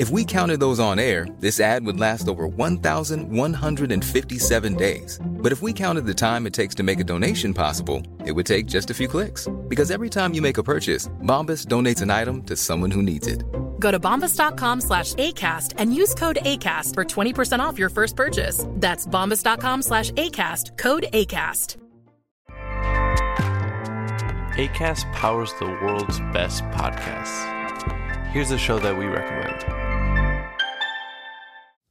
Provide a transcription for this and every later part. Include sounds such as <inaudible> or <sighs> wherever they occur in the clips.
If we counted those on air, this ad would last over 1,157 days. But if we counted the time it takes to make a donation possible, it would take just a few clicks. Because every time you make a purchase, Bombas donates an item to someone who needs it. Go to bombas.com slash ACAST and use code ACAST for 20% off your first purchase. That's bombas.com slash ACAST, code ACAST. ACAST powers the world's best podcasts. Here's a show that we recommend.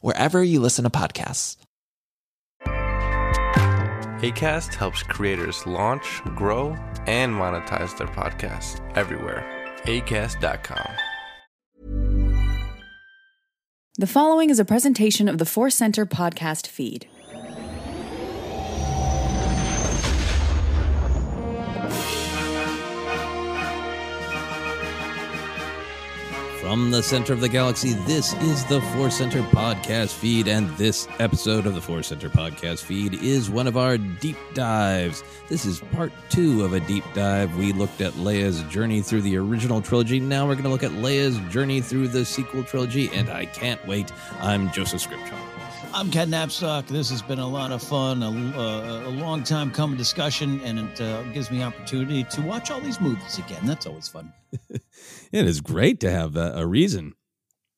wherever you listen to podcasts. ACAST helps creators launch, grow, and monetize their podcasts everywhere. ACAST.com. The following is a presentation of the Force Center podcast feed. From the center of the galaxy, this is the Force Center podcast feed, and this episode of the Force Center podcast feed is one of our deep dives. This is part two of a deep dive. We looked at Leia's journey through the original trilogy. Now we're going to look at Leia's journey through the sequel trilogy, and I can't wait. I'm Joseph Scrimshaw. I'm Ken Napzok. This has been a lot of fun, a, uh, a long time coming discussion, and it uh, gives me opportunity to watch all these movies again. That's always fun. <laughs> it is great to have a, a reason.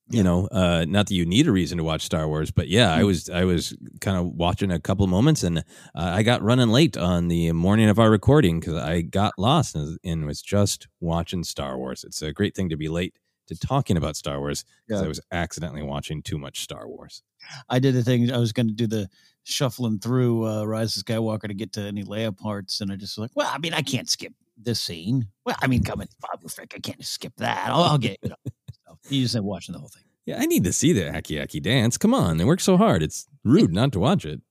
You know, uh, not that you need a reason to watch Star Wars, but yeah, I was I was kind of watching a couple moments, and uh, I got running late on the morning of our recording because I got lost and, and was just watching Star Wars. It's a great thing to be late to talking about Star Wars because Yeah. I was accidentally watching too much Star Wars. I did a thing. I was going to do the shuffling through uh, Rise of Skywalker to get to any Leia parts, and I just was like, well, I mean, I can't skip this scene. Well, I mean, come on, Babu Frik, I can't skip that. I'll, I'll get you know. <laughs> So you just end watching the whole thing. Yeah, I need to see the Aki Aki dance. Come on, they work so hard. It's rude not to watch it.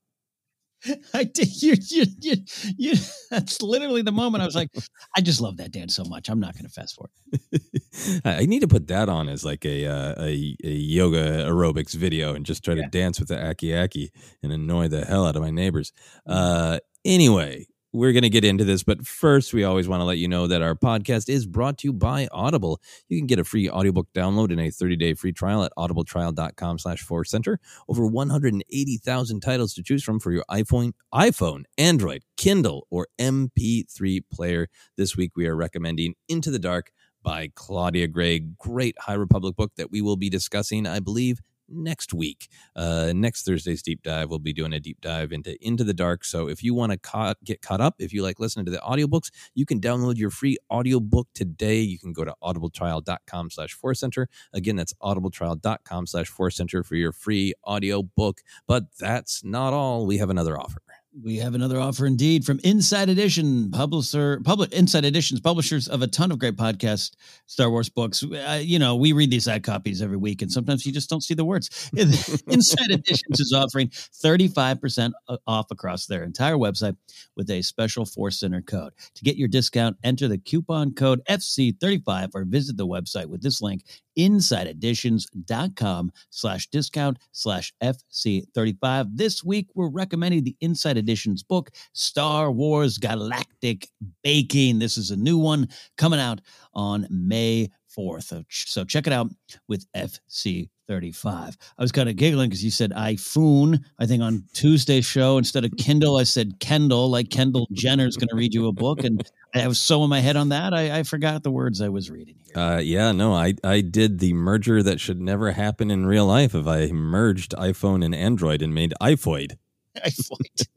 <laughs> I did. You, you, you, you, <laughs> that's literally the moment I was like, I just love that dance so much. I'm not going to fast forward. <laughs> I need to put that on as like a uh, a, a yoga aerobics video and just try to dance with the aki aki and annoy the hell out of my neighbors. Uh, anyway, we're going to get into this, but first, we always want to let you know that our podcast is brought to you by Audible. You can get a free audiobook download and a 30-day free trial at audibletrial.com slash center. Over 180,000 titles to choose from for your iPhone, iPhone, Android, Kindle, or MP3 player. This week, we are recommending Into the Dark by Claudia Gray. Great High Republic book that we will be discussing, I believe, next week. Uh, next Thursday's deep dive, we'll be doing a deep dive into Into the Dark. So if you want to ca- get caught up, if you like listening to the audiobooks, you can download your free audiobook today. You can go to audibletrial.com slash center. Again, that's audibletrial.com slash center for your free audiobook. But that's not all. We have another offer. We have another offer indeed from Insight Edition, publisher, public Insight Editions, publishers of a ton of great podcast Star Wars books. Uh, you know, we read these ad copies every week, and sometimes you just don't see the words. <laughs> <laughs> Insight Editions is offering 35% off across their entire website with a special Force Center code. To get your discount, enter the coupon code FC35 or visit the website with this link insighteditions.com slash discount slash FC35. This week, we're recommending the Insight Editions book, Star Wars Galactic Baking. This is a new one coming out on May 4th. So check it out with FC 35. I was kind of giggling because you said iPhone. I think on Tuesday's show, instead of Kindle, I said Kendall, like Kendall Jenner's going to read you a book. And I was so in my head on that, I, I forgot the words I was reading. Here. Uh, yeah, no, I, I did the merger that should never happen in real life if I merged iPhone and Android and made iPhoid. <laughs> iPhoid.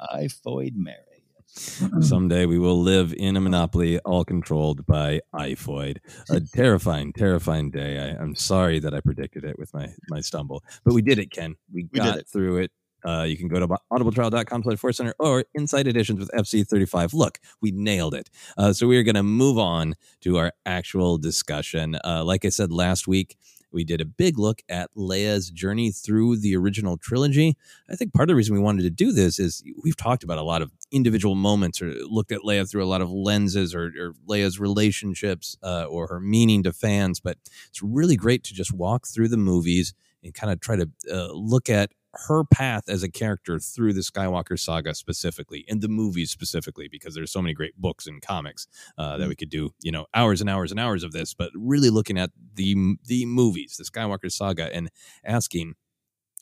iPhoid Mary. Someday we will live in a monopoly all controlled by iPhoid. A terrifying, terrifying day. I, am sorry that I predicted it with my my stumble, but we did it, Ken. We, we got it. through it. Uh, you can go to audibletrial.com slash force center or insight editions with FC35. Look, we nailed it. Uh, so we are going to move on to our actual discussion. Uh, like I said last week, we did a big look at Leia's journey through the original trilogy. I think part of the reason we wanted to do this is we've talked about a lot of individual moments or looked at Leia through a lot of lenses or, or Leia's relationships uh, or her meaning to fans. But it's really great to just walk through the movies and kind of try to uh, look at her path as a character through the Skywalker saga specifically, and the movies specifically, because there's so many great books and comics uh, that mm-hmm. we could do, you know, hours and hours and hours of this. But really looking at the the movies, the Skywalker saga, and asking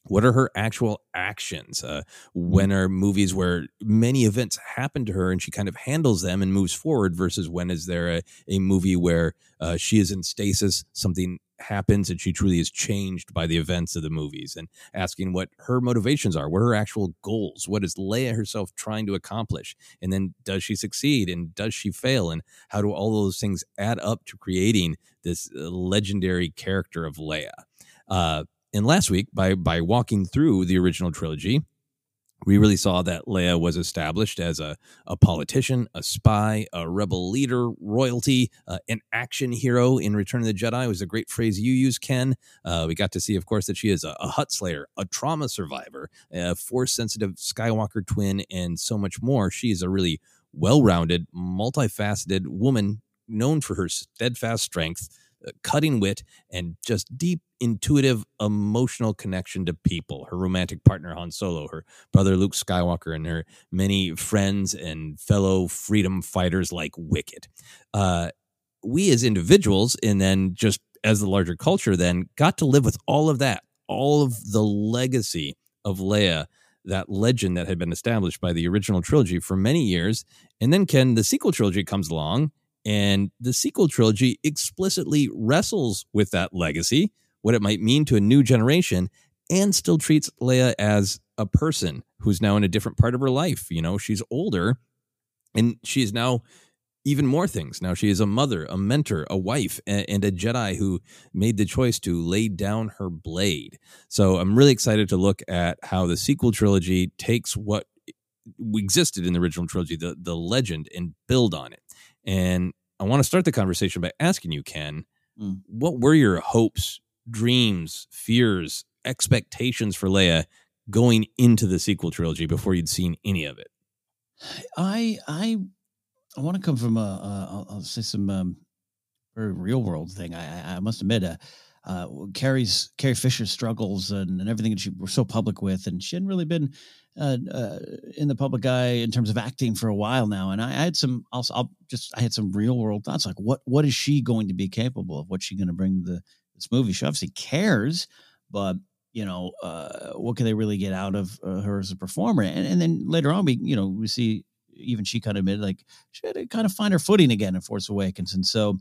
what are her actual actions uh, when are movies where many events happen to her and she kind of handles them and moves forward versus when is there a, a movie where uh, she is in stasis something happens and she truly is changed by the events of the movies and asking what her motivations are what her actual goals what is leia herself trying to accomplish and then does she succeed and does she fail and how do all those things add up to creating this uh, legendary character of leia? Uh, and last week by by walking through the original trilogy we really saw that Leia was established as a, a politician, a spy, a rebel leader, royalty, uh, an action hero in Return of the Jedi was a great phrase you use, Ken. Uh, we got to see, of course, that she is a, a Hutt Slayer, a trauma survivor, a force sensitive Skywalker twin, and so much more. She is a really well rounded, multifaceted woman known for her steadfast strength cutting wit, and just deep, intuitive, emotional connection to people. Her romantic partner, Han Solo, her brother, Luke Skywalker, and her many friends and fellow freedom fighters like Wicket. Uh, we as individuals, and then just as the larger culture, then got to live with all of that, all of the legacy of Leia that legend that had been established by the original trilogy for many years. And then Ken, the sequel trilogy comes along and the sequel trilogy explicitly wrestles with that legacy, what it might mean to a new generation, and still treats Leia as a person who's now in a different part of her life. You know, she's older and she is now even more things. Now she is a mother, a mentor, a wife, and a Jedi who made the choice to lay down her blade. So I'm really excited to look at how the sequel trilogy takes what existed in the original trilogy, the, the legend, and build on it. And I want to start the conversation by asking you, Ken, mm. what were your hopes, dreams, fears, expectations for Leia going into the sequel trilogy before you'd seen any of it? I I I want to come from a, a I'll, I'll say some um, very real world thing. I I, must admit, uh, uh, Carrie's Carrie Fisher's struggles and, and everything that she was so public with, and she hadn't really been uh, uh, in the public eye in terms of acting for a while now. And I, I had some, I'll, I'll, just, I had some real world thoughts like, what what is she going to be capable of? What's she going to bring to the, this movie? She obviously cares, but you know, uh, what can they really get out of uh, her as a performer? And, and then later on, we, you know, we see even she kind of admitted like she had to kind of find her footing again in Force Awakens. And so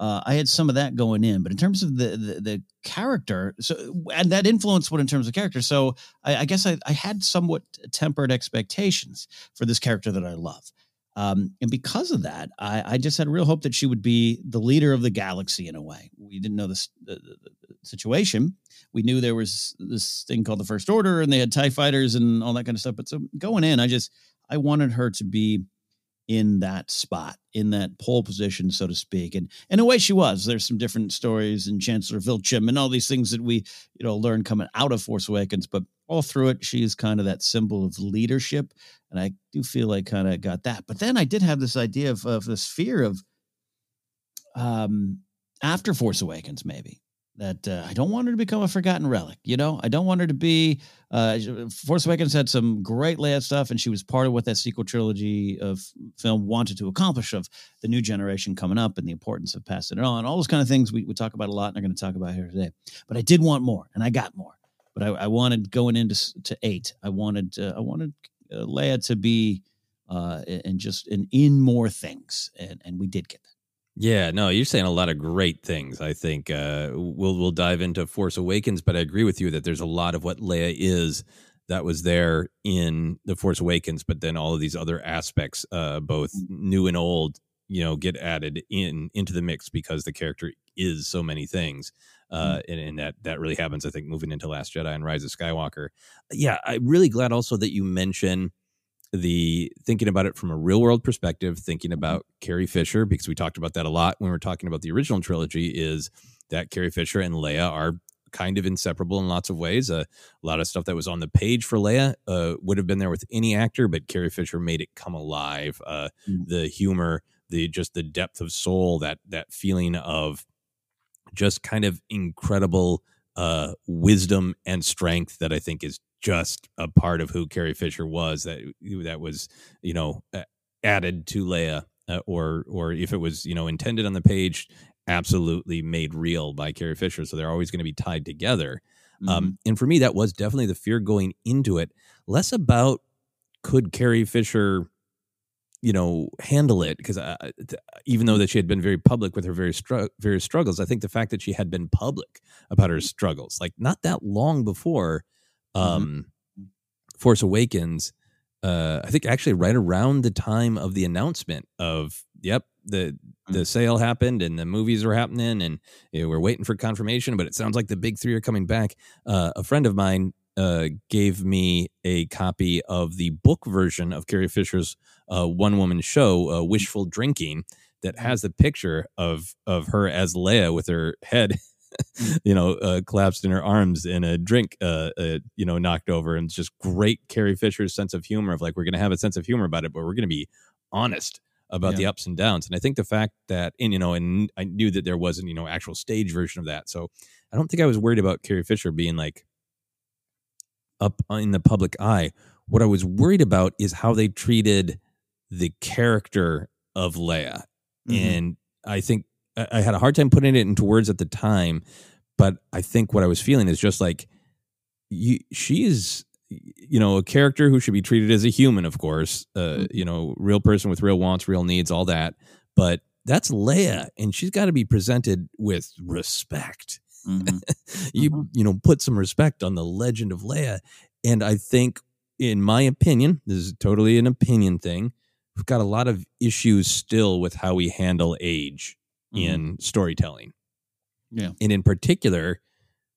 uh, I had some of that going in, but in terms of the, the, the character, so and that influenced what in terms of character. So I, I guess I, I, had somewhat tempered expectations for this character that I love. Um, and because of that, I, I, just had real hope that she would be the leader of the galaxy in a way. We didn't know this, the, the, the situation. We knew there was this thing called the First Order, and they had Tie fighters and all that kind of stuff. But so going in, I just I wanted her to be in that spot, in that pole position, so to speak. And in a way, she was. There's some different stories and Chancellor Villecham and all these things that we, you know, learn coming out of Force Awakens. But all through it, she's kind of that symbol of leadership, and I do feel I kind of got that. But then I did have this idea of, of this fear of, um, after Force Awakens, maybe that uh, I don't want her to become a forgotten relic. You know, I don't want her to be. Uh, Force Awakens had some great Leia stuff, and she was part of what that sequel trilogy of film wanted to accomplish of the new generation coming up and the importance of passing it on. All those kind of things we, we talk about a lot and are going to talk about here today. But I did want more, and I got more. But I, I wanted going into to eight. I wanted uh, I wanted uh, Leia to be uh, and just in in more things, and and we did get that. Yeah, no, you're saying a lot of great things. I think uh, we'll we'll dive into Force Awakens, but I agree with you that there's a lot of what Leia is that was there in the Force Awakens, but then all of these other aspects, uh, both new and old, you know, get added in into the mix because the character is so many things, uh, mm. and, and, that that really happens. I think moving into Last Jedi and Rise of Skywalker. Yeah, I'm really glad also that you mention the thinking about it from a real world perspective, thinking mm-hmm. about Carrie Fisher, because we talked about that a lot when we were talking about the original trilogy, is that Carrie Fisher and Leia are kind of inseparable in lots of ways. Uh, a lot of stuff that was on the page for Leia uh, would have been there with any actor, but Carrie Fisher made it come alive. Uh, mm. The humor, the just the depth of soul, that that feeling of just kind of incredible uh, wisdom and strength that I think is just a part of who Carrie Fisher was that that was you know added to Leia uh, or or if it was you know intended on the page absolutely made real by Carrie Fisher so they're always going to be tied together um, mm-hmm. um, and for me that was definitely the fear going into it less about could Carrie Fisher you know handle it because uh, even though that she had been very public with her various str- various struggles i think the fact that she had been public about her struggles like not that long before. Um, mm-hmm. Force Awakens. Uh, I think actually right around the time of the announcement of yep the the mm. sale happened and the movies are happening and you know, we're waiting for confirmation but it sounds like the big three are coming back uh, a friend of mine uh, gave me a copy of the book version of carrie fisher's uh, one woman show uh, wishful drinking that has the picture of of her as leia with her head <laughs> <laughs> you know, uh, collapsed in her arms and a drink, uh, uh, you know, knocked over. And just great Carrie Fisher's sense of humor of like, we're going to have a sense of humor about it, but we're going to be honest about yeah. the ups and downs. And I think the fact that, and, you know, and I knew that there wasn't, you know, actual stage version of that. So I don't think I was worried about Carrie Fisher being like up in the public eye. What I was worried about is how they treated the character of Leia. Mm-hmm. And I think I had a hard time putting it into words at the time, but I think what I was feeling is just like you, she is you know a character who should be treated as a human of course uh, mm-hmm. you know real person with real wants real needs all that but that's leia and she's got to be presented with respect mm-hmm. <laughs> you mm-hmm. you know put some respect on the legend of leia and i think in my opinion this is totally an opinion thing we've got a lot of issues still with how we handle age mm-hmm. in storytelling. Yeah. And in particular,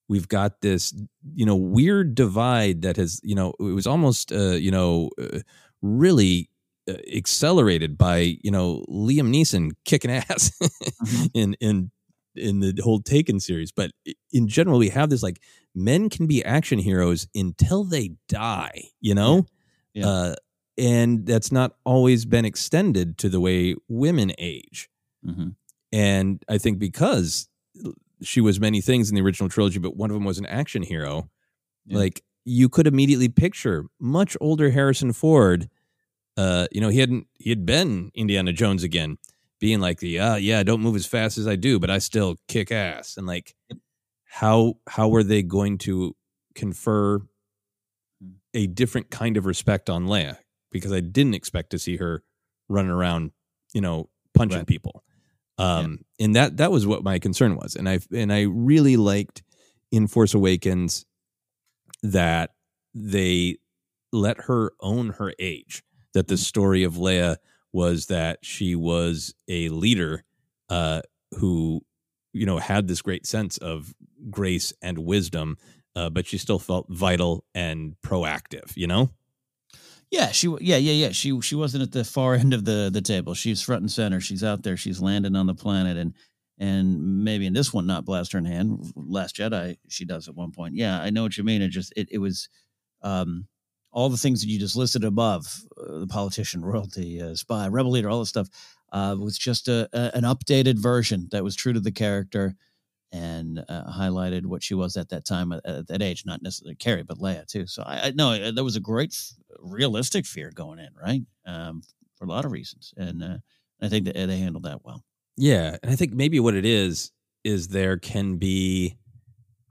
we've got this, you know, weird divide that has, you know, it was almost, uh, you know, uh, really uh, accelerated by, you know, Liam Neeson kicking <laughs> ass mm-hmm. in in in the whole Taken series. But in general, we have this like men can be action heroes until they die. You know, Yeah. Uh, and that's not always been extended to the way women age. hmm And I think because she was many things in the original trilogy, but one of them was an action hero, Yeah. like you could immediately picture much older Harrison Ford. Uh, you know, he hadn't he had been Indiana Jones again, being like the uh yeah, I don't move as fast as I do, but I still kick ass. And like how how were they going to confer Hmm. a different kind of respect on Leia? Because I didn't expect to see her running around, you know, punching Right. people. Um, and that that was what my concern was, and I and I really liked in Force Awakens that they let her own her age. That the story of Leia was that she was a leader uh, who, you know, had this great sense of grace and wisdom, uh, but she still felt vital and proactive. You know, Yeah, she. Yeah, yeah, yeah. She she wasn't at the far <laughs> end of the the table. She's front and center. She's out there. She's landing on the planet, and and maybe in this one, not blaster in hand. Last Jedi, she does at one point. Yeah, I know what you mean. It just it it was, um, all the things that you just listed above, uh, the politician, royalty, uh, spy, rebel leader, all this stuff, uh, was just a, a an updated version that was true to the character. And uh, highlighted what she was at that time, at, at that age, not necessarily Carrie, but Leia too. So I, I know that was a great realistic fear going in, right? Um, for a lot of reasons, and uh, I think that they handled that well. Yeah, and I think maybe what it is is there can be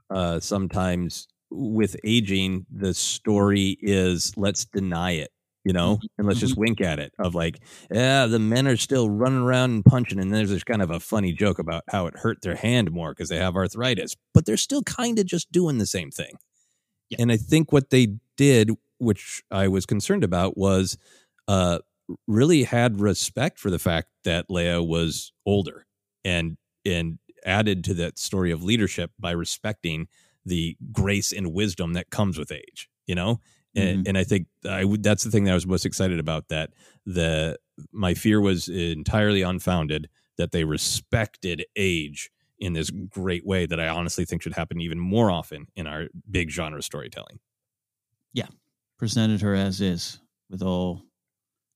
uh sometimes with aging the story is let's deny it, you know, and let's just wink at it of like, yeah, the men are still running around and punching and there's this kind of a funny joke about how it hurt their hand more because they have arthritis, but they're still kind of just doing the same thing. Yeah. And I think what they did, which I was concerned about, was uh really had respect for the fact that Leia was older and and added to that story of leadership by respecting the grace and wisdom that comes with age you know and, mm-hmm. and i think i would that's the thing that i was most excited about that the my fear was entirely unfounded that they respected age in this great way that i honestly think should happen even more often in our big genre storytelling. Yeah, Presented her as is with all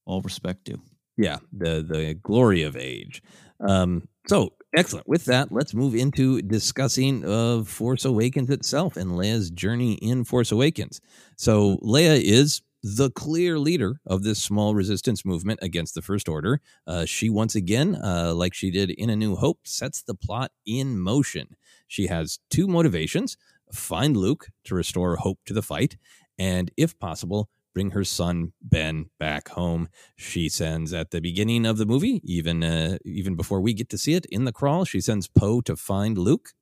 all respect due. yeah. The the glory of age um so excellent. With that let's move into discussing of force awakens itself and leia's journey in force awakens. So leia is the clear leader of this small resistance movement against the first order. Uh, she once again uh, like she did in a new hope sets the plot in motion. She has two motivations find luke to restore hope to the fight and if possible bring her son Ben back home. She sends at the beginning of the movie, even uh, even before we get to see it in the crawl, she sends Poe to find Luke.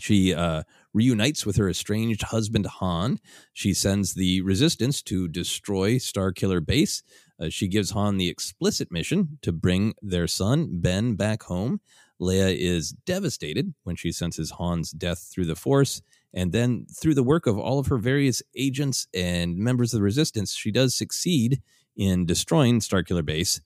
She uh, reunites with her estranged husband Han. She sends the Resistance to destroy Starkiller Base. Uh, she gives Han the explicit mission to bring their son Ben back home. Leia is devastated when she senses Han's death through the Force. And then, through the work of all of her various agents and members of the resistance, she does succeed in destroying Starkiller Base,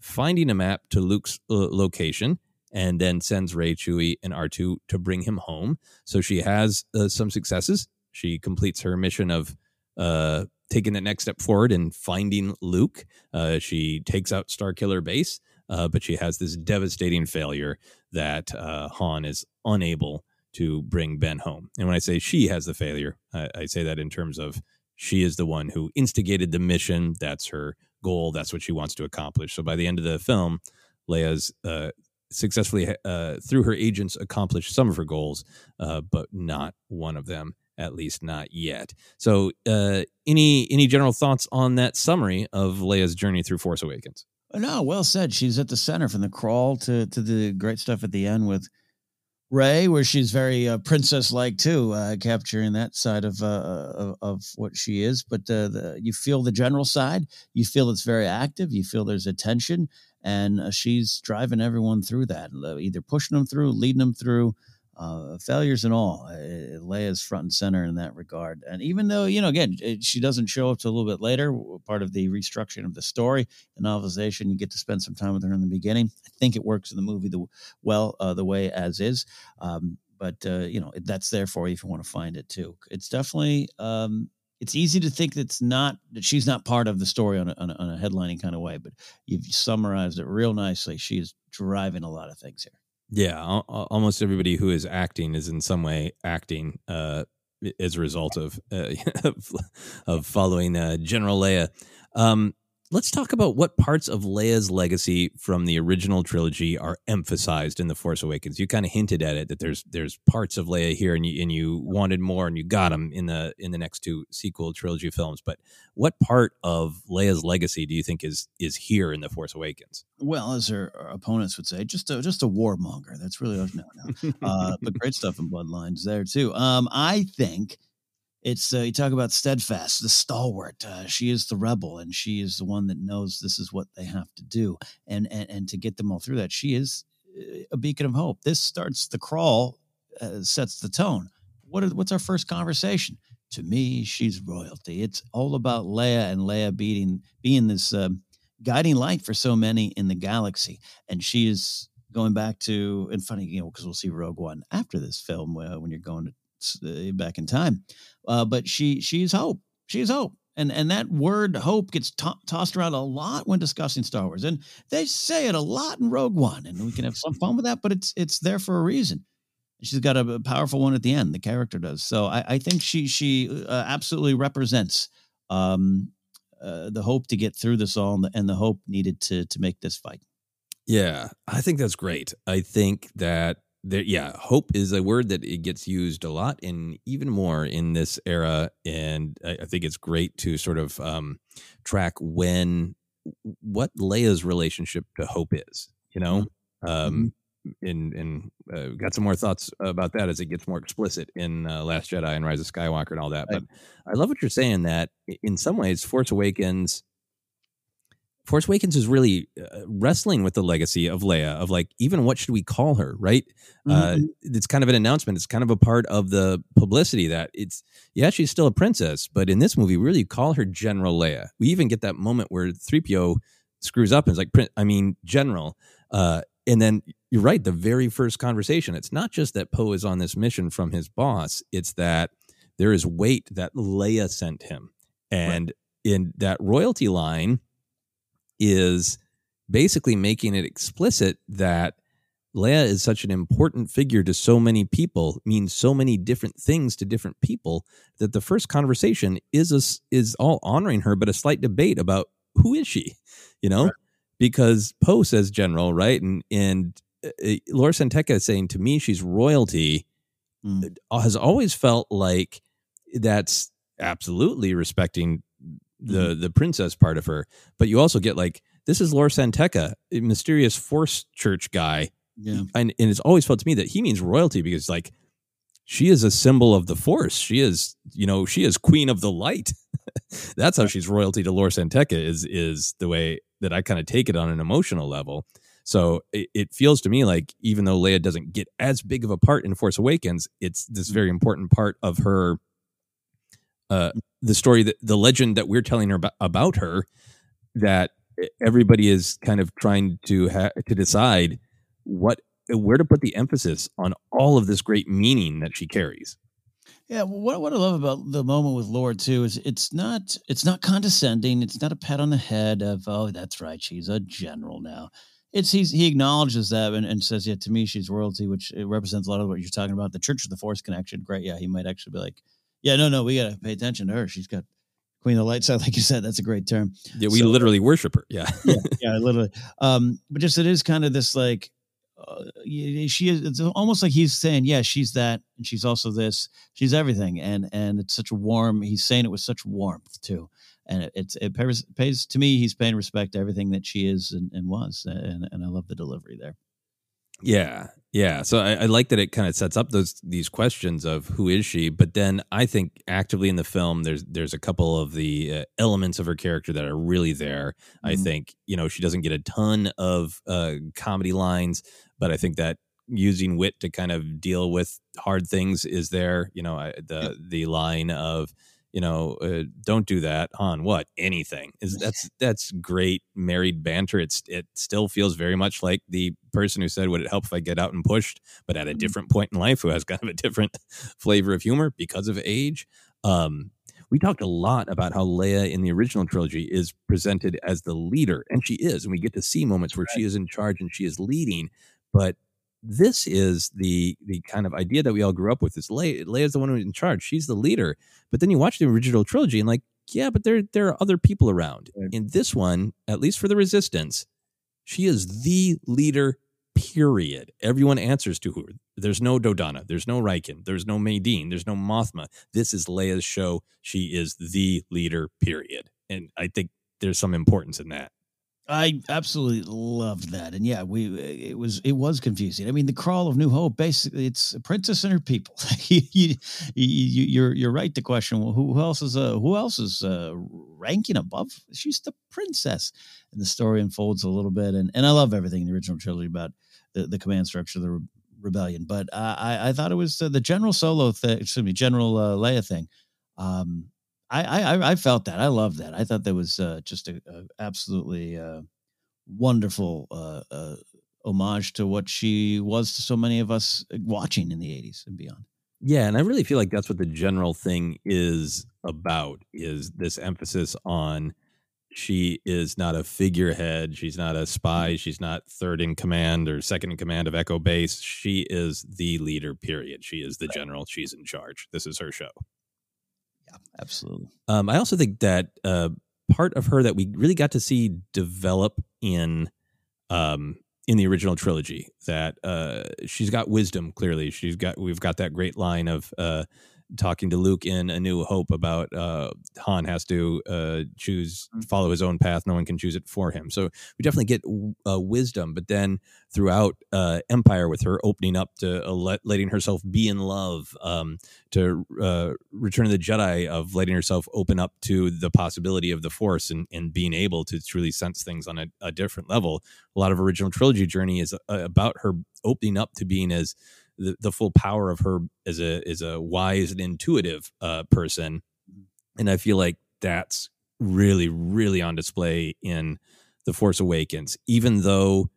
finding a map to Luke's uh, location, and then sends Rey, Chewie, and R2 to bring him home. So she has uh, some successes. She completes her mission of uh, taking the next step forward and finding Luke. Uh, she takes out Starkiller Base, uh, but she has this devastating failure that uh, Han is unable to bring Ben home. And when I say she has the failure, I, I say that in terms of she is the one who instigated the mission. That's her goal. That's what she wants to accomplish. So by the end of the film, Leia's uh, successfully, uh, through her agents, accomplished some of her goals, uh, but not one of them. At least not yet. So, uh, any any general thoughts on that summary of Leia's journey through Force Awakens? No, well said. She's at the center from the crawl to to the great stuff at the end with Rey, where she's very uh, princess like too, uh, capturing that side of, uh, of of what she is. But uh, the, you feel the general side. You feel it's very active. You feel there's attention, and uh, she's driving everyone through that, uh, either pushing them through, leading them through. Uh, failures and all. Leia's front and center in that regard. And even though, you know, again, it, she doesn't show up till a little bit later, part of the restructuring of the story, the novelization, you get to spend some time with her in the beginning. I think it works in the movie the well, uh, the way as is. Um, but uh, you know, that's there for you if you want to find it too. It's definitely. Um, it's easy to think that's not that she's not part of the story on a, on a, on a headlining kind of way, but you've summarized it real nicely. She is driving a lot of things here. Yeah, almost everybody who is acting is in some way acting uh, as a result of uh, <laughs> of following uh, General Leia. Um, let's talk about what parts of Leia's legacy from the original trilogy are emphasized in the Force Awakens. You kind of hinted at it that there's there's parts of Leia here, and you and you wanted more, and you got them in the in the next two sequel trilogy films. But what part of Leia's legacy do you think is is here in the Force Awakens? Well, as her opponents would say, just a just a warmonger. That's really no, no. <laughs> Uh, but great stuff in Bloodlines there too. Um, I think it's uh, you talk about steadfast the stalwart uh, she is the rebel and she is the one that knows this is what they have to do and and, and to get them all through that she is uh, a beacon of hope. This starts the crawl uh, sets the tone. What are, what's our first conversation? To me she's royalty. It's all about leia and leia beating being this um, guiding light for so many in the galaxy. And she is going back to and funny you know because we'll see rogue one after this film uh, when you're going to uh, back in time. Uh, but she she's hope. She's hope. And and that word hope gets to- tossed around a lot when discussing Star Wars, and they say it a lot in Rogue One, and we can have some fun with that. But it's it's there for a reason. She's got a, a powerful one at the end. The character does. So I, I think she she uh, absolutely represents um, uh, the hope to get through this all, and the, and the hope needed to to make this fight. Yeah, I think that's great. I think that there yeah hope is a word that it gets used a lot and even more in this era. And i, I think it's great to sort of um, track when what leia's relationship to hope is you know? Mm-hmm. um and and uh, got some more thoughts about that as it gets more explicit in uh, last jedi and rise of skywalker and all that. But i love what you're saying that in some ways force awakens Force Awakens is really uh, wrestling with the legacy of Leia of like even what should we call her, right? Uh, mm-hmm. Uh, it's kind of an announcement. It's kind of a part of the publicity that it's yeah she's still a princess, but in this movie we really call her General Leia. We even get that moment where three PO screws up and is like, I mean General. Uh, and then you're right, the very first conversation. It's not just that Poe is on this mission from his boss. It's that there is weight that Leia sent him, and right. in that royalty line is basically making it explicit that Leia is such an important figure to so many people, means so many different things to different people that the first conversation is a, is all honoring her, but a slight debate about who is she, you know, right. because Poe says general, right, and and uh, uh Lor San Tekka is saying to me she's royalty, mm. has always felt like that's absolutely respecting the mm-hmm. the princess part of her, but you also get like this is Lor San Tekka, a mysterious Force Church guy. Yeah, and, and it's always felt to me that he means royalty because like she is a symbol of the Force. She is you know she is Queen of the Light. <laughs> That's how she's royalty to Lor San Tekka is is the way that I kind of take it on an emotional level. So it, it, feels to me like even though Leia doesn't get as big of a part in Force Awakens, it's this very important part of her uh, the story that the legend that we're telling her about, about her that everybody is kind of trying to ha- to decide what where to put the emphasis on all of this great meaning that she carries. Yeah, what what I love about the moment with Lord too is it's not it's not condescending. It's not a pat on the head of oh that's right she's a general now. It's he's he acknowledges that and, and says yeah to me she's royalty, which represents a lot of what you're talking about. The Church of the Force connection, great. Yeah, he might actually be like yeah, no, no, we got to pay attention to her. She's got Queen of the Light side, <laughs> like you said. That's a great term. Yeah, we so, literally worship her. Yeah, yeah, <laughs> yeah, literally. Um, but just it is kind of this like uh, she is. It's almost like he's saying, yeah, she's that, and she's also this. She's everything, and and it's such a warm. He's saying it with such warmth too, and it, it's it pays, pays to me. He's paying respect to everything that she is and, and was, and and I love the delivery there. Yeah, yeah, so I, I, like that it kind of sets up those these questions of who is she, but then I think actively in the film, there's there's a couple of the uh, elements of her character that are really there. Mm-hmm. I think you know she doesn't get a ton of uh, comedy lines, but I think that using wit to kind of deal with hard things is there. You know, I, the the line of you know, uh, don't do that on what anything is that's that's great married banter. It's it still feels very much like the person who said, "Would it help if I get out and pushed?" But at a different point in life, who has <laughs> kind of a different flavor of humor because of age. Um, we talked a lot about how Leia in the original trilogy is presented as the leader, and she is, and we get to see moments where she is in charge and she is leading. But this is the the kind of idea that we all grew up with. Is Leia Leia's the one who's in charge? She's the leader. But then you watch the original trilogy and like, yeah, but there there are other people around. In this one, at least for the Resistance, she is the leader. Period. Everyone answers to her. There's no Dodonna. There's no Rieekan. There's no Madine. There's no Mothma. This is Leia's show. She is the leader. Period. And I think there's some importance in that. I absolutely loved that, and yeah, we it was it was confusing. I mean, the crawl of New Hope basically it's a princess and her people. <laughs> you, you, you, you're you're right to question well, who, else is uh, who else is uh, ranking above? She's the princess, and the story unfolds a little bit, and and I love everything in the original trilogy about the, the command structure of the re- rebellion. But I I thought it was uh, the General Solo thing, excuse me, General uh, Leia thing. Um, I, I I felt that. I love that. I thought that was uh, just a, a absolutely uh, wonderful uh, uh, homage to what she was to so many of us uh, watching in the '80s and beyond. Yeah, and I really feel like that's what the general thing is about is this emphasis on she is not a figurehead, she's not a spy, she's not third in command or second in command of Echo Base. She is the leader, period. She is the general, she's in charge. This is her show. Yeah, absolutely. Um, I also think that uh, part of her that we really got to see develop in um, in the original trilogy that uh, she's got wisdom. Clearly, she's got we've got that great line of uh, talking to Luke in A New Hope about uh, Han has to uh, choose follow his own path. No one can choose it for him. So we definitely get uh, wisdom. But then throughout uh, Empire, with her opening up to uh, let, letting herself be in love, um, to uh, Return of the Jedi, of letting herself open up to the possibility of the Force and, and being able to truly sense things on a, a different level. A lot of original trilogy journey is uh, about her opening up to being as the, the full power of her as a as a wise and intuitive uh, person, and I feel like that's really really on display in the Force Awakens. Even though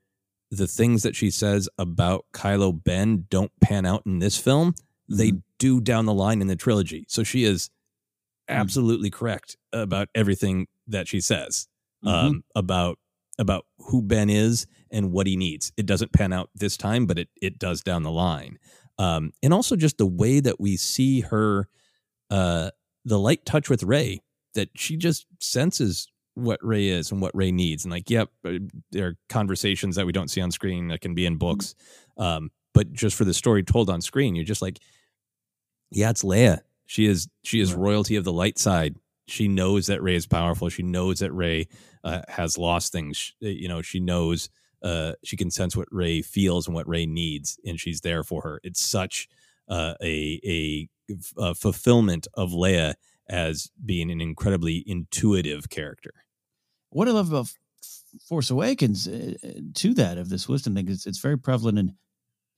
the things that she says about Kylo Ben don't pan out in this film, they do down the line in the trilogy. So she is absolutely correct about everything that she says um, about about who Ben is and what he needs. It doesn't pan out this time, but it it does down the line. Um, and also just the way that we see her, uh, the light touch with Rey, that she just senses what Rey is and what Rey needs. And like, yep, uh, there are conversations that we don't see on screen that can be in books. Um, but just for the story told on screen, you're just like, yeah, it's Leia. She is she is royalty of the light side. She knows that Rey is powerful. She knows that Rey uh, has lost things. Sh- You know, she knows uh, she can sense what Rey feels and what Rey needs, and she's there for her. It's such uh, a, a a fulfillment of Leia as being an incredibly intuitive character. What I love about Force Awakens uh, to that of this wisdom thing is it's very prevalent in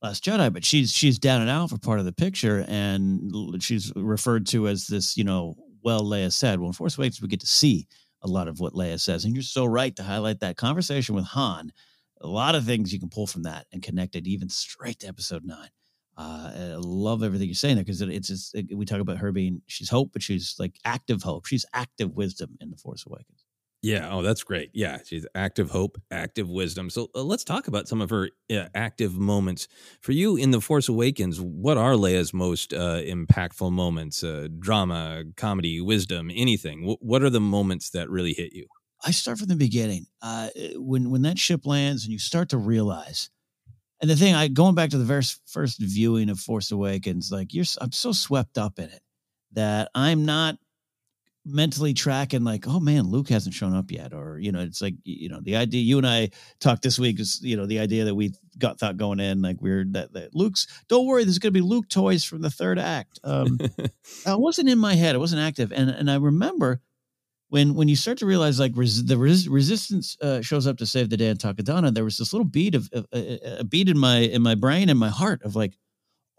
Last Jedi, but she's she's down and out for part of the picture, and she's referred to as this, you know, well Leia said. Well, in Force Awakens, we get to see a lot of what Leia says, and you're so right to highlight that conversation with Han. A lot of things you can pull from that and connect it even straight to Episode Nine. Uh, I love everything you're saying there because it, it's just, we talk about her being she's hope, but she's like active hope. She's active wisdom in the Force Awakens. Yeah. Oh, that's great. Yeah. She's active hope, active wisdom. So uh, let's talk about some of her uh, active moments. For you in The Force Awakens, what are Leia's most uh, impactful moments? Uh, drama, comedy, wisdom, anything? W- what are the moments that really hit you? I start from the beginning. Uh, when when that ship lands and you start to realize, and the thing, I going back to the very first viewing of Force Awakens, like you're, I'm so swept up in it that I'm not mentally tracking like, oh man, Luke hasn't shown up yet, or you know, it's like you know, the idea you and I talked this week is you know the idea that we got thought going in like we're that, that Luke's. Don't worry, there's going to be Luke toys from the third act. Um, <laughs> I wasn't in my head. It wasn't active, and and I remember when when you start to realize like res- the res- resistance uh, shows up to save the day on Takodana, there was this little beat of, of uh, a beat in my in my brain and my heart of like,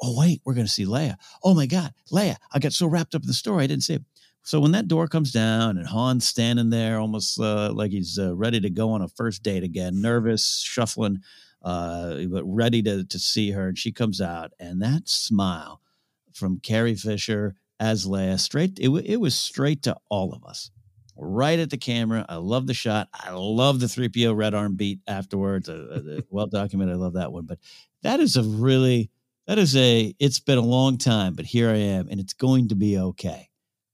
oh wait, we're gonna see Leia. Oh my God, Leia! I got so wrapped up in the story, I didn't see it. So when that door comes down and Han's standing there, almost uh, like he's uh, ready to go on a first date again, nervous, shuffling, uh, but ready to to see her, and she comes out, and that smile from Carrie Fisher as Leia, straight it, it was straight to all of us right at the camera. I love the shot. I love the 3PO red arm beat afterwards. Uh, uh, <laughs> well documented. I love that one. But that is a really, that is a, it's been a long time, but here I am and it's going to be okay.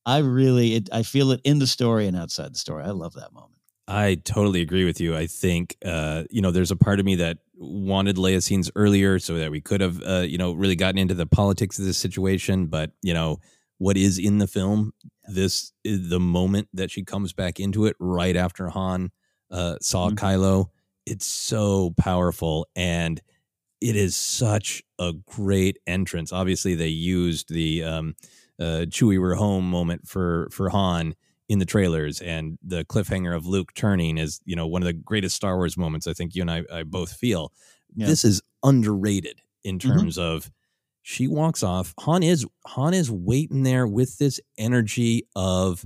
I really, it, I feel it in the story and outside the story. I love that moment. I totally agree with you. I think, uh, you know, there's a part of me that wanted Leia scenes earlier so that we could have, uh, you know, really gotten into the politics of this situation. But, you know, what is in the film. This is the moment that she comes back into it right after Han uh, saw mm-hmm. Kylo. It's so powerful and it is such a great entrance. Obviously, they used the um, uh, Chewie we're home moment for for Han in the trailers, and the cliffhanger of Luke turning is you know one of the greatest Star Wars moments. I think you and I, I both feel yeah. this is underrated in mm-hmm. terms mm-hmm. of she walks off. Han is Han is waiting there with this energy of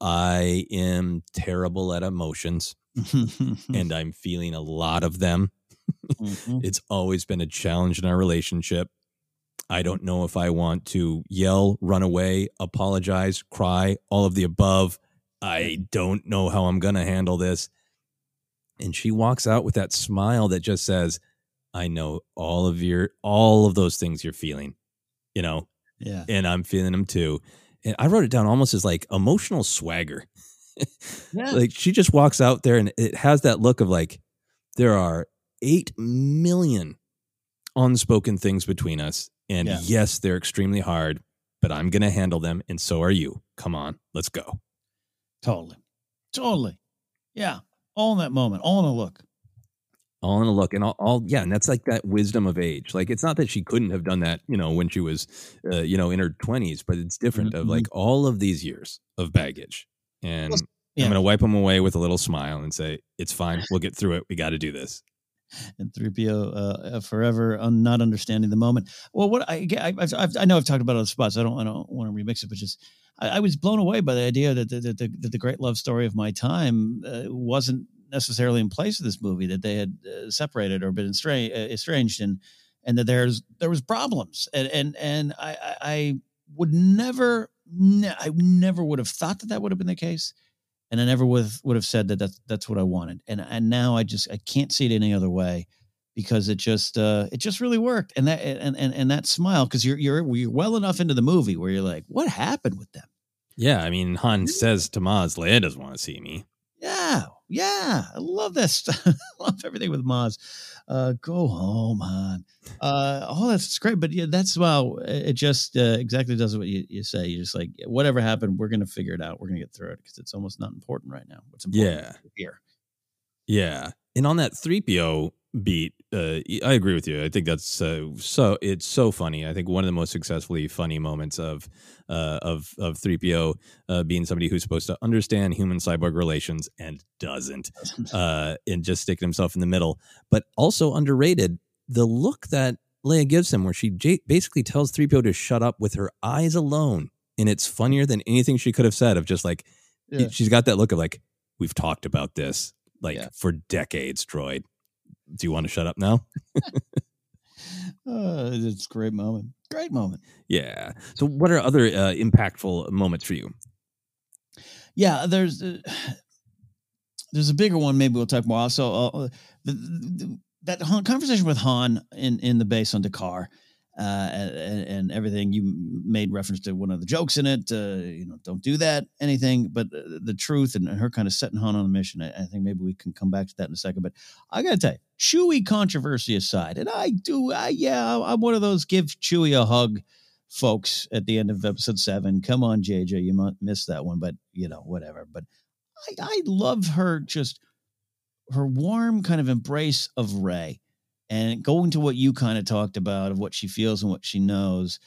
I am terrible at emotions <laughs> and I'm feeling a lot of them. mm-hmm. <laughs> It's always been a challenge in our relationship. I don't know if I want to yell, run away, apologize, cry, all of the above. I don't know how I'm going to handle this. And she walks out with that smile that just says, I know all of your all of those things you're feeling, you know. Yeah. And I'm feeling them too. And I wrote it down almost as like emotional swagger. yeah. Like she just walks out there and it has that look of like there are 8 million unspoken things between us and yeah. yes, they're extremely hard, but I'm going to handle them and so are you. Come on, let's go. Totally. Totally. Yeah. All in that moment, all in a look all in a look and all, all, yeah and that's like that wisdom of age like it's not that she couldn't have done that you know when she was uh, you know in her 20s but it's different mm-hmm. of like all of these years of baggage and yeah. i'm gonna wipe them away with a little smile and say it's fine we'll get through it we got to do this and 3PO uh, uh, forever un- not understanding the moment. Well, what I, I, I've, i know I've talked about other spots. I don't I don't want to remix it, but just I, I was blown away by the idea that the, the, the, the great love story of my time uh, wasn't necessarily in place of this movie that they had uh, separated or been estranged, uh, estranged and and that there's there was problems and and and I I would never ne- I never would have thought that that would have been the case and I never would have, would have said that that's that's what I wanted. And and now I just I can't see it any other way because it just uh it just really worked. And that and and, and that smile because you're you're you're well enough into the movie where you're like what happened with them? Yeah I mean Han says to Maz Leia doesn't want to see me yeah, I love this. <laughs> I love everything with Maz. Uh, go home, hon. Uh, oh, that's great. But yeah, that's well, it just uh, exactly does what you, you say. You're just like whatever happened, we're gonna figure it out. We're gonna get through it because it's almost not important right now. What's important yeah. here. Yeah, and on that three PO beat, uh, I agree with you. I think that's uh, so. It's so funny. I think one of the most successfully funny moments of uh, of of three PO uh, being somebody who's supposed to understand human cyborg relations and doesn't, uh, and just sticking himself in the middle. But also underrated the look that Leia gives him, where she j- basically tells three PO to shut up with her eyes alone, and it's funnier than anything she could have said. Of just like yeah. she's got that look of like we've talked about this like yeah. for decades, droid do you want to shut up now? <laughs> uh, it's a great moment. Great moment. Yeah. So, what are other uh, impactful moments for you? Yeah, there's uh, <sighs> there's a bigger one. Maybe we'll talk more. So, uh, the, the, that conversation with Han in in the base on D'Qar uh, and, and, everything. You made reference to one of the jokes in it. Uh, you know, don't do that, anything. But the truth and, her kind of setting Han on a mission. I, I, think maybe we can come back to that in a second. But I got to tell you, Chewy controversy aside, and I do, I, yeah, I'm one of those give Chewy a hug folks at the end of episode seven. Come on, JJ, you might miss that one, but you know, whatever. But I, I love her just her warm kind of embrace of Rey and going to what you kind of talked about of what she feels and what she knows.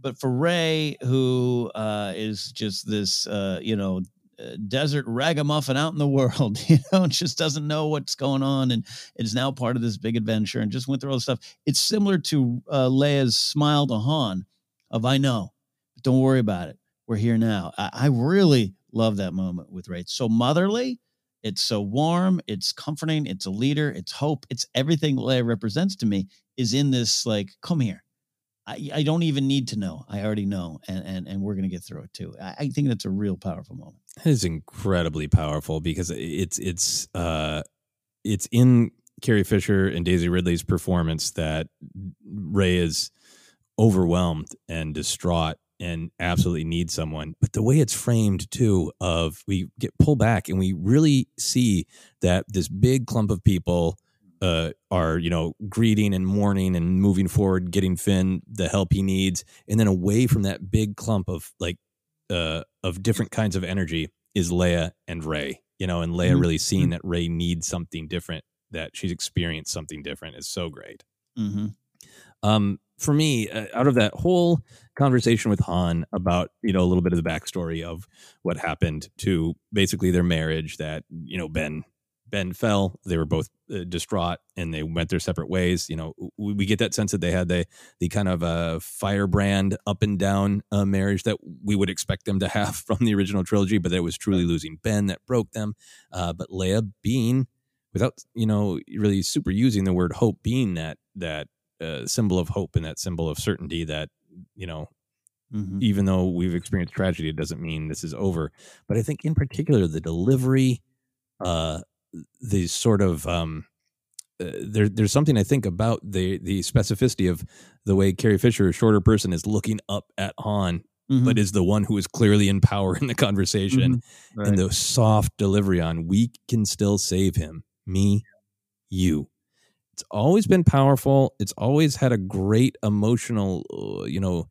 But for Rey, who uh, is just this, uh, you know, uh, desert ragamuffin out in the <laughs> world, <laughs> you know, just doesn't know what's going on and is now part of this big adventure and just went through all this stuff. It's similar to uh, Leia's smile to Han of I know, don't worry about it. We're here now. I, I really love that moment with Rey. It's so motherly. It's so warm. It's comforting. It's a leader. It's hope. It's everything Leia represents to me is in this like, come here. I, I don't even need to know. I already know, and and, and we're gonna get through it too. I, I think that's a real powerful moment. It is incredibly powerful because it's it's uh it's in Carrie Fisher and Daisy Ridley's performance that Rey is overwhelmed and distraught and absolutely need someone. But the way it's framed too, of we get pulled back and we really see that this big clump of people uh, are you know greeting and mourning and moving forward, getting Finn the help he needs, and then away from that big clump of like uh, of different kinds of energy is Leia and Rey. You know, and Leia Mhm. really seeing Mhm. that Rey needs something different, that she's experienced something different is so great. Mm-hmm. Um, for me, uh, out of that whole conversation with Han about you know a little bit of the backstory of what happened to basically their marriage, that you know Ben Ben fell, they were both uh, distraught, and they went their separate ways. You know, we, we get that sense that they had the the kind of uh, firebrand up and down uh, marriage that we would expect them to have <laughs> from the original trilogy, but that it was truly losing Ben that broke them. Uh, but Leia being without you know really super using the word hope being that that uh, symbol of hope and that symbol of certainty that you know Mhm. even though we've experienced tragedy it doesn't mean this is over but i think in particular the delivery uh the sort of um uh, there, there's something I think about the the specificity of the way Carrie Fisher, a shorter person, is looking up at Han, Mhm. but is the one who is clearly in power in the conversation, Mhm. Right. and the soft delivery on "We can still save him, me, you." It's always been powerful. It's always had a great emotional, uh, you know,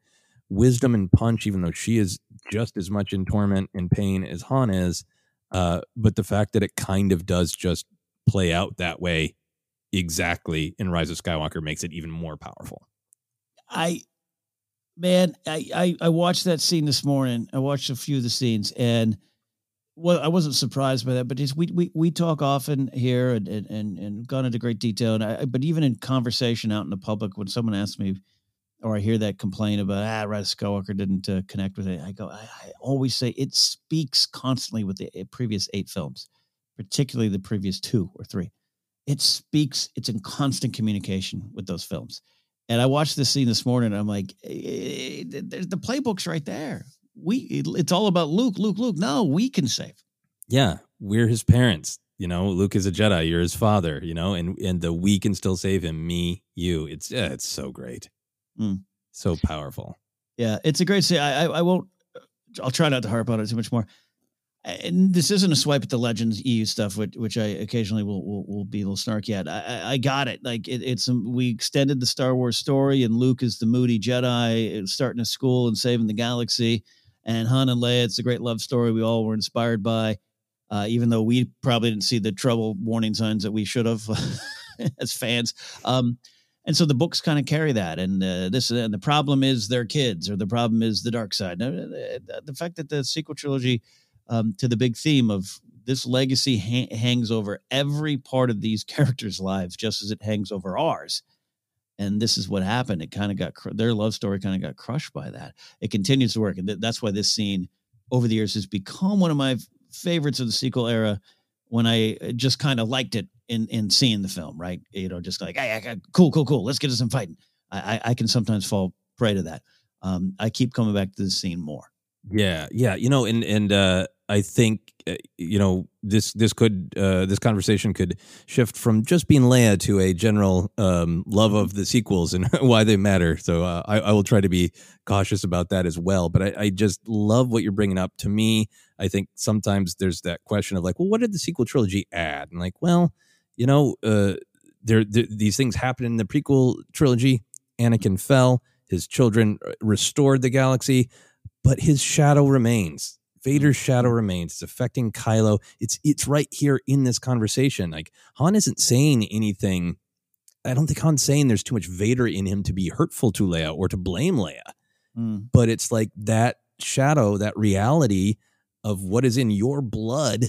wisdom and punch. Even though she is just as much in torment and pain as Han is, uh, but the fact that it kind of does just play out that way exactly in Rise of Skywalker makes it even more powerful. I man, I, I I watched that scene this morning. I watched a few of the scenes, and well, I wasn't surprised by that. But we we we talk often here and and and, gone into great detail. And I, but even in conversation out in the public, when someone asks me, or I hear that complaint about ah, of Skywalker didn't uh, connect with it, I go, I, I always say it speaks constantly with the uh, previous eight films, particularly the previous two or three. It speaks. It's in constant communication with those films. And I watched this scene this morning. And I'm like, eh, the, the playbook's right there. We, it's all about Luke, Luke, Luke. No, we can save. Yeah, we're his parents. You know, Luke is a Jedi. You're his father. You know, and and the we can still save him. Me, you. It's it's so great, Mm. so powerful. Yeah, it's a great scene. I, I, I won't. I'll try not to harp on it too much more. And this isn't a swipe at the Legends EU stuff, which, which I occasionally will, will will be a little snarky at. I, I, I got it. Like it, it's um, we extended the Star Wars story, and Luke is the moody Jedi uh, starting a school and saving the galaxy, and Han and Leia. It's a great love story we all were inspired by, uh, even though we probably didn't see the trouble warning signs that we should have <laughs> as fans. Um, and so the books kind of carry that and uh, this and the problem is their kids or the problem is the dark side now, the, fact that the sequel trilogy um, to the big theme of this legacy ha- hangs over every part of these <laughs> characters lives just as it hangs over ours and this is what happened it kind of got cr- their love story kind of got crushed by that it continues to work and th- that's why this scene over the years has become one of my favorites of the sequel era when I uh, just kind of liked it in in seeing the film, right? You know, just like, hey, hey, cool, cool, cool. Let's get to some fighting. I, I, I can sometimes fall prey to that. Um, I keep coming back to the scene more. Yeah, yeah, you know, and and uh, I think uh, you know this this could uh, this conversation could shift from just being Leia to a general um, love of the sequels and <laughs> why they matter. So uh, I, I will try to be cautious about that as well. But I, I just love what you're bringing up. To me, I think sometimes there's that question of like, well, what did the sequel trilogy add? And like, well, you know, uh, there, there these things happened in the prequel trilogy. Anakin fell. His children uh, restored the galaxy but his shadow remains. Vader's shadow remains. It's affecting Kylo. It's it's right here in this conversation. Like Han isn't saying anything. I don't think Han's saying there's too much Vader in him to be hurtful to Leia or to blame Leia. Mm. But it's like that shadow, that reality of what is in your blood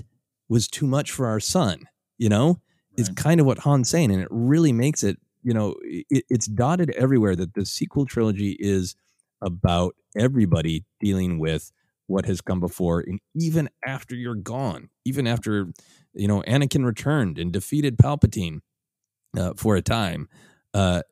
was too much for our son. You know, it's kind of what Han's saying, and it really makes it. You know, it, it's dotted everywhere that the sequel trilogy is about everybody dealing with what has come before, and even after you're gone, even after you know Anakin returned and defeated Palpatine uh, for a time, uh,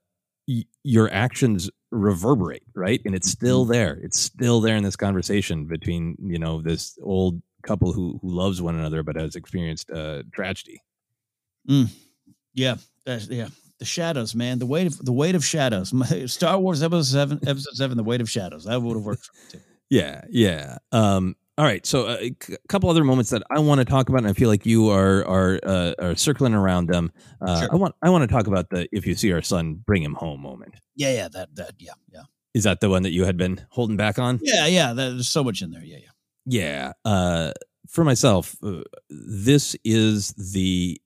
y- your actions reverberate, right? And it's still there. It's still there in this conversation between you know this old couple who who loves one another but has experienced uh, tragedy. Mm. Yeah, that's, yeah. The shadows, man. The weight of the weight of shadows. <laughs> Star Wars episode seven, episode seven. The weight of shadows. That would have worked for me too. Yeah, yeah. Um, all right. So uh, a c- couple other moments that I want to talk about, and I feel like you are are uh, are circling around them. Uh, Sure. I want I want to talk about the if you see our son, bring him home moment. Yeah, yeah. That that yeah, yeah, Is that the one that you had been holding back on? yeah, yeah. There's so much in there. Yeah, yeah. Yeah. Uh, for myself, uh, this is the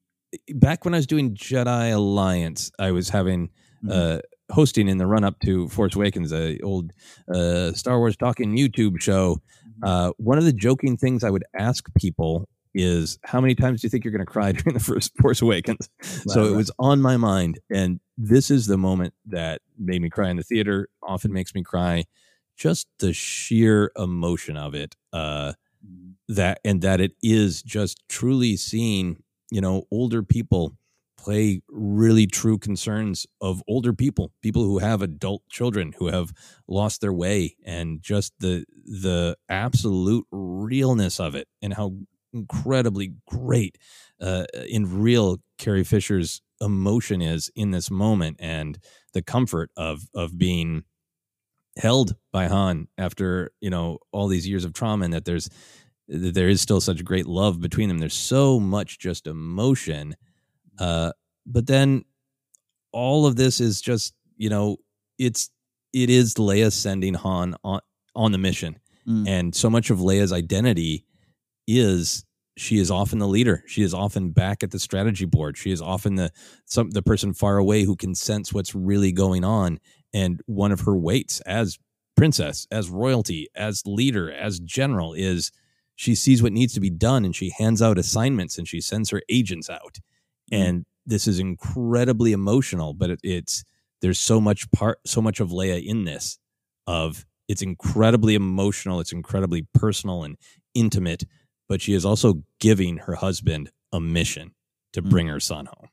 back when I was doing Jedi Alliance, I was having uh, hosting in the run up to Force Awakens, a old uh, Star Wars talking YouTube show. Uh, one of the joking things I would ask people is how many times do you think you're going to cry <laughs> during the first Force Awakens? so Right, it was on my mind, and this is the moment that made me cry in the theater. Often makes me cry. Just the sheer emotion of it. Uh, that and that it is just truly seeing you know older people play really true concerns of older people people who have adult children who have lost their way and just the the absolute realness of it and how incredibly great uh, in real Carrie Fisher's emotion is in this moment and the comfort of of being held by Han after you know all these years of trauma and that there's that there is still such great love between them. There's so much just emotion uh but then all of this is just you know it's it is Leia sending Han on on the mission Mm. and so much of Leia's identity is she is often the leader. She is often back at the strategy board. She is often the some the person far away who can sense what's really going on. And one of her weights as princess, as royalty, as leader, as general is she sees what needs to be done and she hands out assignments and she sends her agents out. Mm-hmm. And this is incredibly emotional, but it, it's there's so much part so much of Leia in this of it's incredibly emotional, it's incredibly personal and intimate, but she is also giving her husband a mission to bring mm-hmm. her son home.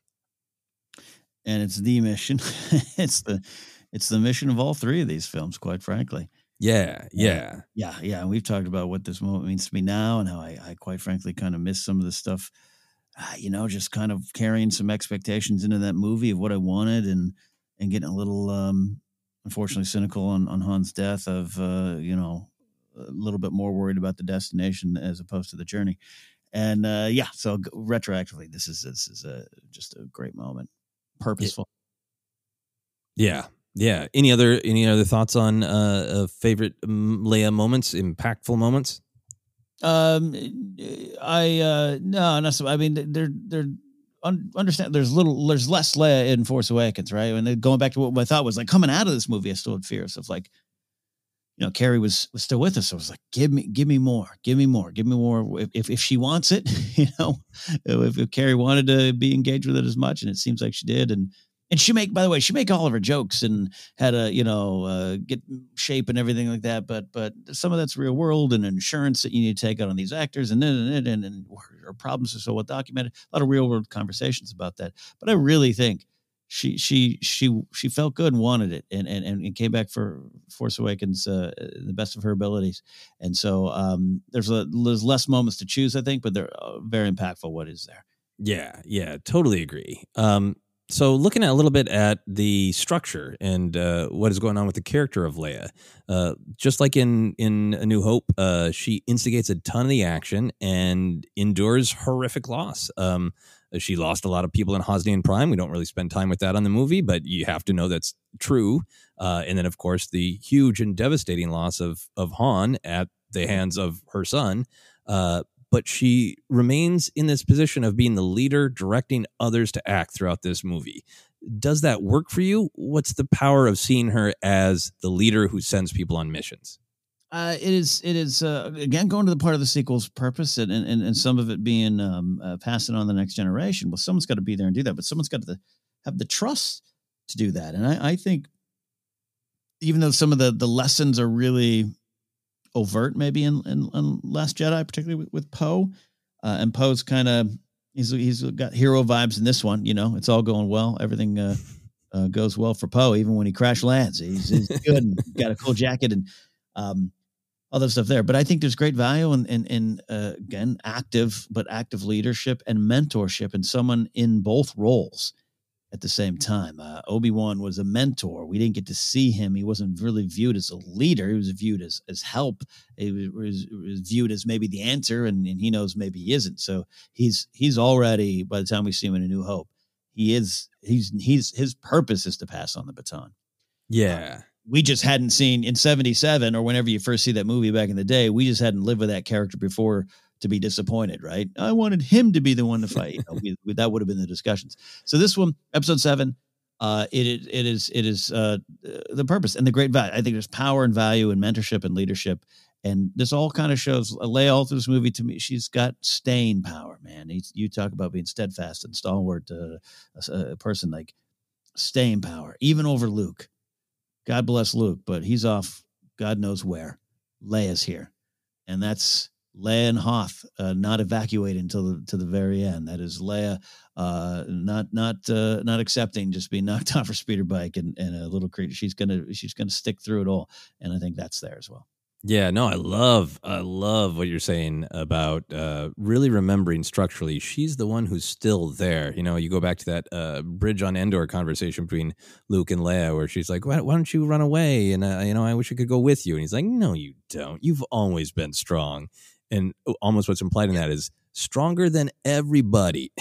and it's the mission. <laughs> it's the it's the mission of all three of these films, quite frankly. Yeah, yeah. Yeah, yeah. And we've talked about what this moment means to me now and how I, I quite frankly kind of miss some of the stuff, you know, just kind of carrying some expectations into that movie of what I wanted and and getting a little um unfortunately cynical on, on Han's death of uh, you know, a little bit more worried about the destination as opposed to the journey. And uh yeah, so retroactively this is this is a just a great moment. Purposeful. Yeah. Yeah. Any other any other thoughts on uh, uh favorite um, Leia moments, impactful moments? Um, I uh no, not so. I mean, they're they're un, understand. There's little, there's less Leia in Force Awakens, right? And going back to what my thought was like coming out of this movie, I still had fears of like, you know, Carrie was was still with us. So I was like, give me, give me more, give me more, give me more. If if, if she wants it, <laughs> you know, if, if Carrie wanted to be engaged with it as much, and it seems like she did, and and she make by the way she make all of her jokes and had a you know uh, get shape and everything like that but but some of that's real world and insurance that you need to take out on these actors and and, and, and her problems are so well documented. A lot of real world conversations about that. But i really think she she she she felt good and wanted it and and, and came back for force awakens uh, the best of her abilities. And so um there's a there's less moments to choose i think but they're uh, very impactful what is there. Yeah, yeah, totally agree. Um, so looking at a little bit at the structure and uh, what is going on with the character of Leia, uh, just like in in A New Hope, uh, she instigates a ton of the action and endures horrific loss. Um, she lost a lot of people in Hosnian Prime. We don't really spend time with that on the movie, but you have to know that's true. Uh, and then, of course, the huge and devastating loss of of Han at the hands of her son. But she remains in this position of being the leader, directing others to act throughout this movie. Does that work for you? What's the power of seeing her as the leader who sends people on missions? Uh, it is. It is uh, again going to the part of the sequel's purpose, and and, and some of it being um, uh, passing on the next generation. Well, someone's got to be there and do that, but someone's got to have the trust to do that. And I, I think, even though some of the the lessons are really overt, maybe in, in, in Last Jedi, particularly with, with Poe, uh, and Poe's kind of he's he's got hero vibes in this one. You know, it's all going well. Everything uh, <laughs> uh, goes well for Poe, even when he crash lands. He's, he's good and <laughs> got a cool jacket and um, all that stuff there. But I think there's great value in, in, in uh, again, active, but active leadership and mentorship and someone in both roles at the same time. Uh, Obi Wan was a mentor. We didn't get to see him. He wasn't really viewed as a leader. He was viewed as as help. He was, was viewed as maybe the answer, and, and he knows maybe he isn't. So he's he's already by the time we see him in A New Hope, he is he's he's his purpose is to pass on the baton. Yeah. we just hadn't seen in 77 or whenever you first see that movie back in the day, we just hadn't lived with that character before to be disappointed, right? I wanted him to be the one to <laughs> fight. You know, we, we, that would have been the discussions. So this one, episode seven, uh, it, it, it is it is uh, the purpose and the great value. I think there's power and value and mentorship and leadership, and this all kind of shows. Leia all through this movie to me, she's got staying power, man. He's, you talk about being steadfast and stalwart, uh, a, a person like staying power, even over Luke. God bless Luke, but he's off. God knows where. Leia's here, and that's Leia and Hoth uh, not evacuating until the to the very end. That is Leia uh, not not uh, not accepting just being <laughs> knocked off her speeder bike and, and a little creature. She's gonna she's gonna stick through it all, and I think that's there as well. Yeah, no, I love I love what you're saying about uh, really remembering structurally. She's the one who's still there. You know, you go back to that uh, bridge on Endor conversation between Luke and Leia, where she's like, "Why, why don't you run away?" And uh, you know, I wish I could go with you. And he's like, "No, you don't. You've always been strong." And almost what's implied in that is stronger than everybody.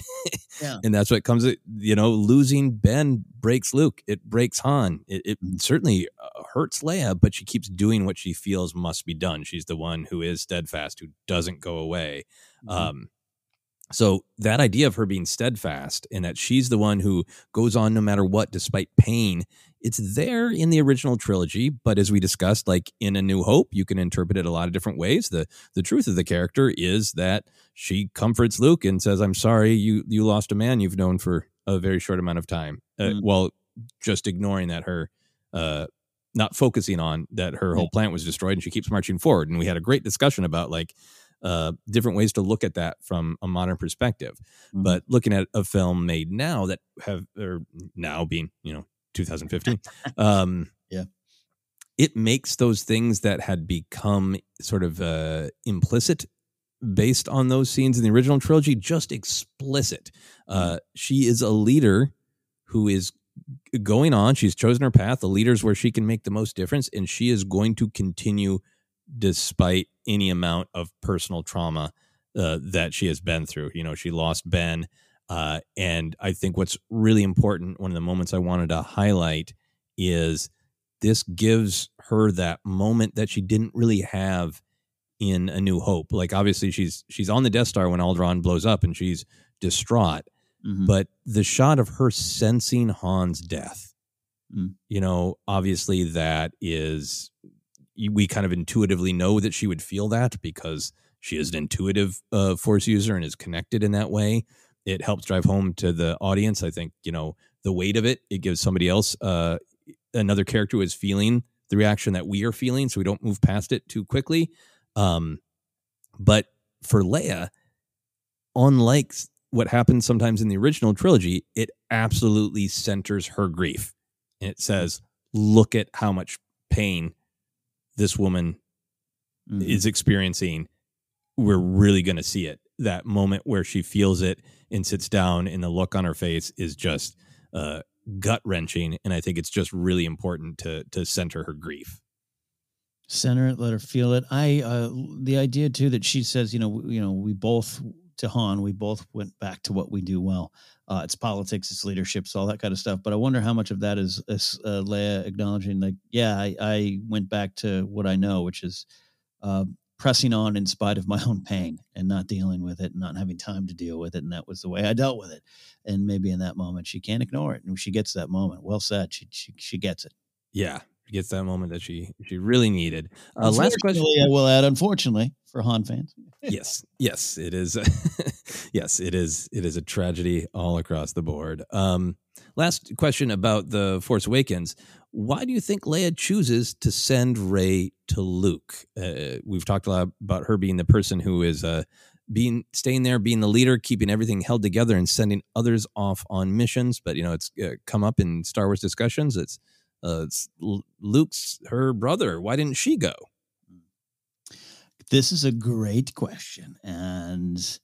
Yeah. and that's what comes, you know, losing Ben breaks Luke. It breaks Han. It, it certainly uh, hurts Leia, but she keeps doing what she feels must be done. She's the one who is steadfast, who doesn't go away. Mm-hmm. Um, so that idea of her being steadfast and that she's the one who goes on no matter what, despite pain, it's there in the original trilogy. But as we discussed, like in A New Hope, you can interpret it a lot of different ways. The the truth of the character is that she comforts Luke and says, "I'm sorry, you you lost a man you've known for a very short amount of time." Uh, Mm. while just ignoring that her, uh, not focusing on that her whole plant was destroyed, and she keeps marching forward. And we had a great discussion about like uh, different ways to look at that from a modern perspective. Mm-hmm. But looking at a film made now that have or now being you know 2015, um, <laughs> Yeah. it makes those things that had become sort of uh, implicit based on those scenes in the original trilogy just explicit. Uh, she is a leader who is going on. She's chosen her path. The leader's where she can make the most difference, and she is going to continue despite any amount of personal trauma uh, that she has been through. You know, she lost Ben. Uh, and I think what's really important, one of the moments I wanted to highlight is this gives her that moment that she didn't really have in A New Hope. Like obviously she's she's on the Death Star when Alderaan blows up and she's distraught. Mhm. But the shot of her sensing Han's death, Mm. you know, obviously that is we kind of intuitively know that she would feel that because she is an intuitive uh, force user and is connected in that way. It helps drive home to the audience. I think you know the weight of it. It gives somebody else, uh, another character who is feeling the reaction that we are feeling, so we don't move past it too quickly. Um, but for Leia, unlike what happens sometimes in the original trilogy, it absolutely centers her grief. And it says, look at how much pain this woman Mhm. is experiencing. We're really going to see it. That moment where she feels it and sits down, and the look on her face is just uh, gut wrenching. And I think it's just really important to to center her grief. center it, let her feel it. I uh, the idea too that she says, you know, you know, we both to Han, we both went back to what we do well. Uh, it's politics, it's leadership, it's all that kind of stuff. But I wonder how much of that is, is uh, Leia acknowledging, like, yeah, I, I went back to what I know, which is uh, pressing on in spite of my own pain and not dealing with it, and not having time to deal with it, and that was the way I dealt with it. And maybe in that moment, she can't ignore it, and she gets that moment. Well said. She she, she gets it. Yeah. gets that moment that she she really needed. Uh, last question. I will add, unfortunately, for Han fans. yes, yes, it is. <laughs> <laughs> yes, it is. It is a tragedy all across the board. Um, last question about the Force Awakens. Why do you think Leia chooses to send Rey to Luke? Uh, we've talked a lot about her being the person who is uh, being staying there, being the leader, keeping everything held together, and sending others off on missions. But you know, it's uh, come up in Star Wars discussions. It's, uh, it's Luke's her brother. Why didn't she go? This is a great question, and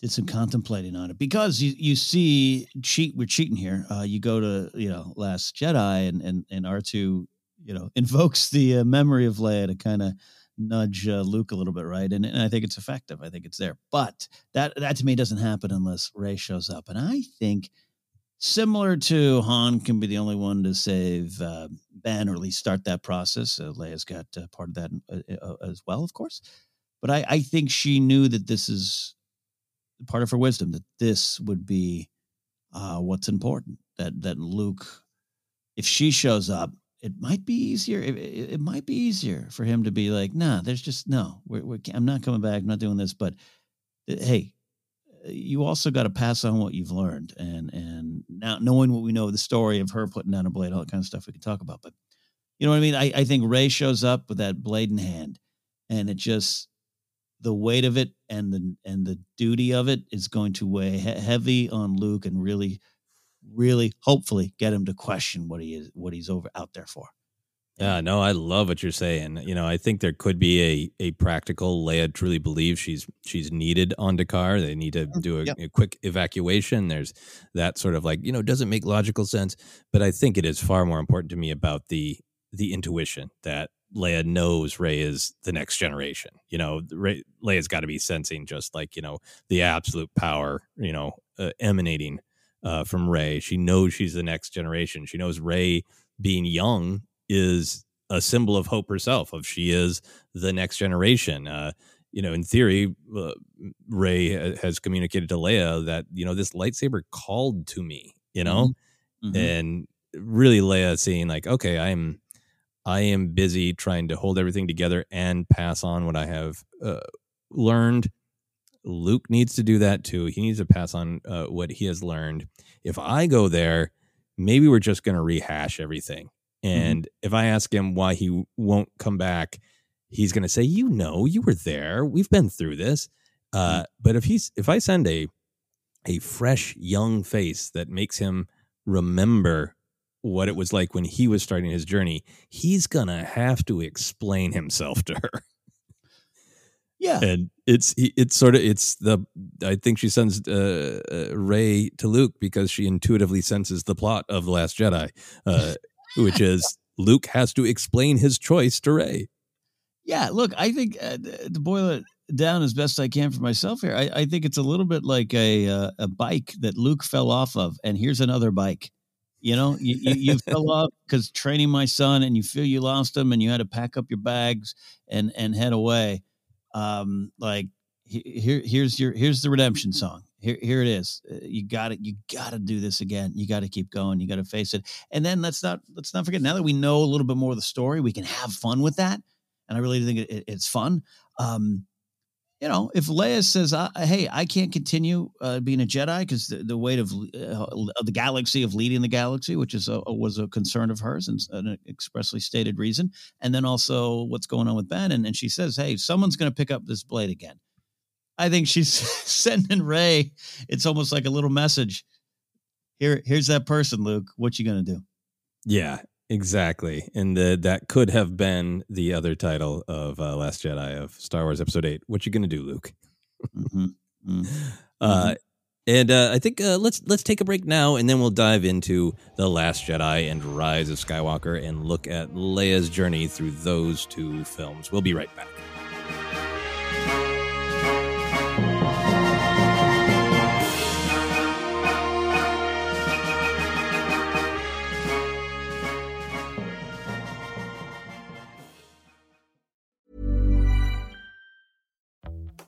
did some contemplating on it because you you see cheat we're cheating here. Uh, you go to you know Last Jedi and and and R two you know <laughs> invokes the uh, memory of Leia to kind of nudge uh, Luke a little bit, right? And, and I think it's effective. I think it's there, but that that to me doesn't happen unless Rey shows up, and I think. Similar to Han can be the only one to save uh, Ben or at least start that process. Leia's got uh, part of that uh, as well, of course. But I, I think she knew that this is part of her wisdom that this would be uh, what's important. That that Luke, if she shows up, it might be easier. It, it, it might be easier for him to be like, "Nah, there's just no. We're, we're, I'm not coming back. I'm not doing this." But uh, hey, you also got to pass on what you've learned, and and now knowing what we know of the story of her putting down a blade, all that kind of stuff we could talk about. But you know what I mean? I, I think Rey shows up with that blade in hand, and it just the weight of it and the and the duty of it is going to weigh he- heavy on Luke and really, really, hopefully, get him to question what he is, what he's over out there for. Yeah, no, I love what you're saying. You know, I think there could be a a practical. Leia truly believes she's she's needed on D'Qar. They need to Mm-hmm. do a, Yep. a quick evacuation. There's that sort of like you know doesn't make logical sense, but I think it is far more important to me about the the intuition that Leia knows Rey is the next generation. You know, Rey, Leia's got to be sensing just like you know the absolute power. You know, uh, emanating uh, from Rey. She knows she's the next generation. She knows Rey being young is a symbol of hope herself. Of she is the next generation. Uh, you know, in theory, uh, Rey has communicated to Leia that you know this lightsaber called to me. You know, Mhm. and really Leia seeing like, okay, I'm I am busy trying to hold everything together and pass on what I have uh, learned. Luke needs to do that too. He needs to pass on uh, what he has learned. If I go there, maybe we're just going to rehash everything. And if I ask him why he won't come back, he's going to say, "You know, you were there. We've been through this." Uh, But if he's if I send a a fresh young face that makes him remember what it was like when he was starting his journey, he's gonna have to explain himself to her. Yeah. And it's it's sort of it's the I think she sends uh, uh, Rey to Luke because she intuitively senses the plot of the Last Jedi, uh, <laughs> which is Luke has to explain his choice to Rey. Yeah, look, I think uh, to boil it down as best I can for myself here, I, I think it's a little bit like a uh, a bike that Luke fell off of, and here's another bike. You know, you you, you <laughs> fell off because training my son, and you feel you lost him, and you had to pack up your bags and and head away. Um, like here here's your here's the redemption <laughs> song. Here here it is. Uh, You got it. You got to do this again. You got to keep going. You got to face it. And then let's not let's not forget. Now that we know a little bit more of the story, we can have fun with that and I really think it, it- it's fun. Um, you know, if Leia says, "Hey, I can't continue uh, being a Jedi because the, the weight of, uh, of the galaxy, of leading the galaxy, which is a, was a concern of hers and an expressly stated reason, and then also what's going on with Ben," and, and she says, "Hey, someone's going to pick up this blade again." I think she's <laughs> sending Rey. It's almost like a little message. Here, here's that person, Luke. What you going to do? Yeah, exactly. And the, that could have been the other title of uh, Last Jedi of Star Wars Episode Eight. What you gonna do, Luke? Mm-hmm. <laughs> Uh, and uh, I think uh, let's let's take a break now, and then we'll dive into the Last Jedi and Rise of Skywalker, and look at Leia's journey through those two films. We'll be right back.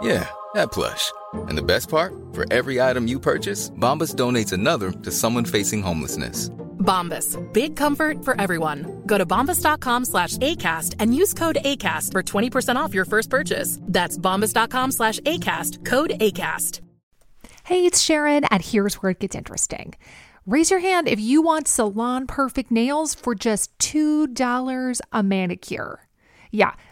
Yeah, that plush. And the best part? For every item you purchase, Bombas donates another to someone facing homelessness. Bombas. Big comfort for everyone. Go to bombas.com slash ACAST and use code ACAST for 20% off your first purchase. That's bombas.com slash ACAST. Code ACAST. Hey, it's Sharon, and here's where it gets interesting. Raise your hand if you want salon perfect nails for just $2 a manicure. Yeah,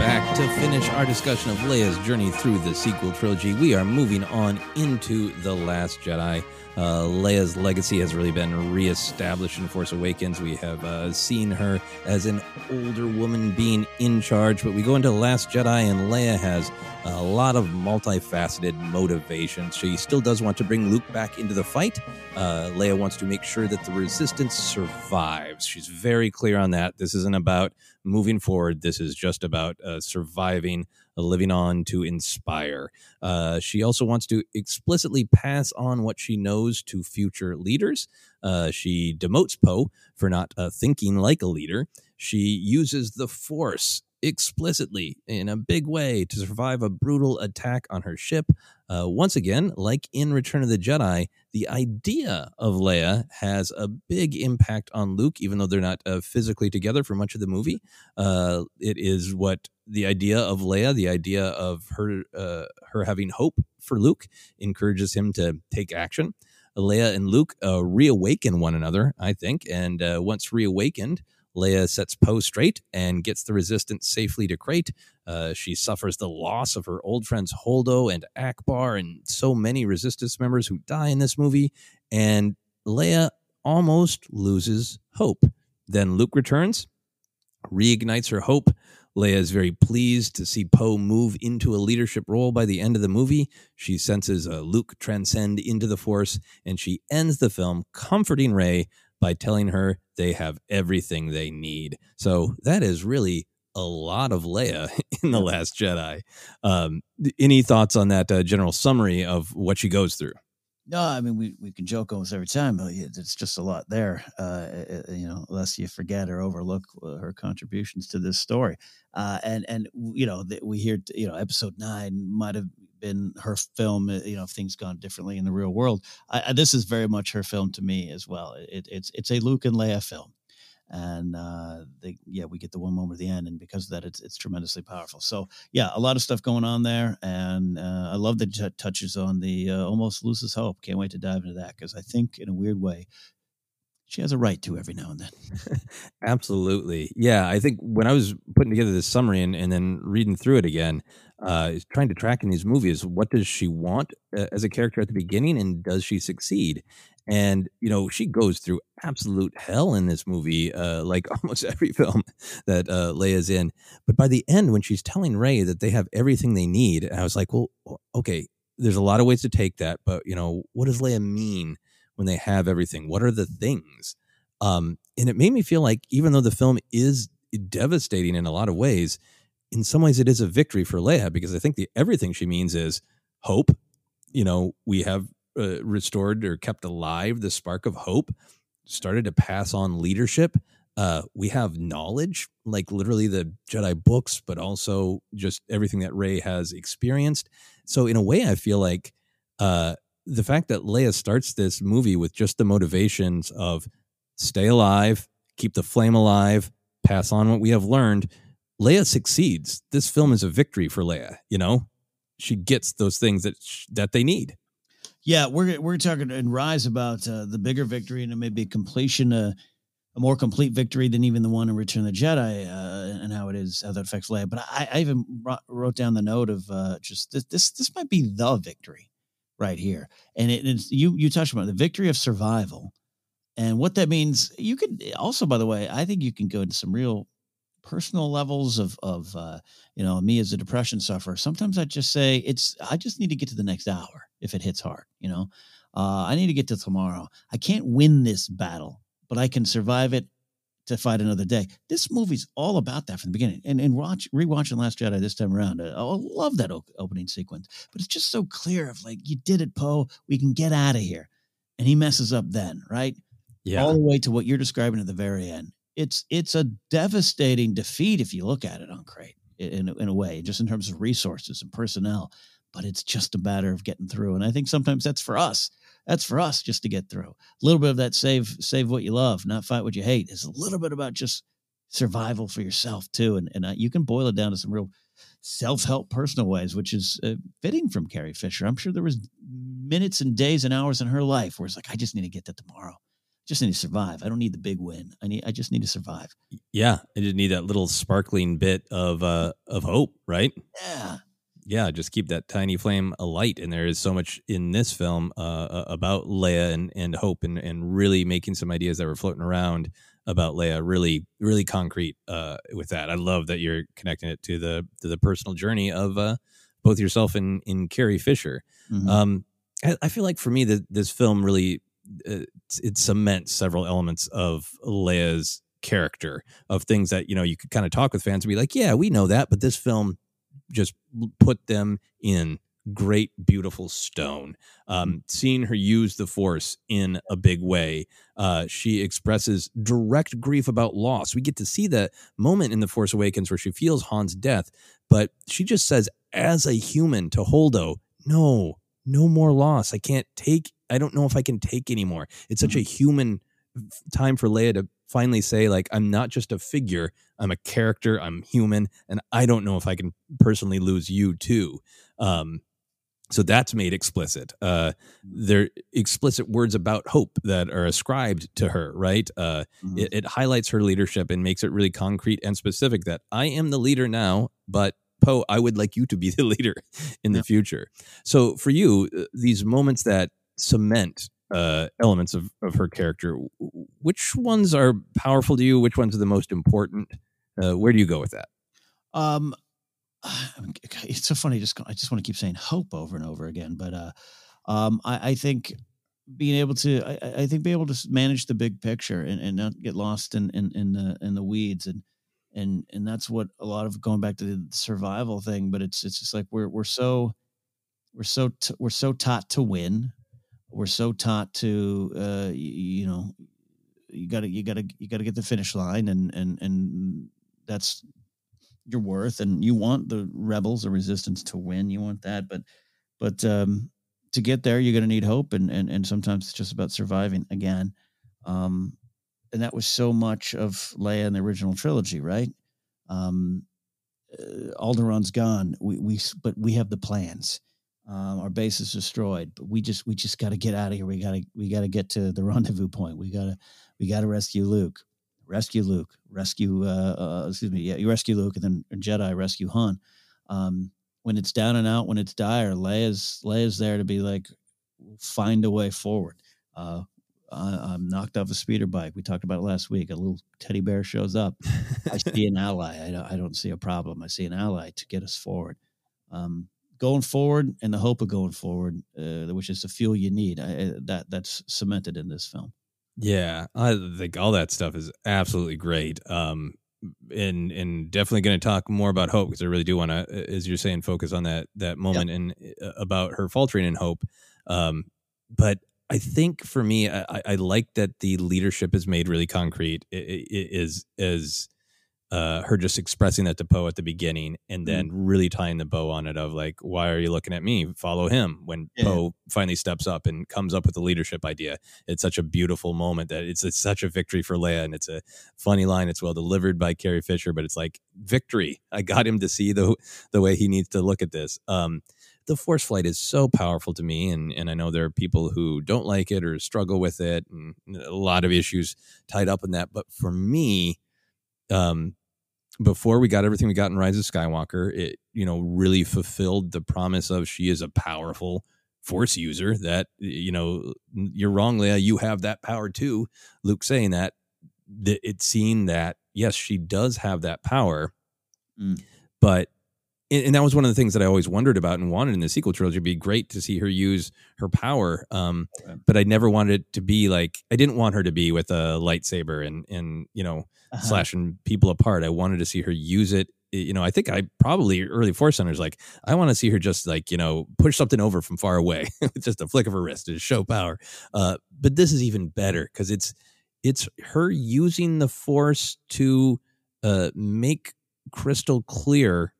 Back to finish our discussion of Leia's journey through the sequel trilogy. We are moving on into The Last Jedi. Uh, Leia's legacy has really been reestablished in Force Awakens. We have uh, seen her as an older woman being in charge, but we go into The Last Jedi, and Leia has a lot of multifaceted motivations. She still does want to bring Luke back into the fight. Uh, Leia wants to make sure that the Resistance survives. She's very clear on that. This isn't about moving forward. This is just about uh, surviving, uh, living on to inspire. Uh, she also wants to explicitly pass on what she knows to future leaders. Uh, she demotes Poe for not uh, thinking like a leader. She uses the Force explicitly in a big way to survive a brutal attack on her ship. Uh, once again, like in Return of the Jedi, the idea of Leia has a big impact on Luke, even though they're not uh, physically together for much of the movie. Uh, it is what the idea of Leia, the idea of her, uh, her having hope for Luke, encourages him to take action. Leia and Luke uh, reawaken one another, I think. And uh, once reawakened, Leia sets Poe straight and gets the resistance safely to Crait. Uh, she suffers the loss of her old friends Holdo and Ackbar and so many resistance members who die in this movie. And Leia almost loses hope. Then Luke returns, reignites her hope. Leia is very pleased to see Poe move into a leadership role by the end of the movie. She senses uh, Luke transcend into the Force, and she ends the film comforting Rey by telling her they have everything they need. So that is really a lot of Leia <laughs> in The Last Jedi. Um, any thoughts on that uh, general summary of what she goes through? No, I mean we, we can joke almost every time, but it's just a lot there. Uh, you know, unless you forget or overlook uh, her contributions to this story. Uh, and and you know we hear you know episode nine might have been her film. Uh, you know, if things gone differently in the real world, I, this is very much her film to me as well. It, it's it's a Luke and Leia film and uh, they, yeah, we get the one moment at the end, and because of that, it's it's tremendously powerful. So yeah, a lot of stuff going on there, and uh, I love that touches on the uh, almost loses hope. Can't wait to dive into that because I think in a weird way, she has a right to every now and then. <laughs> Absolutely, yeah. I think when I was putting together this summary and, and then reading through it again, uh, trying to track in these movies, what does she want uh, as a character at the beginning, and does she succeed? and you know she goes through absolute hell in this movie uh, like <laughs> almost every film that uh, leia's in but by the end when she's telling Rey that they have everything they need i was like well okay there's a lot of ways to take that but you know what does leia mean when they have everything what are the things um, and it made me feel like even though the film is devastating in a lot of ways in some ways it is a victory for leia because i think the everything she means is hope you know we have uh, restored or kept alive the spark of hope, started to pass on leadership. Uh, we have knowledge, like literally the Jedi books, but also just everything that Rey has experienced. So, in a way, I feel like uh, the fact that Leia starts this movie with just the motivations of stay alive, keep the flame alive, pass on what we have learned. Leia succeeds. This film is a victory for Leia. You know, she gets those things that sh- that they need. Yeah, we're we're talking in Rise about uh, the bigger victory and it may be completion, uh, a more complete victory than even the one in Return of the Jedi, uh, and how it is how that affects Leia. But I, I even wrote down the note of uh, just this this this might be the victory right here, and it, it's you you touched on the victory of survival, and what that means. You could also, by the way, I think you can go into some real personal levels of of uh, you know me as a depression sufferer. Sometimes I just say it's I just need to get to the next hour if it hits hard. You know, uh, I need to get to tomorrow. I can't win this battle, but I can survive it to fight another day. This movie's all about that from the beginning. And and watch rewatching Last Jedi this time around, uh, I love that opening sequence. But it's just so clear of like you did it, Poe. We can get out of here, and he messes up then, right? Yeah. All the way to what you're describing at the very end. It's it's a devastating defeat if you look at it on Crait in in a way, just in terms of resources and personnel but it's just a matter of getting through. And I think sometimes that's for us. That's for us just to get through. A little bit of that save save what you love, not fight what you hate. Is a little bit about just survival for yourself too. And and uh, you can boil it down to some real self help personal ways, which is uh, fitting from Carrie Fisher. I'm sure there was minutes and days and hours in her life where it's like, I just need to get to tomorrow. Just need to survive. I don't need the big win. I need. I just need to survive. Yeah, I just need that little sparkling bit of uh of hope, right? Yeah, yeah, just keep that tiny flame alight. And there is so much in this film uh, about Leia and, and hope and, and really making some ideas that were floating around about Leia really, really concrete uh, with that. I love that you're connecting it to the to the personal journey of uh, both yourself and in Carrie Fisher. Mm-hmm. Um, I, I, feel like for me that this film really uh, it cements several elements of Leia's character of things that you know you could kind of talk with fans and be like, yeah, we know that, but this film just put them in great, beautiful stone. Um, seeing her use the force in a big way, uh, she expresses direct grief about loss. We get to see that moment in The Force Awakens where she feels Han's death, but she just says, as a human to Holdo, no, no more loss. I can't take, I don't know if I can take anymore. It's such a mm-hmm. human time for Leia to finally say like i'm not just a figure i'm a character i'm human and i don't know if i can personally lose you too um so that's made explicit. Uh, there explicit words about hope that are ascribed to her, right? Uh, Mm-hmm. it, it highlights her leadership and makes it really concrete and specific. That I am the leader now, but Poe, I would like you to be <laughs> the leader in the future. So for you, uh, these moments that cement uh, elements of, of her character, which ones are powerful to you? Which ones are the most important? Uh, where do you go with that? Um, <sighs> it's so funny. Just I just want to keep saying hope over and over again, but uh, um, I, I think being able to, I, I- think being able to manage the big picture and, and not get lost in, in in the in the weeds and and and that's what a lot of going back to the survival thing. But it's it's just like we're we're so we're so t- we're so taught to win. We're so taught to uh, y- you know you gotta you gotta you gotta get the finish line and and and that's your worth and you want the rebels or resistance to win you want that but but um to get there you're going to need hope and and and sometimes it's just about surviving again um and that was so much of Leia in the original trilogy right? Um uh, Alderaan's gone. We we but we have the plans. Um, our base is destroyed but we just we just got to get out of here. We got to we got to get to the <laughs> rendezvous point. We got to we got to rescue Luke rescue Luke, rescue uh, uh excuse me, yeah, you rescue Luke, and then Jedi rescue Han. Um, when it's down and out, when it's dire, Leia's Leia's there to be like, find a way forward. Uh, I, I'm knocked off a speeder bike. We talked about it last week. A little teddy bear shows up. I <laughs> see an ally. I don't, I don't see a problem. I see an ally to get us forward. Um, going forward and the hope of going forward, uh, which is the fuel you need. I, I- that that's cemented in this film. Yeah, I think all that stuff is absolutely great. Um, and and definitely going to talk more about hope because I really do want to, as you're saying, focus on that that moment and uh, about her faltering in hope. Um, but I think for me, I, I- like that the leadership is made really concrete. I- I- I- Is is uh, her just expressing that to Poe at the beginning, and then really tying the bow on it of like, why are you looking at me? Follow him. When Yeah. Poe finally steps up and comes up with the leadership idea, it's such a beautiful moment that it's, it's such a victory for Leia, and it's a funny line. It's well delivered by Carrie Fisher, but it's like victory. I got him to see the the way he needs to look at this. Um, the force flight is so powerful to me and and I know there are people who don't like it or struggle with it and a lot of issues tied up in that but for me um before we got everything we got in Rise of Skywalker it you know really fulfilled the promise of she is a powerful force user that you know you're wrong Leia you have that power too. Luke saying that that it's seen that yes she does have that power mm. but and and that was one of the things that I always wondered about and wanted in the sequel trilogy. It'd be great to see her use her power, um, but I never wanted it to be like I didn't want her to be with a lightsaber and and you know Uh-huh. slashing people apart. I wanted to see her use it. You know, I think I probably early Force centers like I want to see her just like you know push something over from far away <laughs> with just a flick of her wrist to show power. Uh, but this is even better because it's it's her using the Force to uh, make crystal clear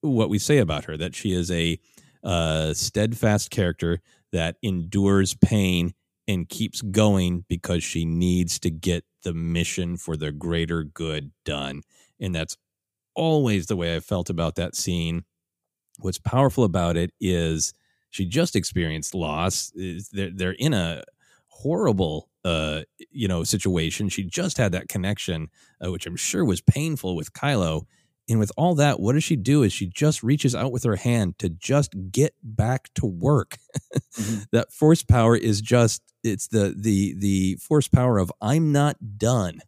what we say about her that she is a uh, steadfast character that endures pain and keeps going because she needs to get the mission for the greater good done. And that's always the way I felt about that scene. What's powerful about it is she just experienced loss. They're, in a horrible uh you know situation she just had that connection uh, which i'm sure was painful with kylo and with all that, what does she do? Is she just reaches out with her hand to just get back to work? Mm-hmm. <laughs> that force power is just it's the the the force power of I'm not done.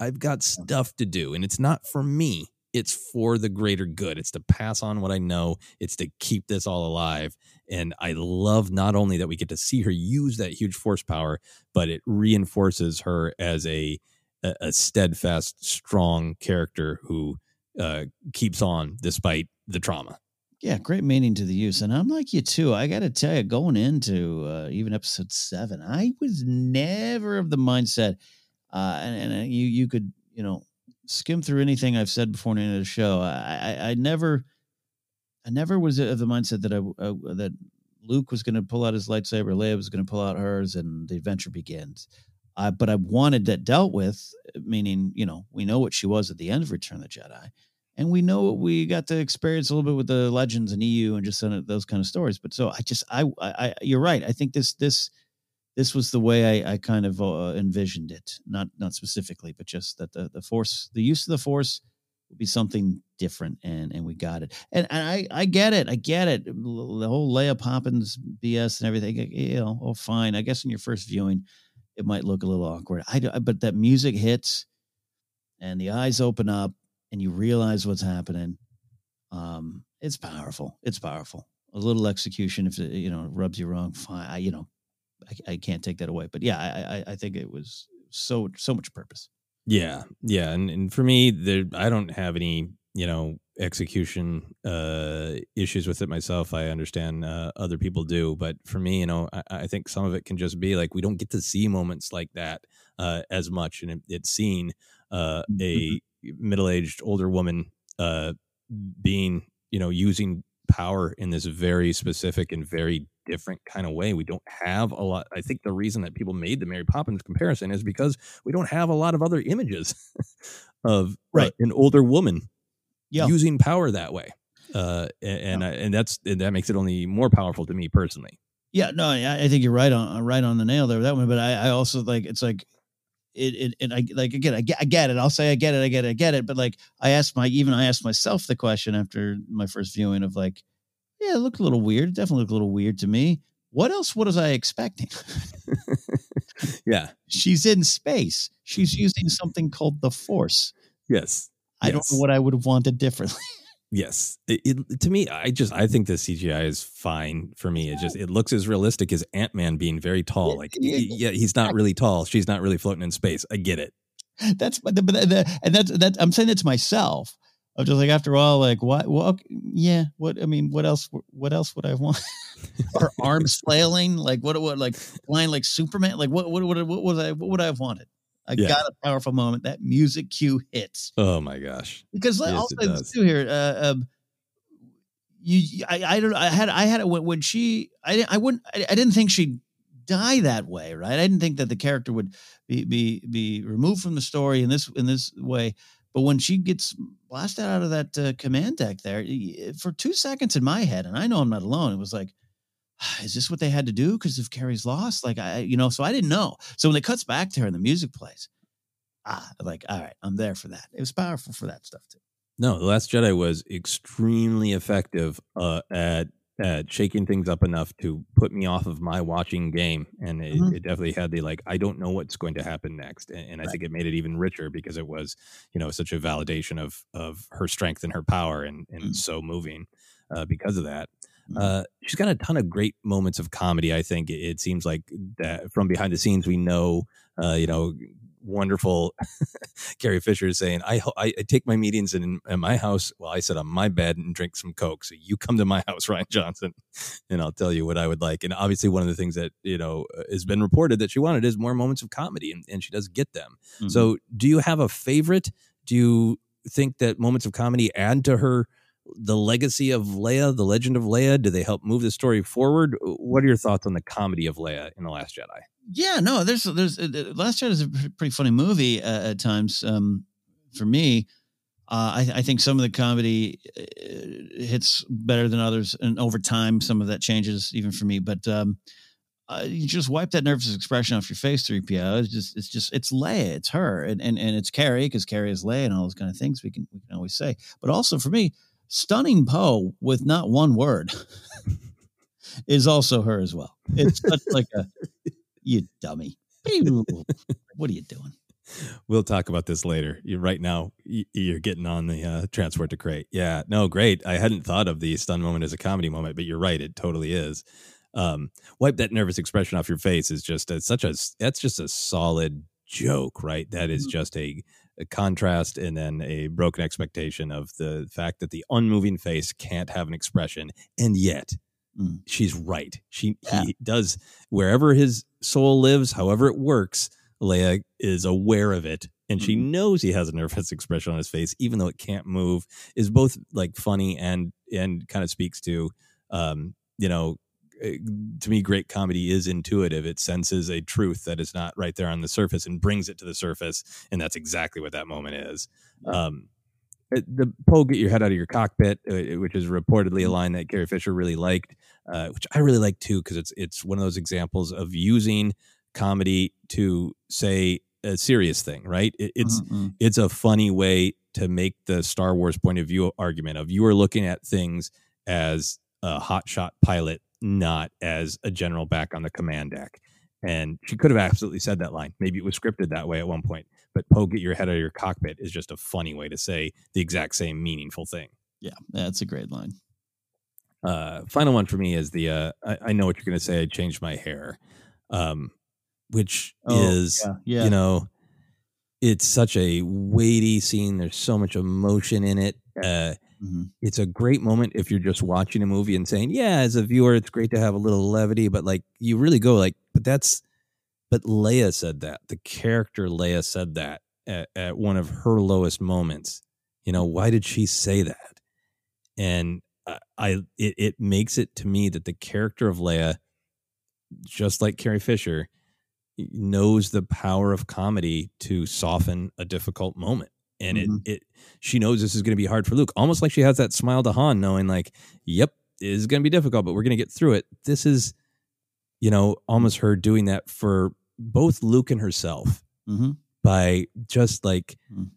I've got stuff to do, and it's not for me. It's for the greater good. It's to pass on what I know. It's to keep this all alive. And I love not only that we get to see her use that huge force power, but it reinforces her as a a, a steadfast, strong character who uh, keeps on despite the trauma. Yeah, great meaning to the use. And I'm like you too. I got to tell you, going into uh, even episode seven, I was never of the mindset, uh, and, and you you could you know skim through anything I've said before in the the show. I, I I never, I never was of the mindset that I uh, that Luke was going to pull out his lightsaber, Leia was going to pull out hers, and the adventure begins. Uh, but I wanted that dealt with, meaning you know we know what she was at the end of Return of the Jedi, and we know we got to experience a little bit with the legends and EU and just those kind of stories. But so I just I I, you're right. I think this this this was the way I, I kind of uh, envisioned it. Not not specifically, but just that the the force, the use of the force, would be something different, and and we got it. And, and I I get it. I get it. The whole Leia Poppins BS and everything. You know, oh fine. I guess in your first viewing, it might look a little awkward. I but that music hits, and the eyes open up and you realize what's happening, um, it's powerful. It's powerful. A little execution, if it, you know, rubs you wrong, fine. I, you know, I, I can't take that away. But yeah, I, I, I think it was so so much purpose. Yeah, yeah, and and for me, there I don't have any you know execution uh issues with it myself i understand uh, other people do but for me you know I, I, think some of it can just be like we don't get to see moments like that uh as much and it, it's seen uh a mm-hmm middle-aged older woman uh, being you know using power in this very specific and very different kind of way. We don't have a lot. I think the reason that people made the Mary Poppins comparison is because we don't have a lot of other images <laughs> of uh, right. Uh, an older woman yeah. using power that way. Uh, and yeah. and that's and that makes it only more powerful to me personally. Yeah, no, I, I think you're right on right on the nail there with that one. But I, I also like it's like it, it and I like again I get, I get it. I'll say I get it, I get it, I get it. But like I asked my even I asked myself the question after my first viewing of like, yeah, it looked a little weird. It definitely looked a little weird to me. What else what was I expecting? <laughs> yeah. She's in space. She's mm-hmm. using something called the force. Yes. I yes. don't know what I would have wanted differently. Yes, it, it, to me, I just I think the CGI is fine for me. It just it looks as realistic as Ant Man being very tall. Like, yeah, he's not really tall. She's not really floating in space. I get it. That's but the, but the, and that's that. I'm saying it to myself. I'm just like after all, like what? Well, okay, yeah. What I mean, what else? What else would I want? <laughs> Her arms flailing, like what? What? Like flying like Superman? Like what? What? What? What was I? What would I have wanted? I yeah. got a powerful moment. That music cue hits. Oh my gosh! Because yes, I'll say this too here. Uh, um, you, I, I don't. I had, I had it when, when she. I, I wouldn't. I, I didn't think she'd die that way, right? I didn't think that the character would be be be removed from the story in this in this way. But when she gets blasted out of that uh, command deck there, for two seconds in my head, and I know I'm not alone, it was like, <sighs> is this what they had to do because of Carrie's loss? Like I, you know, so I didn't know. So when it cuts back to her and the music plays, ah, like all right, I'm there for that. It was powerful for that stuff too. No, the Last Jedi was extremely effective uh, at at shaking things up enough to put me off of my watching game, and it, mm-hmm. it definitely had the like I don't know what's going to happen next, and, and I right. think it made it even richer because it was you know such a validation of of her strength and her power, and and mm-hmm. so moving uh, because of that. Mm-hmm. Uh, she's got a ton of great moments of comedy. I think it, seems like that from behind the scenes, we know, uh, you know, wonderful <laughs> Carrie Fisher is saying, I, I, I take my meetings in, in, my house. Well, I sit on my bed and drink some Coke. So you come to my <laughs> house, Rian Johnson, and I'll tell you what I would like. And obviously, one of the things that, you know, uh, has been reported that she wanted is more moments of comedy, and, and she does get them. Mm-hmm. So do you have a favorite? Do you think that moments of comedy add to her the legacy of Leia, the legend of Leia? Do they help move the story forward? What are your thoughts on the comedy of Leia in the Last Jedi? Yeah, no, there's there's uh, Last Jedi is a pretty funny movie uh, at times. Um, for me, uh, I, I, think some of the comedy uh, hits better than others, and over time, some of that changes even for me. But um, uh, you just wipe that nervous expression off your face, three PO. It's just, it's just, it's Leia, it's her, and and, and it's Carrie because Carrie is Leia, and all those kind of things we can we can always say. But also for me, stunning Poe with not one word <laughs> is also her as well. It's such like a you dummy. <laughs> what are you doing? We'll talk about this later. You right now you're getting on the uh, transport to Crait. Yeah, no, great. I hadn't thought of the stun moment as a comedy moment, but you're right. It totally is. Um, wipe that nervous expression off your face is just a, such a that's just a solid joke, right? That is mm-hmm. just a contrast and then a broken expectation of the fact that the unmoving face can't have an expression and yet mm. she's right she yeah. he does wherever his soul lives however it works leia is aware of it and she mm-hmm. knows he has a nervous expression on his face even though it can't move is both like funny and and kind of speaks to um you know to me, great comedy is intuitive. It senses a truth that is not right there on the surface and brings it to the surface, and that's exactly what that moment is. Um, uh, the Poe, get your head out of your cockpit, uh, which is reportedly a line that Carrie Fisher really liked, uh, which I really like too, because it's it's one of those examples of using comedy to say a serious thing, right? It, it's Mm-mm. it's a funny way to make the Star Wars point of view argument of you are looking at things as a hotshot pilot, not as a general back on the command deck. And she could have absolutely said that line. Maybe it was scripted that way at one point. But Poe, get your head out of your cockpit is just a funny way to say the exact same meaningful thing. Yeah, that's a great line. Uh, final one for me is the uh, I, I know what you're going to say. I changed my hair, um, which Oh, is yeah, yeah. you know, it's such a weighty scene. There's so much emotion in it. Uh, Mhm. It's a great moment if you're just watching a movie and saying, "Yeah, as a viewer, it's great to have a little levity," but like you really go like, "But that's." But Leia said that the character Leia said that at, at one of her lowest moments. You know, why did she say that? and I, I it, it makes it to me that the character of Leia, just like Carrie Fisher, knows the power of comedy to soften a difficult moment. And Mhm. it it she knows this is going to be hard for Luke, almost like she has that smile to Han, knowing like, yep, it is going to be difficult, but we're going to get through it. This is, you know, almost her doing that for both Luke and herself Mm-hmm. by just like Mm.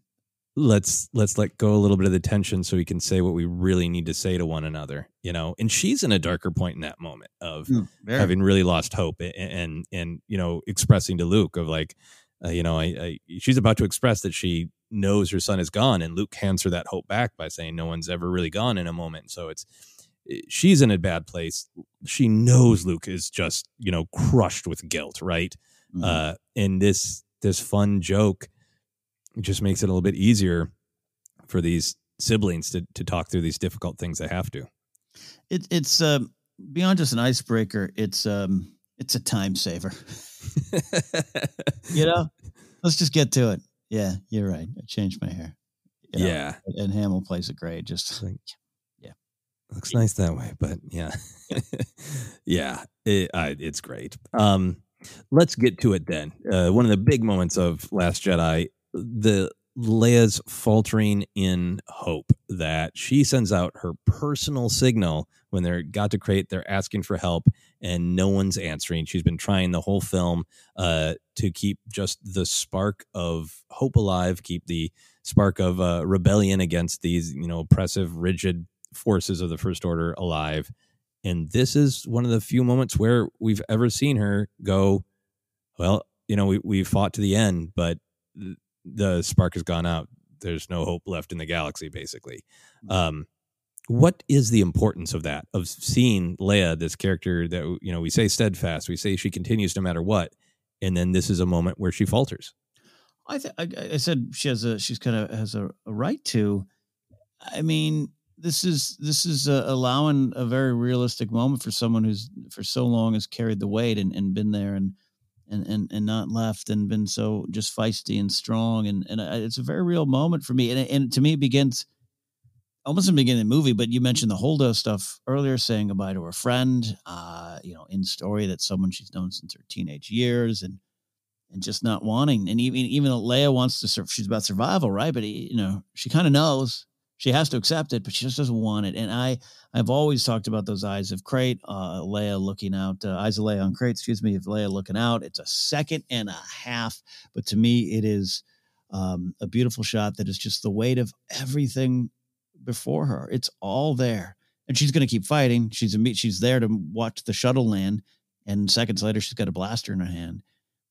let's let's let go a little bit of the tension so we can say what we really need to say to one another you know and she's in a darker point in that moment of Mm, having really lost hope and and, and you know expressing to luke of like uh, you know I, I she's about to express that she knows her son is gone and luke hands her that hope back by saying no one's ever really gone in a moment so it's eh, she's in a bad place she knows luke is just you know crushed with guilt right Mhm. uh and this this fun joke just makes it a little bit easier for these siblings to to talk through these difficult things they have to It, it's um, beyond just an icebreaker. It's um, it's a time saver. <laughs> you know, let's just get to it. Yeah, you're right. I changed my hair. You know, Yeah. and Hamill plays it great. Just like, <laughs> yeah. looks nice that way but yeah <laughs> yeah it, I, it's great um let's get to it then uh one of the big moments of last jedi the leia's faltering in hope that she sends out her personal signal when they're got to Crait they're asking for help and no one's answering. She's been trying the whole film uh to keep just the spark of hope alive keep the spark of uh, rebellion against these you know oppressive rigid forces of the first order alive. And this is one of the few moments where we've ever seen her go well you know we, we fought to the end but the spark has gone out. There's no hope left in the galaxy basically. Um what is the importance of that of seeing leia this character that you know we say steadfast we say she continues no matter what and then this is a moment where she falters? I, th- I I said she has a she's kind of has a, a right to. I mean, this is this is uh, allowing a very realistic moment for someone who's for so long has carried the weight and, and been there and and and and not left and been so just feisty and strong and and it's a very real moment for me and and to me it begins almost in the beginning of the movie. But you mentioned the Holdo stuff earlier, saying goodbye to her friend. Uh, you know, in story that someone she's known since her teenage years and and just not wanting. And even even Leia wants to, she's about survival, right? But he, you know, she kind of knows she has to accept it, but she just doesn't want it. And I, I've always talked about those eyes of Crait, uh, Leia looking out, uh, eyes of Leia on Crait, excuse me, of Leia looking out. It's a second and a half, but to me, it is um, a beautiful shot that is just the weight of everything before her. It's all there, and she's going to keep fighting. She's she's there to watch the shuttle land, and seconds later, she's got a blaster in her hand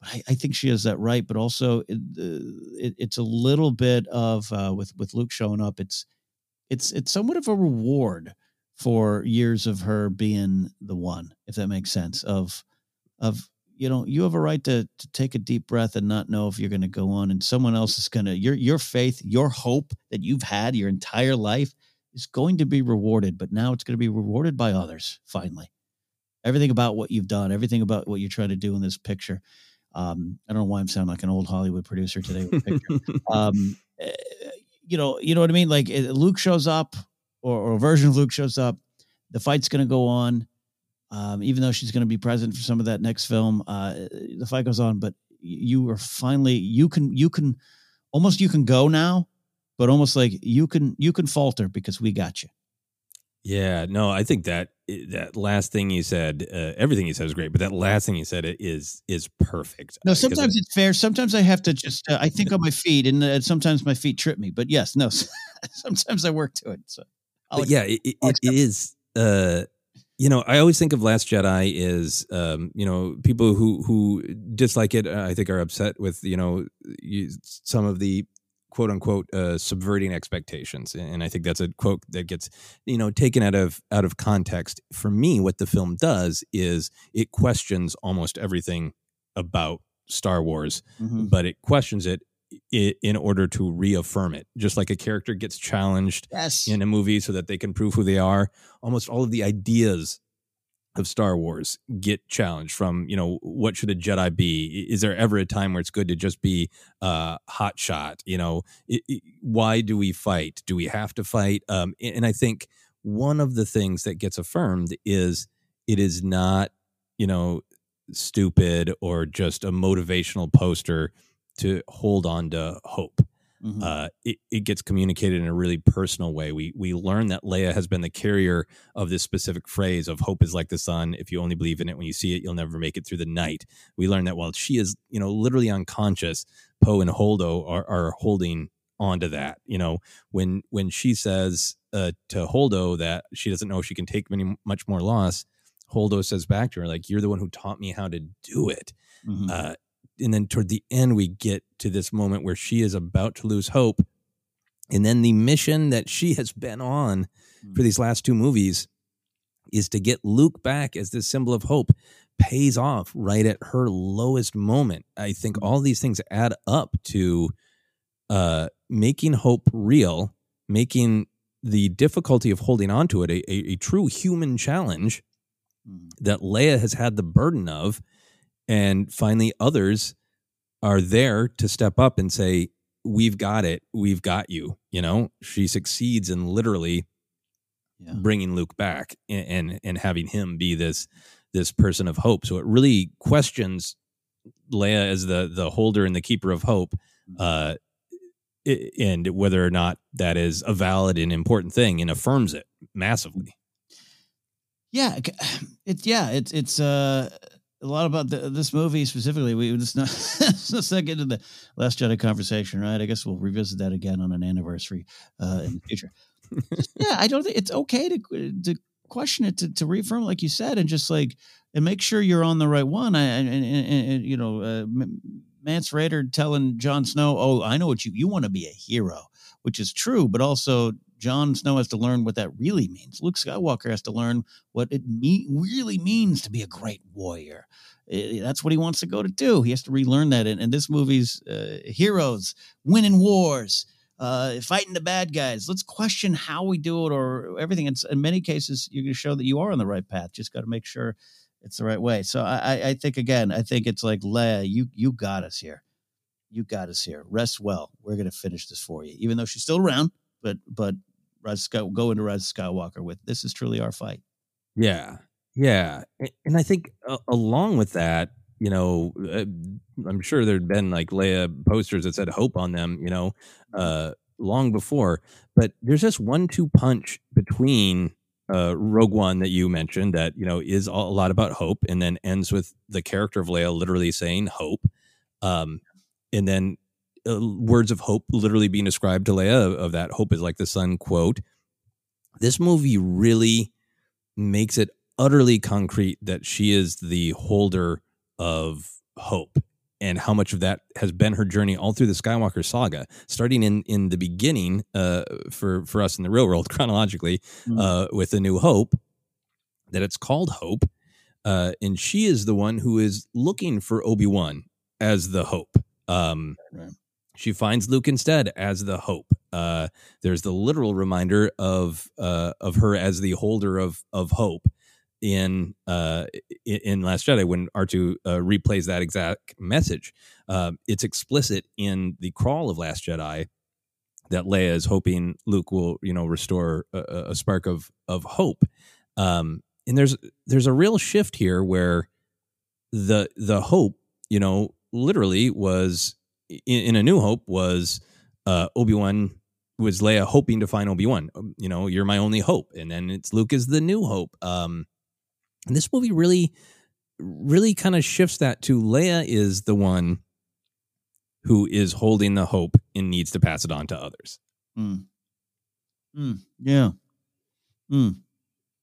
but I, I think she has that right. But also, it, it, it's a little bit of uh, with with Luke showing up. It's it's it's somewhat of a reward for years of her being the one, if that makes sense. Of of you know, you have a right to to take a deep breath and not know if you're going to go on, and someone else is going to your your faith, your hope that you've had your entire life is going to be rewarded. But now it's going to be rewarded by others. Finally, everything about what you've done, everything about what you're trying to do in this picture. Um, I don't know why I'm sounding like an old Hollywood producer today. With picture. <laughs> um, eh, you know, you know what I mean. Like eh, Luke shows up, or, or a version of Luke shows up. The fight's going to go on, um, even though she's going to be present for some of that next film. Uh, the fight goes on, but you are finally you can you can almost you can go now but almost like you can you can falter because we got you. Yeah, no, I think that that last thing you said, uh, everything you said is great, but that last thing you said is is perfect. No, Uh, sometimes it's fair. Sometimes I have to just uh, I think on my feet, and uh, sometimes my feet trip me. But yes, no, <laughs> sometimes I work to it. So yeah, it, it, it is. Uh, you know, I always think of Last Jedi is, um, you know, people who who dislike it. I think are upset with you know some of the quote unquote uh, subverting expectations, and I think that's a quote that gets you know taken out of out of context. For me, what the film does is it questions almost everything about Star Wars, Mhm. but it questions it. In order to reaffirm it, just like a character gets challenged Yes. in a movie so that they can prove who they are. Almost all of the ideas of Star Wars get challenged from, you know, what should a Jedi be? Is there ever a time where it's good to just be uh, hot shot? You know, I- I- why do we fight? Do we have to fight? Um, a- and I think one of the things that gets affirmed is it is not, you know, stupid or just a motivational poster to hold on to hope Mhm. uh, it, it gets communicated in a really personal way. We we learn that Leia has been the carrier of this specific phrase of "hope is like the sun. If you only believe in it when you see it, you'll never make it through the night." We learn that while she is, you know, literally unconscious, Poe and Holdo are, are holding onto that. You know, when when she says uh, to Holdo that she doesn't know if she can take many much more loss, Holdo says back to her like, "You're the one who taught me how to do it." Mhm. Uh, and then toward the end, we get to this moment where she is about to lose hope. And then the mission that she <laughs> has been on hmm. for these last two movies is to get Luke back as this symbol of hope pays off right at her lowest moment. I think hmm. all these things add up to uh, making hope real, making the difficulty of holding on to it a, a, a true human challenge hmm. that Leia has had the burden of. And finally, others are there to step up and say, We've got it. We've got you. You know, she succeeds in literally bringing Luke back and, and, and having him be this this person of hope. So it really questions Leia as the the holder and the keeper of hope, uh, and whether or not that is a valid and important thing, and affirms it massively. Yeah, it's <sighs> yeah, it's it's uh a lot about the, this movie specifically. We just not <laughs> let's not get into the Last Jedi conversation, right? I guess we'll revisit that again on an anniversary uh, in the future. yeah, I don't think it's okay to to question it to, to reaffirm, like you said, and just like and make sure you're on the right one. I, and, and, and, you know, uh, Mance Rayder telling Jon Snow, "Oh, I know what you you want to be a hero," which is true, but also Jon Snow has to learn what that really means. Luke Skywalker has to learn what it me- really means to be a great warrior. Eh, That's what he wants to go to do. He has to relearn that. And, and this movie's uh, heroes winning wars, uh, fighting the bad guys. Let's question how we do it or everything. It's, in many cases, you're going to show that you are on the right path. Just got to make sure it's the right way. So I, I- think again, I think it's like Leia, you you got us here. You got us here. Rest well. We're going to finish this for you, even though she's still around. But but Rise Sky, go into Rise Skywalker with this is truly our fight. Yeah, yeah, and I think uh, along with that, you know, uh, I'm sure there'd been like Leia posters that said "Hope" on them, you know, uh, long before. But there's this one-two punch between uh, Rogue One that you mentioned that you know is a lot about hope, and then ends with the character of Leia literally saying "Hope," um, and then uh, words of hope literally being ascribed to Leia of, of that hope is like the sun quote. This movie really makes it utterly concrete that she is the holder of hope and how much of that has been her journey all through the Skywalker saga, starting in in the beginning uh, for for us in the real world <laughs> chronologically uh, with a New Hope, that it's called Hope, uh, and she is the one who is looking for Obi Wan as the Hope. Um, She finds Luke instead as the Hope. Uh, there's the literal reminder of uh, of her as the holder of of hope in uh in, Last Jedi when R2 uh, replays that exact message. Uh, it's explicit in the crawl of Last Jedi that Leia is hoping Luke will you know restore a- a spark of of hope. Um, and there's there's a real shift here where the the hope you know literally was in, in a new hope was uh, Obi Wan was Leia hoping to find Obi Wan. You know, you're my only hope, and then it's Luke is the new hope. Um, and this movie really, really kind of shifts that to Leia is the one who is holding the hope and needs to pass it on to others. Mm. Mm. Yeah. Mm.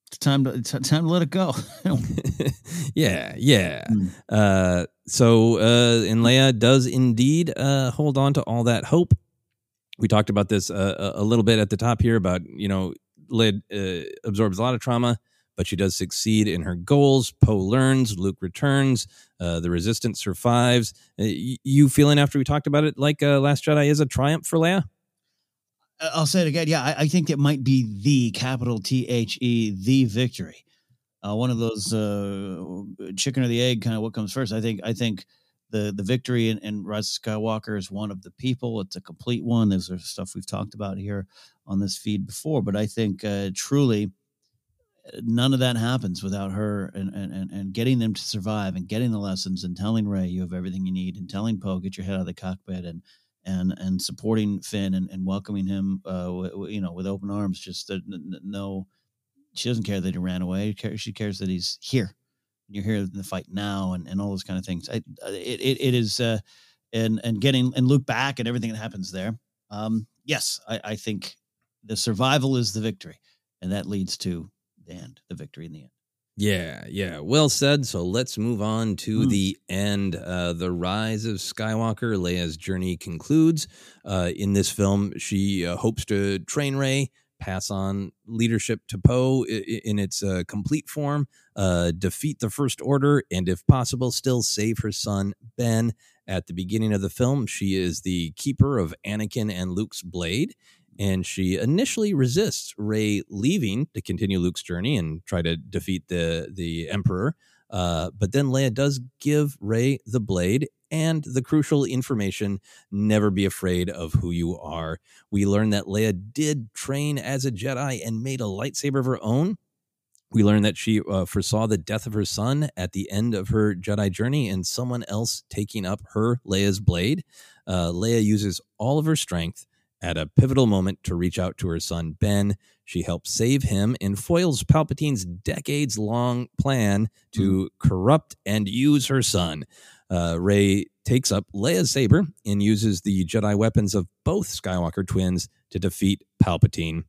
It's time to it's time to let it go. <laughs> yeah, yeah. Uh, so, uh, and Leia does indeed uh, hold on to all that hope. We talked about this uh, a a little bit at the top here about you know Leia uh, absorbs a lot of trauma, but she does succeed in her goals. Poe learns, Luke returns, uh, the Resistance survives. Uh, you feeling after we talked about it like uh, Last Jedi is a triumph for Leia? I'll say it again. Yeah, I, I think it might be the capital T H E the victory. Uh, one of those uh, chicken or the egg kind of what comes first. I think. I think the the victory in, in Rise Skywalker is one of the people. It's a complete one. There's stuff we've talked about here on this feed before, but I think uh, truly none of that happens without her and and and getting them to survive and getting the lessons and telling Rey you have everything you need and telling Poe get your head out of the cockpit and and and supporting Finn and, and welcoming him, uh, w- w- you know, with open arms. Just that n- no, she doesn't care that he ran away. She cares, that he's here. You're here in the fight now, and, and all those kind of things. I, it, it it is, uh, and and getting and Luke back and everything that happens there. Um, yes, I, I think the survival is the victory, and that leads to the end, the victory in the end. Yeah, yeah. Well said. So let's move on to Hmm. the end. Uh, the rise of Skywalker. Leia's journey concludes. Uh, in this film, she uh, hopes to train Rey, pass on leadership to Poe i- i- in its uh, complete form, uh, defeat the First Order, and if possible, still save her son, Ben. At the beginning of the film, she is the keeper of Anakin and Luke's blade and she initially resists Rey leaving to continue Luke's journey and try to defeat the the Emperor. Uh, but then Leia does give Rey the blade and the crucial information: never be afraid of who you are. We learn that Leia did train as a Jedi and made a lightsaber of her own. We learn that she uh, foresaw the death of her son at the end of her Jedi journey and someone else taking up her Leia's blade. Uh, Leia uses all of her strength at a pivotal moment to reach out to her son Ben. She helps save him and foils Palpatine's decades long plan to corrupt and use her son. Uh, Rey takes up Leia's saber and uses the Jedi weapons of both Skywalker twins to defeat Palpatine.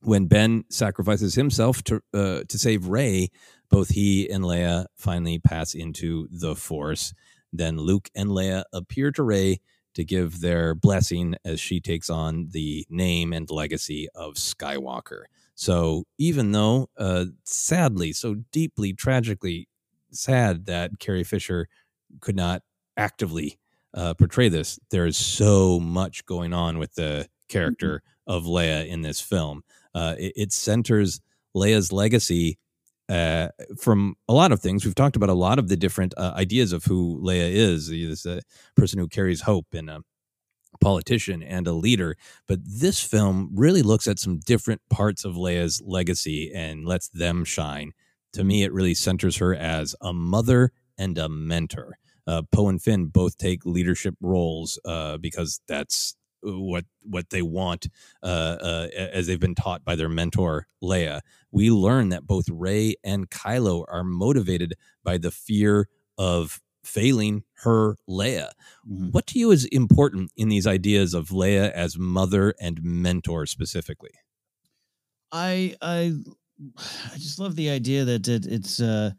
When Ben sacrifices himself to uh, to save Rey, both he and Leia finally pass into the Force. Then Luke and Leia appear to Rey to give their blessing as she takes on the name and legacy of Skywalker. So even though, uh, sadly, so deeply, tragically sad that Carrie Fisher could not actively uh, portray this, there is so much going on with the character of Leia in this film. Uh, it, it centers Leia's legacy uh, from a lot of things. We've talked about a lot of the different uh, ideas of who Leia is. This a person who carries hope and a politician and a leader. But this film really looks at some different parts of Leia's legacy and lets them shine. To me, it really centers her as a mother and a mentor. Uh, Poe and Finn both take leadership roles uh, because that's what what they want uh, uh, as they've been taught by their mentor Leia. We learn that both Rey and Kylo are motivated by the fear of failing her Leia. What to you is important in these ideas of Leia as mother and mentor specifically? I I <sighs> I just love the idea that it, it's uh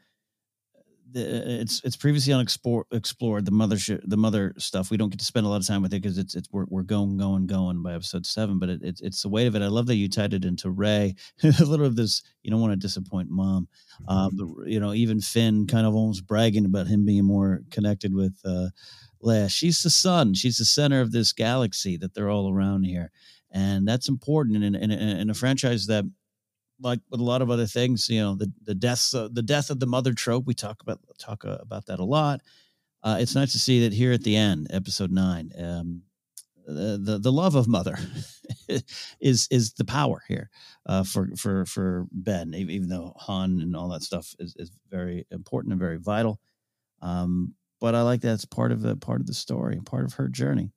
the, it's it's previously unexplored explored the mother the mother stuff. We don't get to spend a lot of time with it because it's it's we're, we're going going going by episode seven. But it, it's it's the weight of it. I love that you tied it into Rey. <laughs> a little of this. You don't want to disappoint mom. Um, but, you know, even Finn kind of almost bragging about him being more connected with uh, Leia. She's the sun. She's the center of this galaxy that they're all around here, and that's important in, in, in a franchise that like with a lot of other things, you know, the the deaths, uh, the death of the mother trope. We talk about talk uh, about that a lot. Uh, it's nice to see that here at the end, episode nine, um, the, the the love of mother <laughs> is is the power here uh, for for for Ben. Even, though Han and all that stuff is, is very important and very vital, um, but I like that it's part of the part of the story, part of her journey.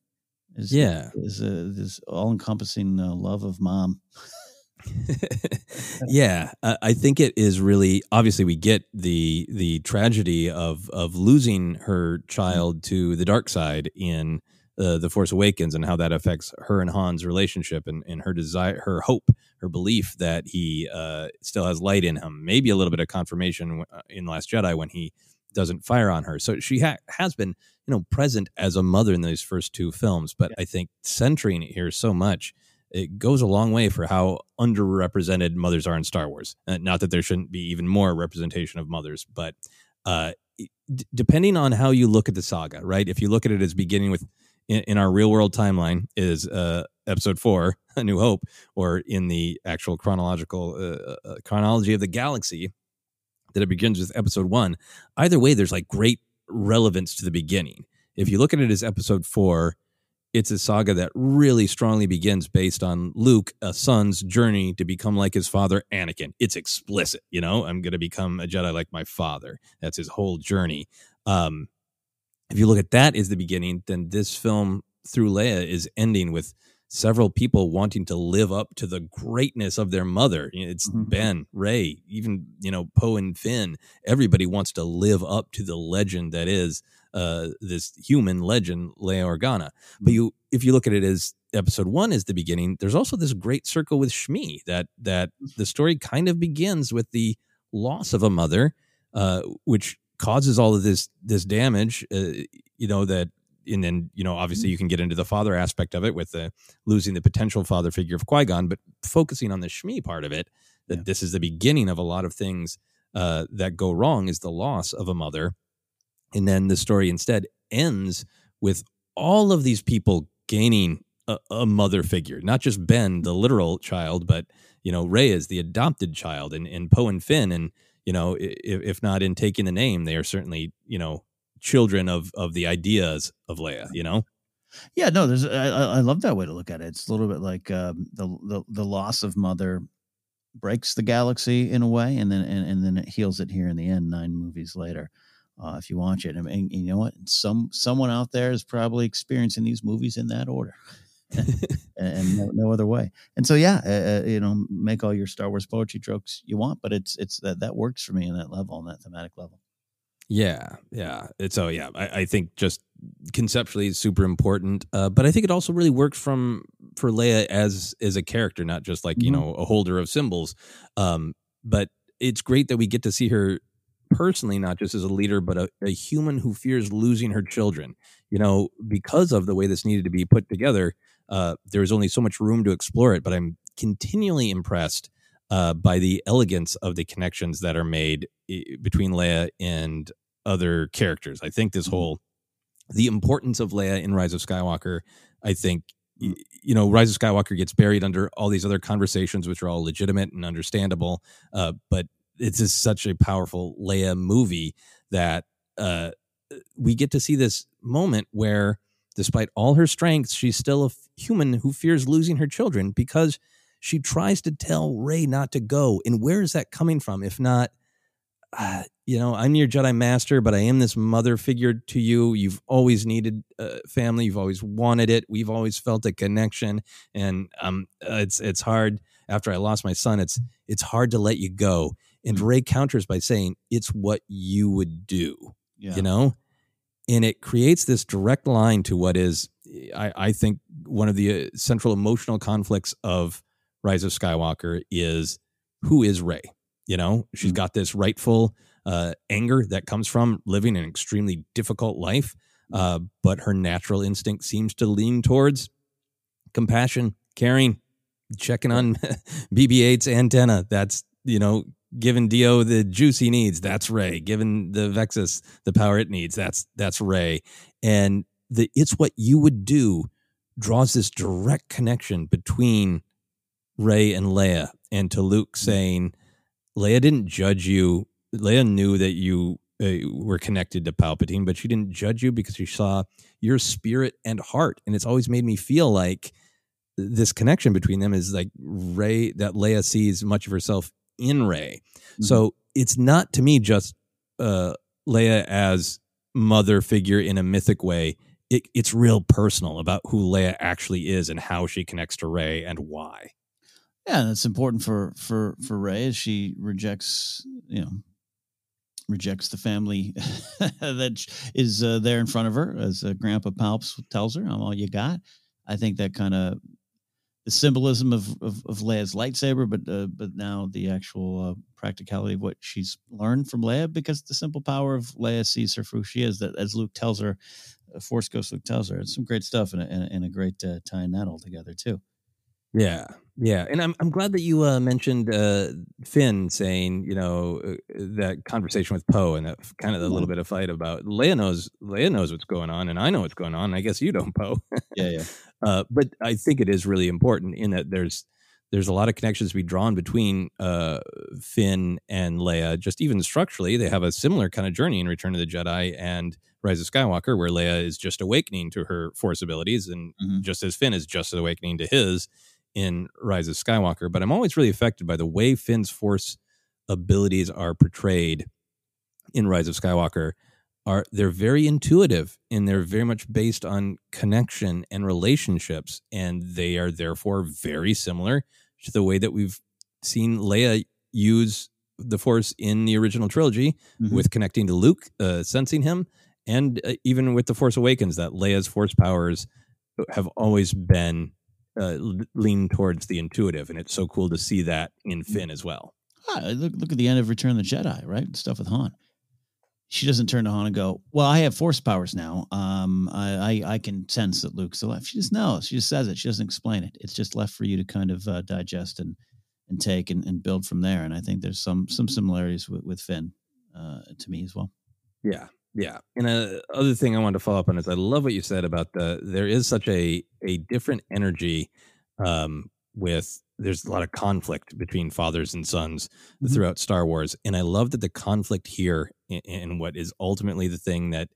Is, Yeah. is uh, this all encompassing uh, love of mom. <laughs> <laughs> yeah, I think it is really obviously we get the the tragedy of of losing her child to the dark side in uh, the Force Awakens and how that affects her and Han's relationship and, and her desire, her hope, her belief that he uh, still has light in him. Maybe a little bit of confirmation uh, in Last Jedi when he doesn't fire on her. So she ha- has been you know present as a mother in those first two films, but I think centering it here so much it goes a long way for how underrepresented mothers are in Star Wars. Uh, not that there shouldn't be even more representation of mothers, but uh, d- depending on how you look at the saga, right? If you look at it as beginning with in, in our real world timeline is uh, Episode Four, <laughs> A New Hope, or in the actual chronological uh, uh, chronology of the galaxy, that it begins with Episode One. Either way, there's like great relevance to the beginning. If you look at it as Episode Four it's a saga that really strongly begins based on Luke, a son's journey to become like his father, Anakin. It's explicit, you know, I'm going to become a Jedi like my father. That's his whole journey. Um, if you look at that as the beginning, then this film through Leia is ending with several people wanting to live up to the greatness of their mother. It's Ben, Rey, even you know Poe and Finn. Everybody wants to live up to the legend that is uh, this human legend, Leia Organa. But you, if you look at it as episode one is the beginning, there's also this great circle with Shmi that that the story kind of begins with the loss of a mother, uh, which causes all of this this damage. Uh, you know that. And then, you know, obviously you can get into the father aspect of it with the losing the potential father figure of Qui Gon, but focusing on the Shmi part of it, that this is the beginning of a lot of things uh, that go wrong, is the loss of a mother and then the story instead ends with all of these people gaining a, a mother figure, not just Ben, the literal child, but you know Rey is the adopted child, and and Poe and Finn, and you know if, if not in taking the name, they are certainly you know children of of the ideas of Leia. You know. Yeah, no, there's I, I love that way to look at it. It's a little bit like um, the, the the loss of mother breaks the galaxy in a way, and then and, and then it heals it here in the end. Nine movies later, uh, if you watch it, and, and you know what, some someone out there is probably experiencing these movies in that order, <laughs> and, no, no other way. And so, yeah, uh, uh, you know, make all your Star Wars poetry jokes you want, but it's it's that that works for me in that level, on that thematic level. Yeah, yeah. It's so yeah. I, I think just conceptually it's super important, uh, but I think it also really works from for Leia as as a character, not just like you Mhm. know a holder of symbols. Um, but it's great that we get to see her personally, not just as a leader, but a, a human who fears losing her children. You know, because of the way this needed to be put together, uh, there was only so much room to explore it. But I'm continually impressed uh, by the elegance of the connections that are made between Leia and other characters. I think this whole the importance of Leia in Rise of Skywalker, I think you know, Rise of Skywalker gets buried under all these other conversations, which are all legitimate and understandable. Uh, but it's just such a powerful Leia movie that uh, we get to see this moment where, despite all her strengths, she's still a f- human who fears losing her children because she tries to tell Rey not to go. And where is that coming from? If not, uh, you know, I'm your Jedi Master, but I am this mother figure to you. You've always needed uh, family. You've always wanted it. We've always felt a connection, and um, it's it's hard. After I lost my son, it's it's hard to let you go. And Rey counters by saying, "It's what you would do." Yeah. You know, and it creates this direct line to what is, I, I think, one of the uh, central emotional conflicts of Rise of Skywalker is who is Rey. You know, she's got this rightful uh, anger that comes from living an extremely difficult life, uh, but her natural instinct seems to lean towards compassion, caring, checking on <laughs> BB-8's antenna. That's you know, giving D-O the juice he needs. That's Rey. Giving the Vexis the power it needs. That's that's Rey. And the it's what you would do draws this direct connection between Rey and Leia, and to Luke saying, Leia didn't judge you. Leia knew that you uh, were connected to Palpatine, but she didn't judge you because she saw your spirit and heart. And it's always made me feel like this connection between them is like Rey, that Leia sees much of herself in Rey. So it's not to me just uh, Leia as mother figure in a mythic way. it, it's real personal about who Leia actually is and how she connects to Rey and why. Yeah, and it's important for for for Rey as she rejects, you know, rejects the family <laughs> that is uh, there in front of her, as uh, Grandpa Palps tells her, "I'm all you got." I think that kind of the symbolism of, of, of Leia's lightsaber, but uh, but now the actual uh, practicality of what she's learned from Leia, because the simple power of Leia sees her for who she is. That as Luke tells her, uh, Force Ghost Luke tells her, it's some great stuff and a, and a, great uh, tying that all together too. Yeah, yeah, and I'm I'm glad that you uh, mentioned uh, Finn saying you know uh, that conversation with Poe and that kind of a little bit of fight about Leia knows Leia knows what's going on and I know what's going on. I guess you don't, <laughs> Poe. Yeah, yeah. uh, but I think it is really important in that there's there's a lot of connections to be drawn between uh, Finn and Leia. Just even structurally, they have a similar kind of journey in Return of the Jedi and Rise of Skywalker, where Leia is just awakening to her Force abilities, and Mm-hmm. just as Finn is just awakening to his in Rise of Skywalker. But I'm always really affected by the way Finn's Force abilities are portrayed in Rise of Skywalker. Are they're very intuitive and they're very much based on connection and relationships, and they are therefore very similar to the way that we've seen Leia use the Force in the original trilogy Mhm. with connecting to Luke, uh, sensing him, and uh, even with the Force Awakens, that Leia's Force powers have always been uh, lean towards the intuitive, and it's so cool to see that in Finn as well. Ah, look, look at the end of Return of the Jedi, right? Stuff with Han. She doesn't turn to Han and go, "Well, I have Force powers now. Um, I, I I can sense that Luke's alive." She just knows. She just says it. She doesn't explain it. It's just left for you to kind of uh, digest and and take and, and build from there. And I think there's some some similarities with, with Finn uh, to me as well. Yeah, yeah. And uh, other thing I wanted to follow up on is I love what you said about the there is such a a different energy um, with there's a lot of conflict between fathers and sons Mhm. throughout Star Wars, and I love that the conflict here in, in what is ultimately the thing that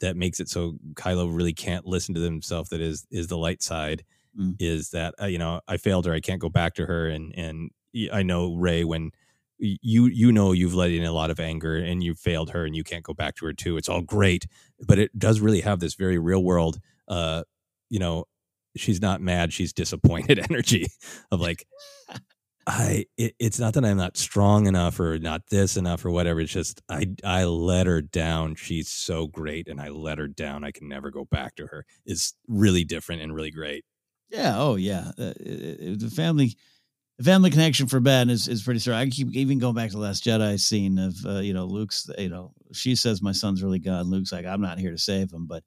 that makes it so Kylo really can't listen to himself. That is is the light side. Mm. Is that uh, you know I failed her. I can't go back to her, and and I know Rey when you you know you've let in a lot of anger and you failed her and you can't go back to her too it's all great but it does really have this very real world uh you know she's not mad she's disappointed <laughs> energy of like i it, it's not that i'm not strong enough or not this enough or whatever it's just i i let her down she's so great and i let her down i can never go back to her is really different and really great Yeah. Oh, yeah. Uh, the family, the family connection for Ben is, is pretty strong. I keep even going back to the Last Jedi scene of uh, you know Luke's. You know, she says my son's really God. Luke's like, I'm not here to save him, but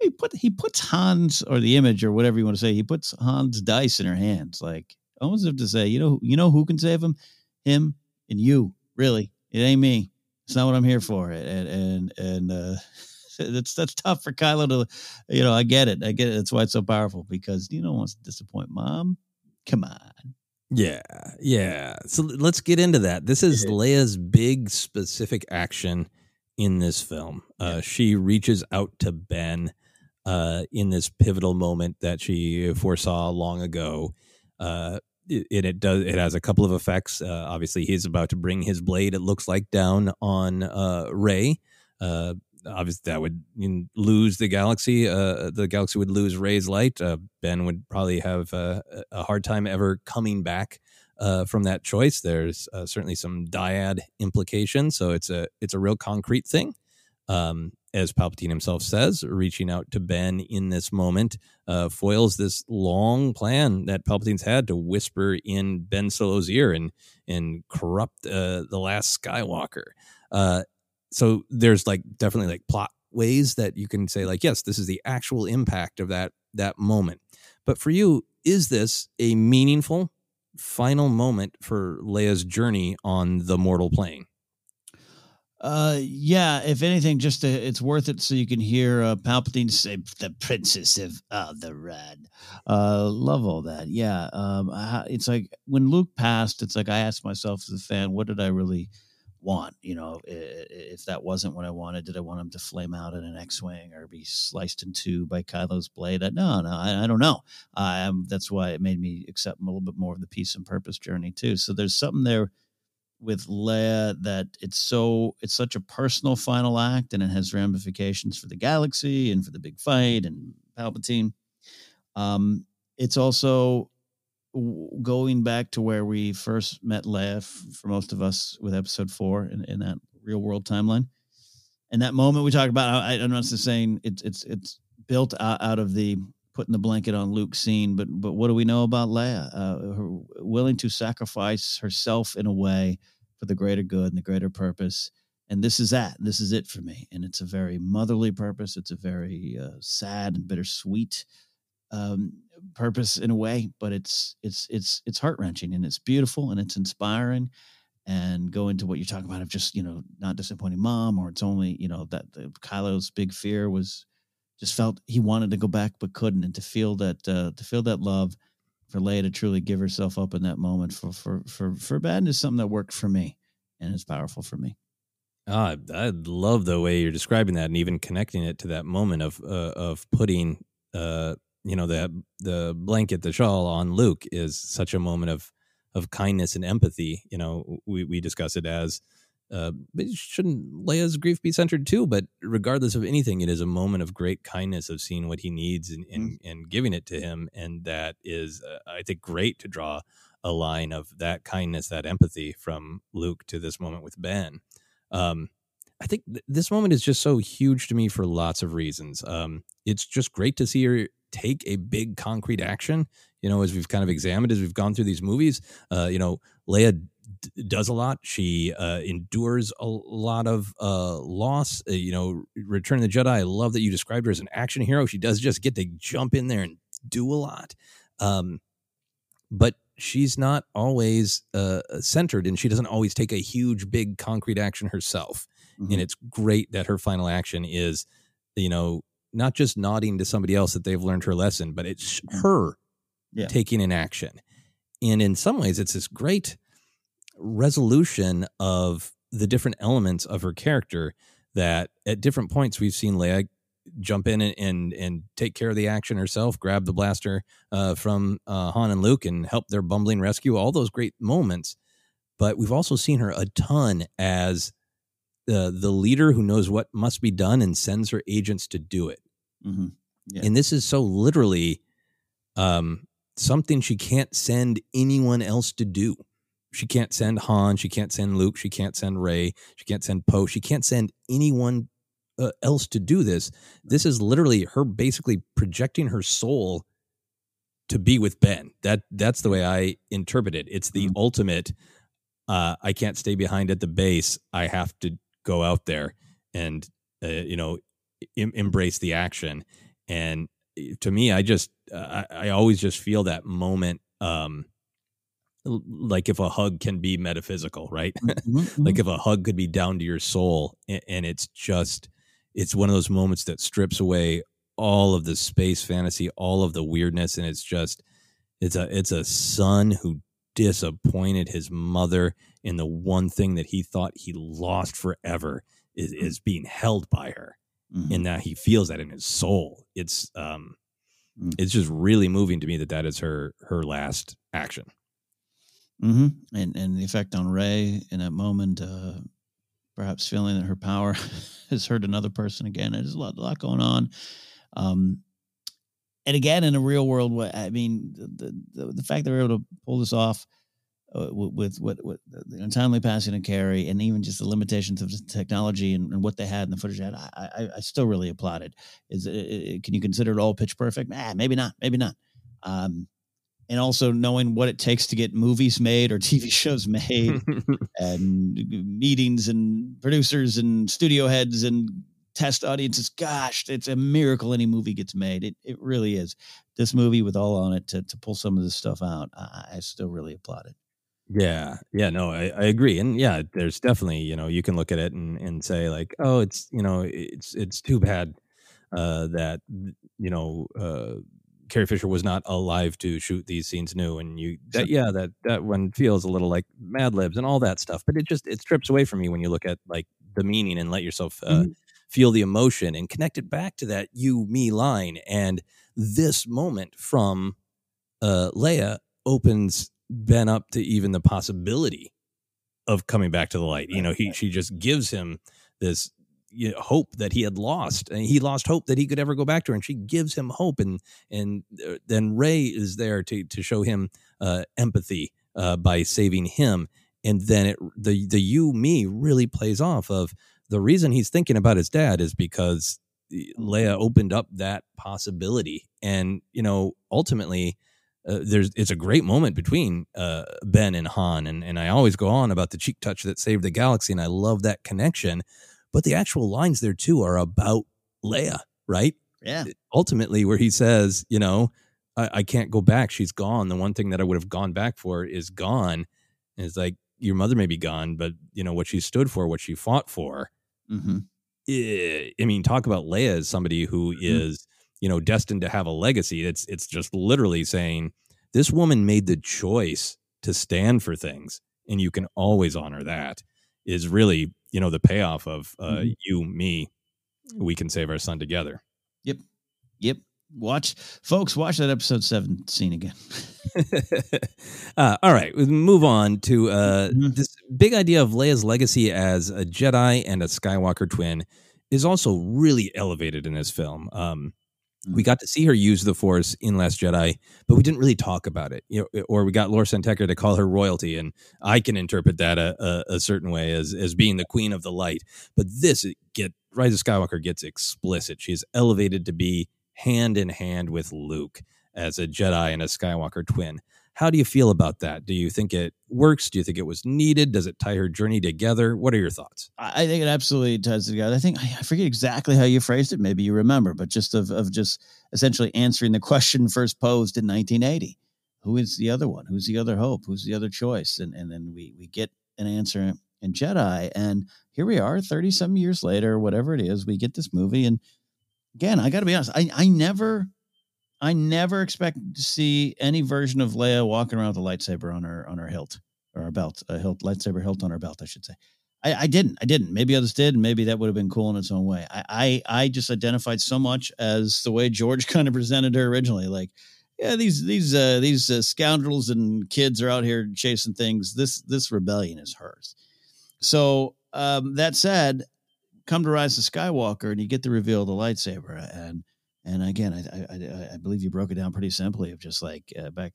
he put he puts Hans or the image or whatever you want to say. He puts Hans dice in her hands, like almost if to say, you know, you know who can save him, him and you. Really, it ain't me. It's not what I'm here for. And and and uh, <laughs> that's that's tough for Kylo to, you know. I get it. I get it. That's why it's so powerful because you don't want to disappoint mom. Come on. Yeah, yeah. So let's get into that. This is Leia's big specific action in this film. Uh, she reaches out to Ben uh, in this pivotal moment that she foresaw long ago. Uh, it, it, it does. It has a couple of effects. Uh, obviously, he's about to bring his blade. It looks like down on uh, Rey. Uh, obviously, that would lose the galaxy. Uh, the galaxy would lose Rey's light. Uh, ben would probably have uh, a hard time ever coming back uh, from that choice. There's uh, certainly some dyad implications, so it's a it's a real concrete thing. Um, as Palpatine himself says, reaching out to Ben in this moment uh, foils this long plan that Palpatine's had to whisper in Ben Solo's ear and and corrupt the last Skywalker. Uh, so there's like definitely like plot ways that you can say like yes, this is the actual impact of that that moment. But for you, is this a meaningful final moment for Leia's journey on the mortal plane? Uh, yeah. If anything, just to, it's worth it so you can hear uh, Palpatine say, "The Princess of the Red. Uh, love all that. Yeah. Um, I, it's like when Luke passed. It's like I asked myself as a fan, what did I really want? You know, if that wasn't what I wanted, did I want him to flame out in an X-wing or be sliced in two by Kylo's blade? No, no, I, I don't know. That's why it made me accept a little bit more of the peace and purpose journey too. So there's something there with Leia that it's so it's such a personal final act and it has ramifications for the galaxy and for the big fight and Palpatine. Um, it's also going back to where we first met Leia for most of us with Episode Four in, in that real world timeline, and that moment we talked about. I, I'm not just saying it's it's it's built out, out of the putting the blanket on Luke scene, but but what do we know about Leia? Uh, her, willing to sacrifice herself in a way for the greater good and the greater purpose. And this is that. This is it for me. And it's a very motherly purpose. It's a very uh, sad and bittersweet um, purpose in a way, but it's it's it's it's heart wrenching and it's beautiful and it's inspiring. And go into what you're talking about of just you know not disappointing mom or it's only you know that the Kylo's big fear was just felt he wanted to go back but couldn't, and to feel that uh, to feel that love for Leia to truly give herself up in that moment for for for for Ben is something that worked for me and is powerful for me. Ah, I love the way you're describing that, and even connecting it to that moment of uh, of putting, uh, you know, the the blanket, the shawl on Luke is such a moment of of kindness and empathy. You know, we we discuss it as uh, shouldn't Leia's grief be centered too? But regardless of anything, it is a moment of great kindness of seeing what he needs and, and, mm. and giving it to him. And that is, uh, I think, great to draw a line of that kindness, that empathy from Luke to this moment with Ben. Um, I think th- this moment is just so huge to me for lots of reasons. Um, it's just great to see her take a big concrete action. You know, as we've kind of examined as we've gone through these movies, uh, you know, Leia d- does a lot. She uh, endures a lot of uh, loss. Uh, you know, Return of the Jedi. I love that you described her as an action hero. She does just get to jump in there and do a lot. Um, but she's not always uh, centered, and she doesn't always take a huge, big, concrete action herself. Mm-hmm. And it's great that her final action is, you know, not just nodding to somebody else that they've learned her lesson, but it's mm-hmm. her yeah. taking an action. And in some ways, it's this great resolution of the different elements of her character that at different points we've seen Leia jump in and, and, and take care of the action herself, grab the blaster uh, from uh, Han and Luke and help their bumbling rescue, all those great moments. But we've also seen her a ton as the the leader who knows what must be done and sends her agents to do it. Mm-hmm. Yeah. And this is so literally um, something she can't send anyone else to do. She can't send Han. She can't send Luke. She can't send Rey. She can't send Poe. She can't send anyone uh, else to do this. This is literally her basically projecting her soul to be with Ben. That that's the way I interpret it. It's the mm-hmm. ultimate. Uh, I can't stay behind at the base. I have to go out there and uh, you know em- embrace the action. And eh, to me, I just uh, I, I always just feel that moment. Um, like if a hug can be metaphysical, right? Mm-hmm, mm-hmm. <laughs> like if a hug could be down to your soul, and, and it's just it's one of those moments that strips away all of the space fantasy, all of the weirdness, and it's just it's a it's a son who disappointed his mother in the one thing that he thought he lost forever is, mm. is being held by her mm-hmm. and that he feels that in his soul it's um mm-hmm. it's just really moving to me that that is her her last action Mm-hmm. And and the effect on Rey in that moment, uh, perhaps feeling that her power <laughs> has hurt another person again. There's a lot, a lot going on. Um, and again, in a real world, way, I mean, the, the, the fact that we're able to pull this off uh, with, what, with, the untimely passing of Carrie, and even just the limitations of the technology and, and what they had in the footage, had, I, I, I still really applaud it. Is it, it, can you consider it all pitch perfect? Ah, maybe not, maybe not. Um, and also knowing what it takes to get movies made or <laughs> TV shows made <laughs> and meetings and producers and studio heads and test audiences. Gosh, it's a miracle any movie gets made. It it really is. This movie with all on it to, to pull some of this stuff out, I, I still really applaud it. Yeah, yeah, no, I, I agree, and yeah, there's definitely you know you can look at it and, and say like, oh, it's you know it's it's too bad uh, that you know uh, Carrie Fisher was not alive to shoot these scenes new, and you that yeah that that one feels a little like Mad Libs and all that stuff, but it just it strips away from you when you look at like the meaning and let yourself uh, mm-hmm. feel the emotion and connect it back to that you me line and this moment from uh, Leia opens Ben up to even the possibility of coming back to the light. You know, he she just gives him this you know, hope that he had lost, and he lost hope that he could ever go back to her, and she gives him hope, and and uh, then Rey is there to to show him uh, empathy uh, by saving him, and then it the the you me really plays off of the reason he's thinking about his dad is because Leia opened up that possibility, and you know ultimately. Uh, there's it's a great moment between uh, Ben and Han, and and I always go on about the cheek touch that saved the galaxy, and I love that connection. But the actual lines there too are about Leia, right? Yeah. Ultimately, where he says, you know, I, I can't go back. She's gone. The one thing that I would have gone back for is gone. And it's like your mother may be gone, but you know what she stood for, what she fought for. Mm-hmm. Eh, I mean, talk about Leia as somebody who is, you know, destined to have a legacy. It's it's just literally saying this woman made the choice to stand for things, and you can always honor that. Is really, you know, the payoff of uh, Mhm. you, me, we can save our son together. Yep. Yep. Watch, folks, watch that episode seven scene again. <laughs> <laughs> uh, all right, we move on to uh, Mm-hmm. this big idea of Leia's legacy as a Jedi and a Skywalker twin is also really elevated in this film. Um, Mm. We got to see her use the Force in Last Jedi, but we didn't really talk about it. You know, or we got Laura Santeca to call her royalty, and I can interpret that a, a, a certain way as as being the Queen of the Light. But this get Rise of Skywalker gets explicit. She's elevated to be hand in hand with Luke as a Jedi and a Skywalker twin. How do you feel about that? Do you think it works? Do you think it was needed? Does it tie her journey together? What are your thoughts? I think it absolutely ties together. I think I forget exactly how you phrased it. Maybe you remember, but just of of just essentially answering the question <laughs> first posed in 1980. Who is the other one? Who's the other hope? Who's the other choice? And and then we we get an answer in Jedi, and here we are, 30 some years later, whatever it is, we get this movie. And again, I got to be honest, I I never. I never expected to see any version of Leia walking around with a lightsaber on her on her hilt or her belt, a hilt lightsaber hilt on her belt, I should say. I, I didn't. I didn't. Maybe others did, and maybe that would have been cool in its own way. I, I I just identified so much as the way George <laughs> kind of presented her originally. Like, yeah, these these uh, these uh, scoundrels and kids are out here chasing things. This this rebellion is hers. So um, that said, come to Rise of Skywalker, and you get the reveal of the lightsaber, and and again, I I, I, believe you broke it down pretty simply of just like uh, back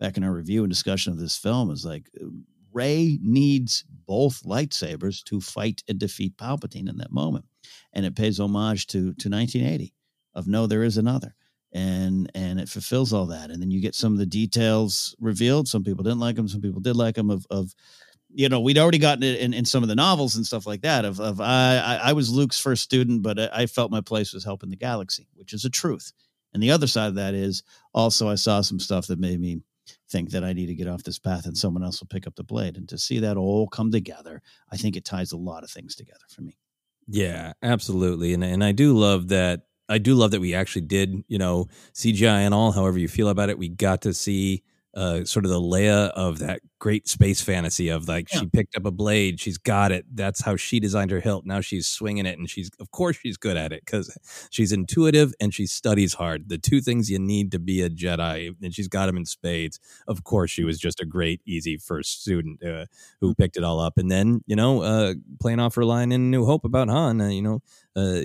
back in our review and discussion of this film is like Rey needs both lightsabers to fight and defeat Palpatine in that moment, and it pays homage to to 1980 of no, there is another, and and it fulfills all that, and then you get some of the details revealed. Some people didn't like them, some people did like them. Of of you know, we'd already gotten it in, in some of the novels and stuff like that. Of of I I, was Luke's first student, but I felt my place was helping the galaxy, which is a truth. And the other side of that is also I saw some stuff that made me think that I need to get off this path and someone else will pick up the blade. And to see that all come together, I think it ties a lot of things together for me. Yeah, absolutely. And and I do love that I do love that we actually did, you know, CGI and all, however you feel about it, we got to see uh, sort of the Leia of that great space fantasy of like she picked up a blade, she's got it. That's how she designed her hilt. Now she's swinging it, and she's of course she's good at it because she's intuitive and she studies hard. The two things you need to be a Jedi, and she's got them in spades. Of course, she was just a great, easy first student uh, who picked it all up, and then you know, uh, playing off her line in New Hope about Han, uh, you know, uh,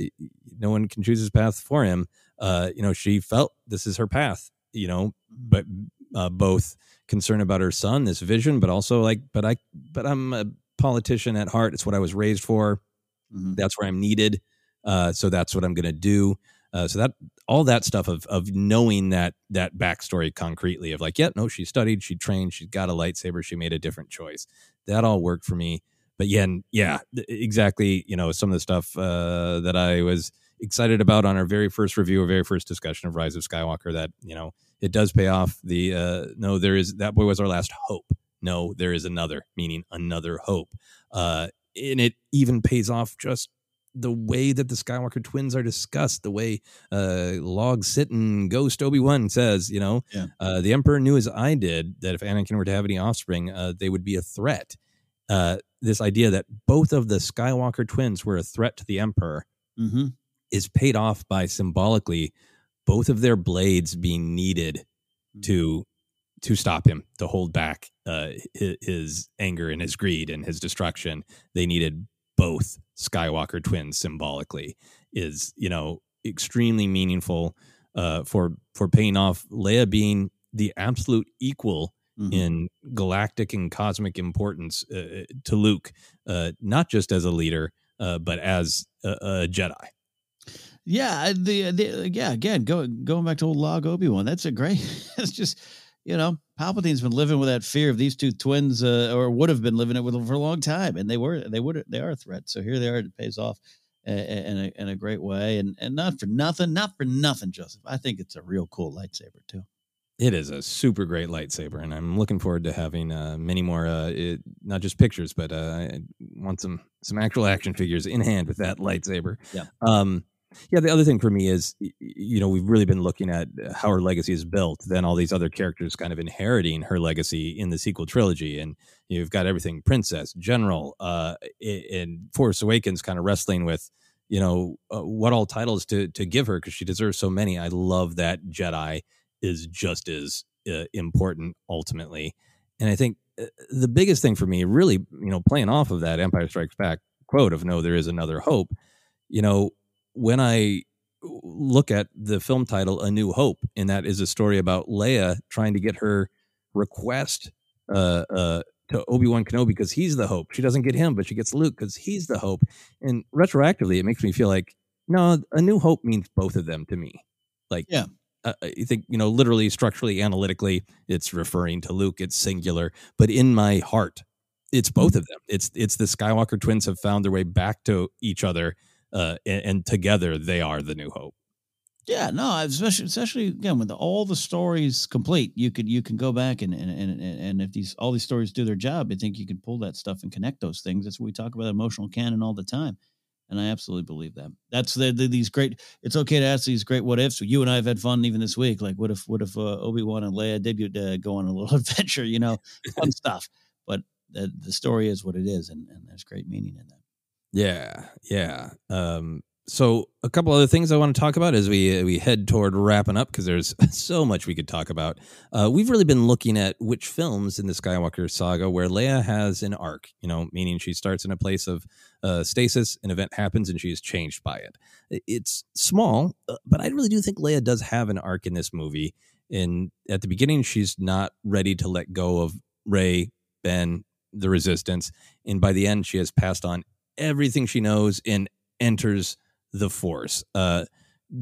no one can choose his path for him. Uh, you know, she felt this is her path. You know, but uh, both concern about her son, this vision, but also like, but I, but I'm a politician at heart. It's what I was raised for. That's where I'm needed. Uh, so that's what I'm going to do. Uh, so that all that stuff of of knowing that that backstory concretely of like, yeah, no, she studied, she trained, she's got a lightsaber, she made a different choice. That all worked for me. But yeah, and yeah, exactly. You know, some of the stuff uh, that I was excited about on our very first review, our very first discussion of Rise of Skywalker. That you know, it does pay off. The uh, no, there is that boy was our last hope. No, there is another, meaning another hope. Uh, and it even pays off just the way that the Skywalker twins are discussed, the way uh, Log Sitting Ghost Obi Wan says, you know, Yeah. uh, the Emperor knew as I did that if Anakin were to have any offspring, uh, they would be a threat. Uh, this idea that both of the Skywalker twins were a threat to the Emperor Mm-hmm. is paid off by symbolically both of their blades being needed to to stop him, to hold back uh, his, anger and his greed and his destruction. They needed both Skywalker twins symbolically. Is you know extremely meaningful uh, for for paying off Leia being the absolute equal Mhm. in galactic and cosmic importance uh, to Luke, uh, not just as a leader, uh, but as a, a Jedi. Yeah, the, the yeah again go, going back to old log Obi Wan. That's a great. <laughs> It's just you know Palpatine's been living with that fear of these two twins, uh, or would have been living it with them for a long time, and they were they would they are a threat. So here they are. It pays off uh, in a in a great way, and and not for nothing, not for nothing, Joseph. I think it's a real cool lightsaber too. It is a super great lightsaber, and I'm looking forward to having uh, many more, uh, it, not just pictures, but uh, I want some some actual action figures in hand with that lightsaber. Yeah. Um, yeah. The other thing for me is, you know, we've really been looking at how her legacy is built. Then all these other characters kind of inheriting her legacy in the sequel trilogy, and you've got everything princess, general, uh, and Force Awakens kind of wrestling with you know uh, what all titles to to give her because she deserves so many. I love that Jedi is just as uh, important ultimately, and I think uh, the biggest thing for me, really, you know, playing off of that Empire Strikes Back quote of "No, there is another hope," you know, when I look at the film title "A New Hope," and that is a story about Leia trying to get her request uh, uh, to Obi Wan Kenobi because he's the hope. She doesn't get him, but she gets Luke because he's the hope. And retroactively, it makes me feel like no, A New Hope means both of them to me. Like, Yeah. uh, I think you know, literally, structurally, analytically, it's referring to Luke. It's singular, but in my heart, it's both of them. It's it's the Skywalker twins have found their way back to each other, uh, and, and together they are the New Hope. Yeah, no, especially especially again with all the stories complete, you could you can go back and and and, and if these all these stories do their job, I think you can pull that stuff and connect those things. That's what we talk about emotional canon all the time, and I absolutely believe that. That's the, the these great. It's okay to ask these great what ifs. You and I have had fun even this week. Like, what if what if uh, Obi Wan and Leia did uh, go on a <laughs> little adventure? You know, fun stuff. But the, the story is what it is, and, and there's great meaning in that. Yeah, yeah. Um, so a couple other things I want to talk about as we we head toward wrapping up because there's <laughs> so much we could talk about. Uh, we've really been looking at which films in the Skywalker saga where Leia has an arc. You know, meaning she starts in a place of uh, stasis, an event happens, and she is changed by it. It's small, uh, but I really do think Leia does have an arc in this movie. And at the beginning, she's not ready to let go of Rey, Ben, the Resistance, and by the end, she has passed on everything she knows and enters the force. Uh,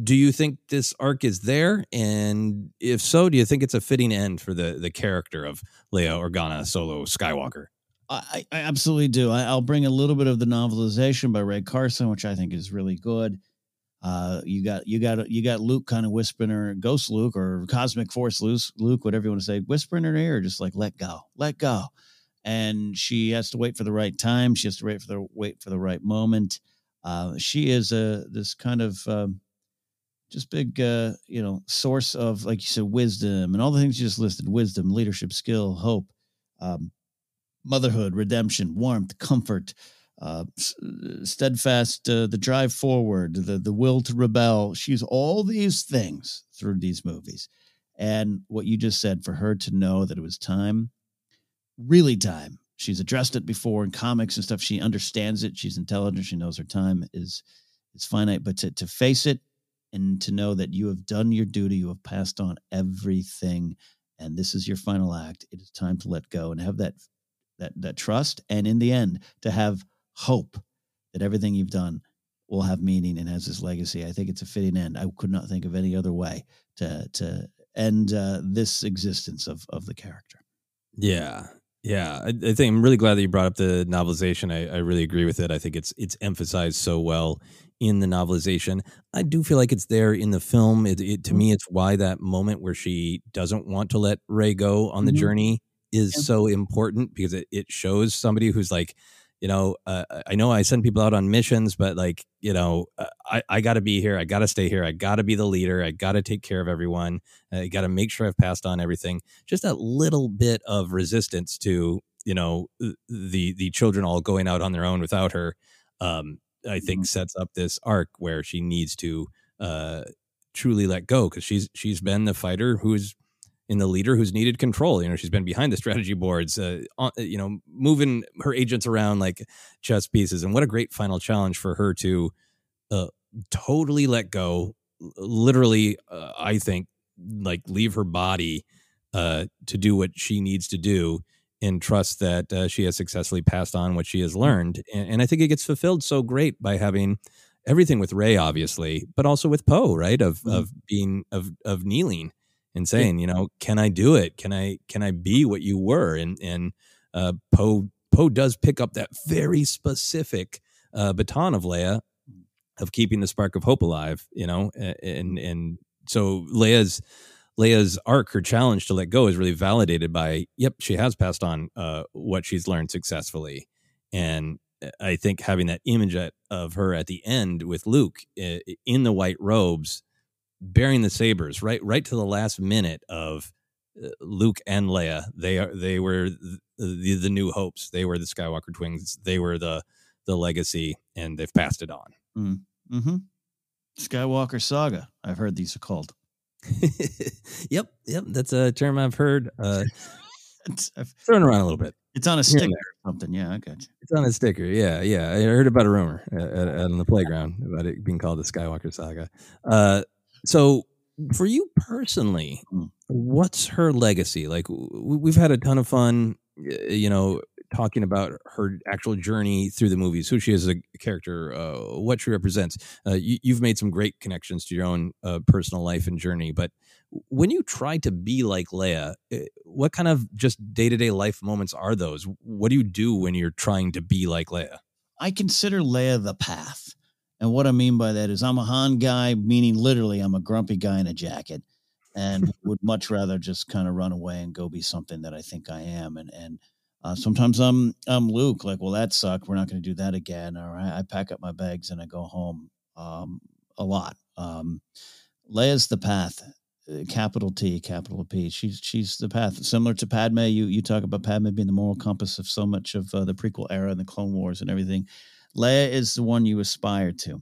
do you think this arc is there? And if so, do you think it's a fitting end for the the character of Leia Organa Solo Skywalker? I, I absolutely do. I, I'll bring a little bit of the novelization by Rae Carson, which I think is really good. Uh, you got you got you got Luke kind of whispering her, Ghost Luke or Cosmic Force Luke, Luke, whatever you want to say, whispering in her ear, just like let go, let go. And she has to wait for the right time. She has to wait for the wait for the right moment. Uh, she is a this kind of um, just big, uh, you know, source of like you said, wisdom and all the things you just listed: wisdom, leadership, skill, hope. Um, motherhood, redemption, warmth, comfort, uh, s- steadfast, uh, the drive forward, the the will to rebel. She's all these things through these movies, and what you just said for her to know that it was time, really time. She's addressed it before in comics and stuff. She understands it. She's intelligent. She knows her time is is finite, but to to face it and to know that you have done your duty, you have passed on everything, and this is your final act. It is time to let go and have that that that trust, and in the end, to have hope that everything you've done will have meaning and has this legacy. I think it's a fitting end. I could not think of any other way to to end uh, this existence of of the character. Yeah, yeah. I, I think I'm really glad that you brought up the novelization. I, I really agree with it. I think it's it's emphasized so well in the novelization. I do feel like it's there in the film. It, it to me, it's why that moment where she doesn't want to let Rey go on the Mhm. journey is so important because it, it shows somebody who's like, you know, uh, I know I send people out on missions, but like, you know, uh, I, I got to be here. I got to stay here. I got to be the leader. I got to take care of everyone. I got to make sure I've passed on everything. Just that little bit of resistance to, you know, the the children all going out on their own without her. Um, I think sets up this arc where she needs to uh, truly let go because she's she's been the fighter who's in the leader who's needed control. You know, she's been behind the strategy boards, uh, on, you know, moving her agents around like chess pieces. And what a great final challenge for her to uh, totally let go. Literally, uh, I think, like leave her body uh, to do what she needs to do and trust that uh, she has successfully passed on what she has learned. And, and I think it gets fulfilled so great by having everything with Rey, obviously, but also with Poe, right? Of Mm-hmm. of being of of kneeling and saying, you know, can I do it? Can I can I be what you were? And and uh, Poe Poe does pick up that very specific uh, baton of Leia of keeping the spark of hope alive, you know, and and so Leia's Leia's arc, her challenge to let go, is really validated by, yep, she has passed on uh, what she's learned successfully, and I think having that image at, of her at the end with Luke in the white robes, bearing the sabers, right, right to the last minute of uh, Luke and Leia, they are they were the, the the new hopes. They were the Skywalker twins. They were the the legacy, and they've passed it on. Mm. Mm-hmm. Skywalker Saga. I've heard these are called. <laughs> yep, yep, that's a term I've heard. Uh, <laughs> I've- thrown around a little bit. it's on a sticker or something. Yeah, I got you. It's on a sticker. Yeah, yeah. I heard about a rumor uh, at, at, on the playground about it being called the Skywalker Saga. Uh, so, for you personally, Mm. what's her legacy? Like, we've had a ton of fun, uh, you know, talking about her actual journey through the movies, who she is as a character, uh, what she represents. Uh, you, you've made some great connections to your own uh, personal life and journey, but when you try to be like Leia, uh, what kind of just day to day life moments are those? What do you do when you're trying to be like Leia? I consider Leia the path. And what I mean by that is I'm a Han guy, meaning literally I'm a grumpy guy in a jacket and <laughs> would much rather just kind of run away and go be something that I think I am. And, and, uh, sometimes I'm I'm Luke, like, well, that sucked. We're not going to do that again. Or I, I pack up my bags and I go home um, a lot. Um, Leia's the path, uh, capital T, capital P. She's she's the path. Similar to Padme, you you talk about Padme being the moral compass of so much of uh, the prequel era and the Clone Wars and everything. Leia is the one you aspire to.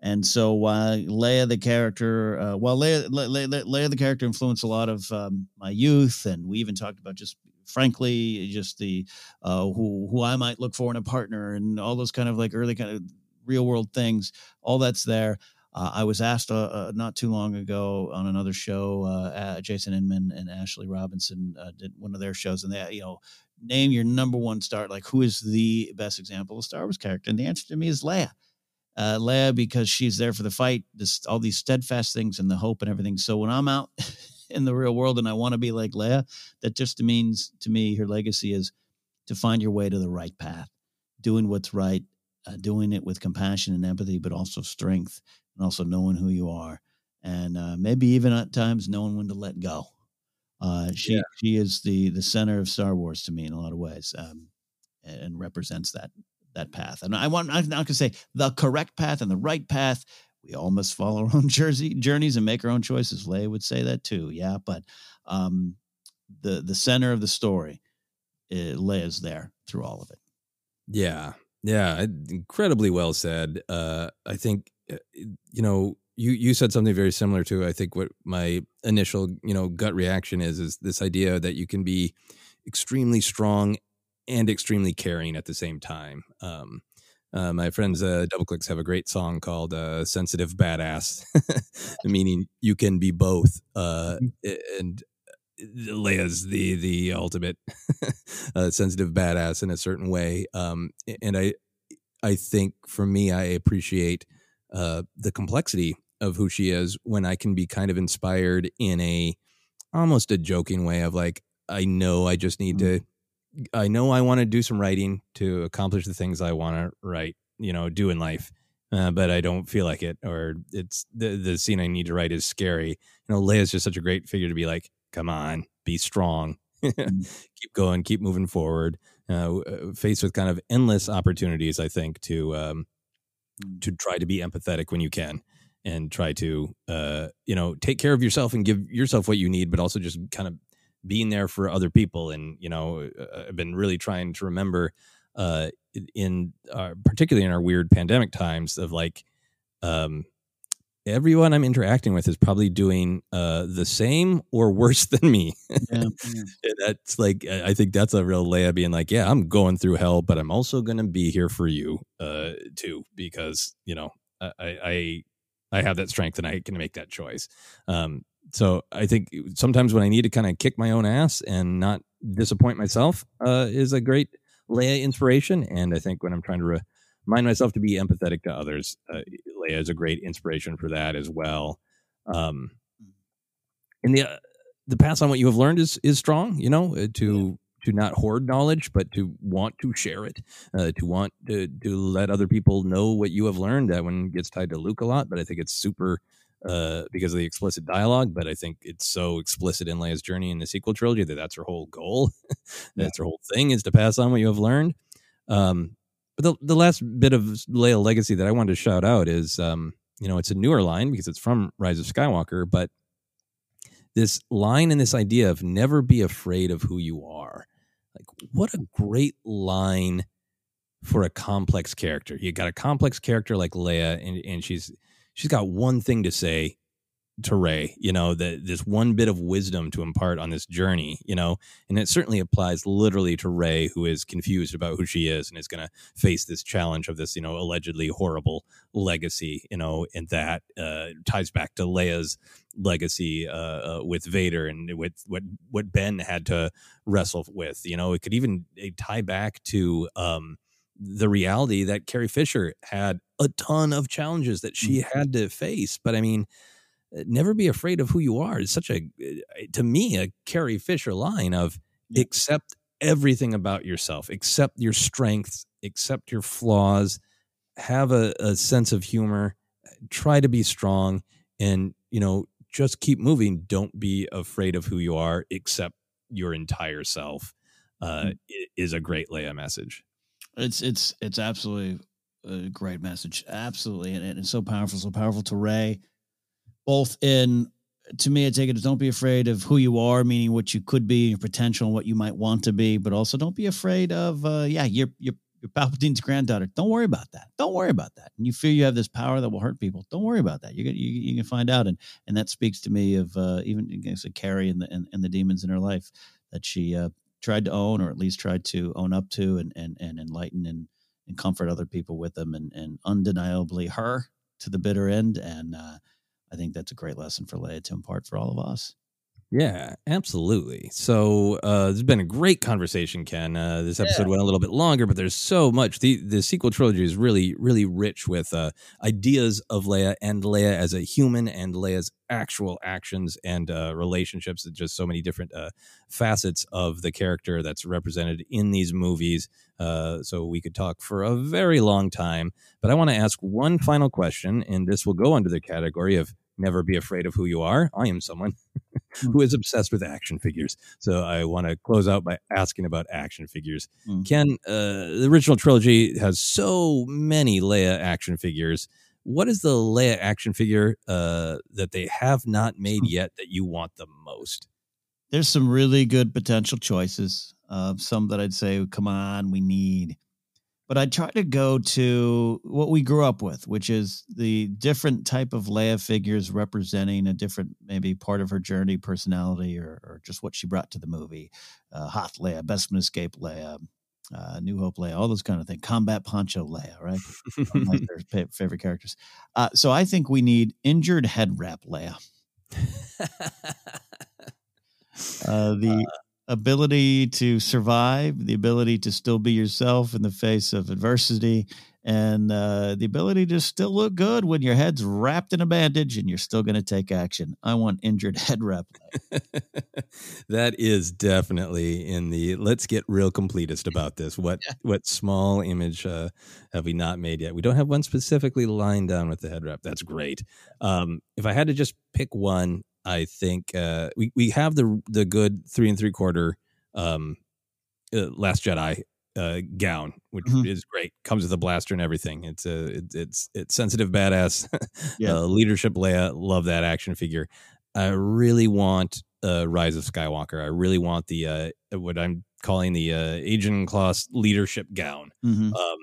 And so while Leia the character, uh, while Leia, Le, Le, Le- Leia the character influenced a lot of um, my youth, and we even talked about just frankly just the uh, who who I might look for in a partner and all those kind of like early kind of real world things. All that's there. Uh, I was asked uh, uh, not too long ago on another show. Uh, uh, Jason Inman and Ashley Robinson uh, did one of their shows, and they, you know, name your number one star. Like, who is the best example of Star Wars character? And the answer to me is Leia. Uh, Leia, because she's there for the fight, this all these steadfast things and the hope and everything. So when I'm out <laughs> in the real world and I want to be like Leia, that just means to me her legacy is to find your way to the right path, doing what's right, uh, doing it with compassion and empathy, but also strength and also knowing who you are, and uh, maybe even at times knowing when to let go. Uh, she she is the the center of Star Wars to me in a lot of ways, um, and, represents that that path. And I want I'm not going to say the correct path and the right path. We all must follow our own <laughs> jersey journeys and make our own choices. Leia would say that too, yeah. But um, the the center of the story, uh, Leia's there through all of it. Yeah. Yeah. Incredibly well said. Uh, I think, uh, you know, you, you said something very similar to, I think, what my initial, you know, gut reaction is, is this idea that you can be extremely strong and extremely caring at the same time. Um, uh, my friends, uh, Doubleclicks, have a great song called uh, "Sensitive Badass," <laughs> meaning you can be both. Uh, and Leia's the the ultimate <laughs> uh, sensitive badass in a certain way. Um, and I I think for me, I appreciate uh, the complexity of who she is when I can be kind of inspired in a almost a joking way of like I know I just need to I know I want to do some writing to accomplish the things I want to write, you know, do in life. Uh, but I don't feel like it, or it's the the scene I need to write is scary. You know, Leia's just such a great figure to be like, come on, be strong, <laughs> keep going, keep moving forward. Uh, faced with kind of endless opportunities, I think to um, to try to be empathetic when you can, and try to uh, you know take care of yourself and give yourself what you need, but also just kind of being there for other people. And you know, uh, I've been really trying to remember uh, in our, particularly in our weird pandemic times of like um, everyone I'm interacting with is probably doing uh, the same or worse <laughs> than me. Yeah. And that's like I I think that's a real Leia being like, yeah, I'm going through hell, but I'm also going to be here for you uh, too, because you know I, I I have that strength and I can make that choice. Um, so I think sometimes when I need to kind of kick my own ass and not disappoint myself uh, is a great Leia inspiration. And I think when I'm trying to re- remind myself to be empathetic to others, uh, Leia is a great inspiration for that as well. Um, and the uh, the pass on what you have learned is is strong. You know, uh, to to not hoard knowledge, but to want to share it, uh, to want to to let other people know what you have learned. That one gets tied to Luke a lot, but I think it's super uh, because of the explicit dialogue. But I think it's so explicit in Leia's journey in the sequel trilogy that that's her whole goal. <laughs> that's her whole thing is to pass on what you have learned. Um, but the the last bit of Leia legacy that I wanted to shout out is, um, you know, it's a newer line because it's from Rise of Skywalker, but this line and this idea of never be afraid of who you are. What a great line for a complex character. You got a complex character like Leia, and, and she's she's got one thing to say to Rey, you know, that this one bit of wisdom to impart on this journey, you know, and it certainly applies literally to Rey, who is confused about who she is and is going to face this challenge of this, you know, allegedly horrible legacy, you know, and that uh, ties back to Leia's legacy uh, uh, with Vader and with what what Ben had to wrestle with. You know, it could even uh, tie back to um, the reality that Carrie Fisher had a ton of challenges that she had to face. But I mean, never be afraid of who you are. It's such a, uh, to me, a Carrie Fisher line of accept everything about yourself, accept your strengths, accept your flaws, have a, a sense of humor, try to be strong, and, you know, just keep moving. Don't be afraid of who you are, accept your entire self. Uh, i- is a great Leia message. It's it's it's absolutely a great message. Absolutely, and, and it's so powerful, so powerful to Rey. Both in to me, I take it as don't be afraid of who you are, meaning what you could be, your potential, and what you might want to be, but also don't be afraid of uh, yeah, you're you're you're Palpatine's granddaughter. Don't worry about that. Don't worry about that. And you feel you have this power that will hurt people. Don't worry about that. You can you, you can find out, and and that speaks to me of uh, even against Carrie and the and, and the demons in her life that she uh, tried to own, or at least tried to own up to, and and and enlighten and and comfort other people with them, and and undeniably her to the bitter end. And uh, I think that's a great lesson for Leia to impart for all of us. Yeah, absolutely. So uh, there's been a great conversation, Ken. Uh, this episode went a little bit longer, but there's so much. the The sequel trilogy is really, really rich with uh, ideas of Leia and Leia as a human and Leia's actual actions and uh, relationships. Just so many different uh, facets of the character that's represented in these movies. Uh, so we could talk for a very long time. But I want to ask one final question, and this will go under the category of never be afraid of who you are. I am someone <laughs> who is obsessed with action figures. So I want to close out by asking about action figures. Ken, uh, the original trilogy has so many Leia action figures. What is the Leia action figure uh, that they have not made yet that you want the most? There's some really good potential choices. Uh, some that I'd say, come on, we need. But I try to go to what we grew up with, which is the different type of Leia figures representing a different, maybe part of her journey, personality, or, or just what she brought to the movie. Uh, Hoth Leia, Bespin Escape Leia, uh, New Hope Leia, all those kind of things. Combat Poncho Leia, right? like <laughs> their favorite characters. Uh, so I think we need injured head wrap Leia. <laughs> Uh, the ability to survive, the ability to still be yourself in the face of adversity, and uh, the ability to still look good when your head's wrapped in a bandage and you're still going to take action. I want injured <laughs> head wrap. <laughs> that is definitely in the let's get real completist about this. <laughs> What what small image uh, have we not made yet? We don't have one specifically lined down with the head wrap. That's great. Um, if I had to just pick one, I think uh, we we have the the good three and three quarter um, uh, Last Jedi uh, gown, which is great. Comes with a blaster and everything. It's a it's it's, it's sensitive badass. <laughs> Yeah. uh, leadership Leia, love that action figure. I really want uh, Rise of Skywalker. I really want the uh, what I'm calling the uh, Ajan Kloss leadership gown. Mhm. Um,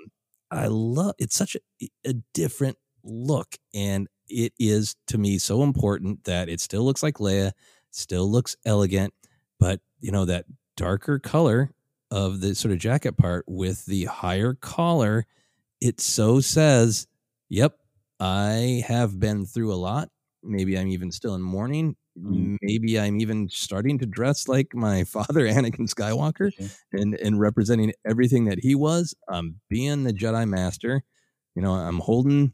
I love it's such a, a different look, and it is to me so important that it still looks like Leia, still looks elegant, but you know that darker color of the sort of jacket part with the higher collar, it so says, "Yep, I have been through a lot. Maybe I'm even still in mourning. Mm. Maybe I'm even starting to dress like my <laughs> father, Anakin Skywalker, and and representing everything that he was. I'm being the Jedi Master. You know, I'm holding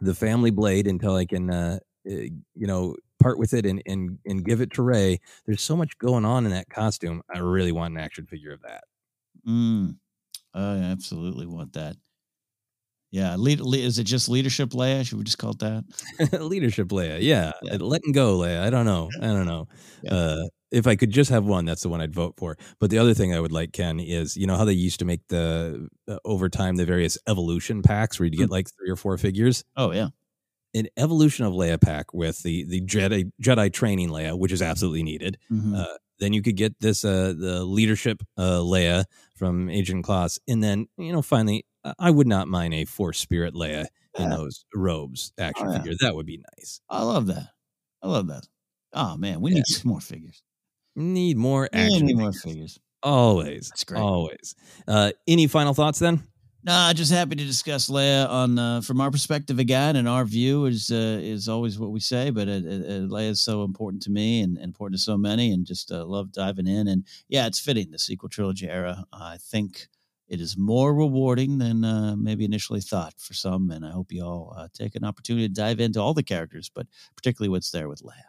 the family blade until I can, uh, uh, you know, part with it and and and give it to Rey. There's so much going on in that costume. I really want an action figure of that. Mm. I absolutely want that. Yeah, lead, le- is it just leadership Leia? Should we just call it that? <laughs> Leadership Leia, yeah. Uh, Letting go Leia. I don't know. I don't know. Uh, if I could just have one, that's the one I'd vote for. But the other thing I would like, Ken, is you know how they used to make the uh, over time the various evolution packs where you get like three or four figures. Oh yeah, an evolution of Leia pack with the the Jedi Jedi training Leia, which is absolutely needed. Mhm. Uh, then you could get this uh, the leadership uh, Leia from Ajan Kloss, and then you know finally, I would not mind a Force Spirit Leia in those robes action Oh, yeah. figure. That would be nice. I love that. I love that. Oh man, we need some more figures. Need more action. need more figures. figures. Always. That's great. Always. Uh, any final thoughts then? Nah, just happy to discuss Leia on uh, from our perspective again, and our view is uh, is always what we say. But uh, uh, uh, Leia is so important to me and, and important to so many, and just uh, love diving in. And yeah, it's fitting the sequel trilogy era. I think it is more rewarding than uh, maybe initially thought for some, and I hope you all uh, take an opportunity to dive into all the characters, but particularly what's there with Leia.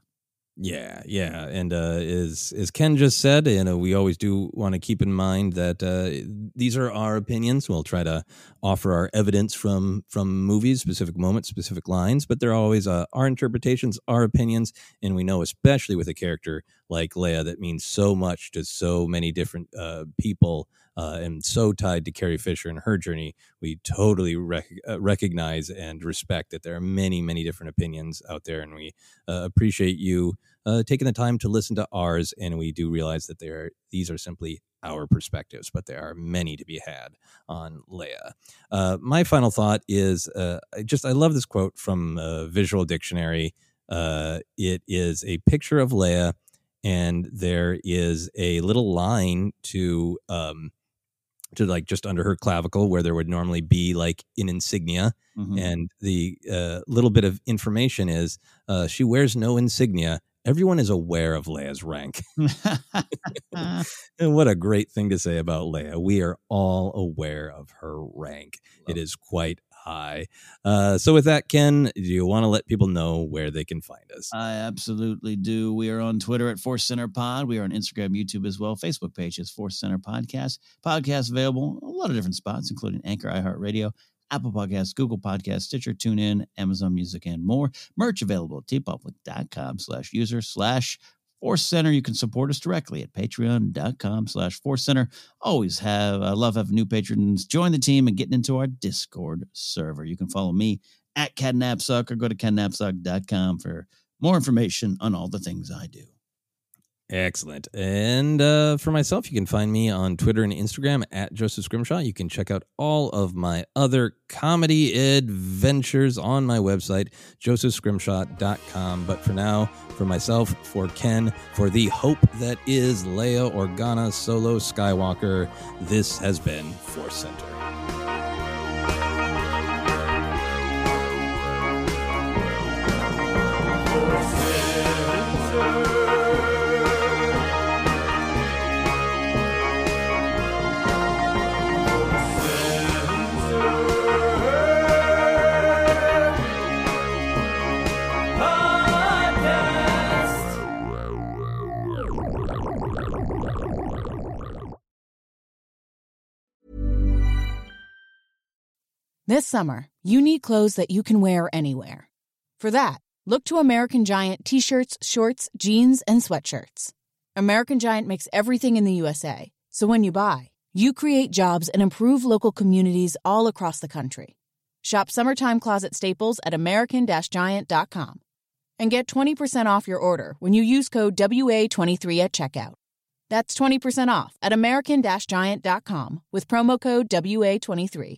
Yeah, yeah, and uh, as as Ken just said, you know, we always do want to keep in mind that uh, these are our opinions. We'll try to offer our evidence from from movies, specific moments, specific lines, but they're always uh, our interpretations, our opinions, and we know, especially with a character like Leia, that means so much to so many different uh, people. Uh, and so tied to Carrie Fisher and her journey, we totally rec- uh, recognize and respect that there are many, many different opinions out there, and we uh, appreciate you uh, taking the time to listen to ours, and we do realize that there these are simply our perspectives, but there are many to be had on Leia. Uh, my final thought is I just I love this quote from Visual Dictionary. It is a picture of Leia, and there is a little line to um, to like just under her clavicle where there would normally be like an insignia. Mhm. and the uh, little bit of information is uh, she wears no insignia. Everyone is aware of leia's rank. <laughs> And what a great thing to say about leia. We are all aware of her rank. It is quite high uh, so with that ken do you want to let people know where they can find us I absolutely do. We are on Twitter at Force Center Pod. We are on Instagram, YouTube as well. Facebook page is Force Center Podcast. Podcast available a lot of different spots, including Anchor, iHeartRadio, Apple Podcasts, Google Podcasts, Stitcher, TuneIn, Amazon Music, and more. Merch available at teepublic.com slash user slash Force Center. You can support us directly at patreon.com slash Force Center. Always have, I love having new patrons join the team and getting into our Discord server. You can follow me at KenNapzok or go to kennapzok.com for more information on all the things I do. Excellent. And uh, for myself, you can find me on Twitter and Instagram at Joseph Scrimshaw. You can check out all of my other comedy adventures on my website, josephscrimshaw.com. But for now, for myself, for Ken, for the hope that is Leia Organa Solo Skywalker, this has been Force Center. This summer, you need clothes that you can wear anywhere. For that, look to American Giant t shirts, shorts, jeans, and sweatshirts. American Giant makes everything in the USA, so when you buy, you create jobs and improve local communities all across the country. Shop summertime closet staples at American Giant.com and get 20% off your order when you use code WA23 at checkout. That's 20% off at American Giant.com with promo code WA23.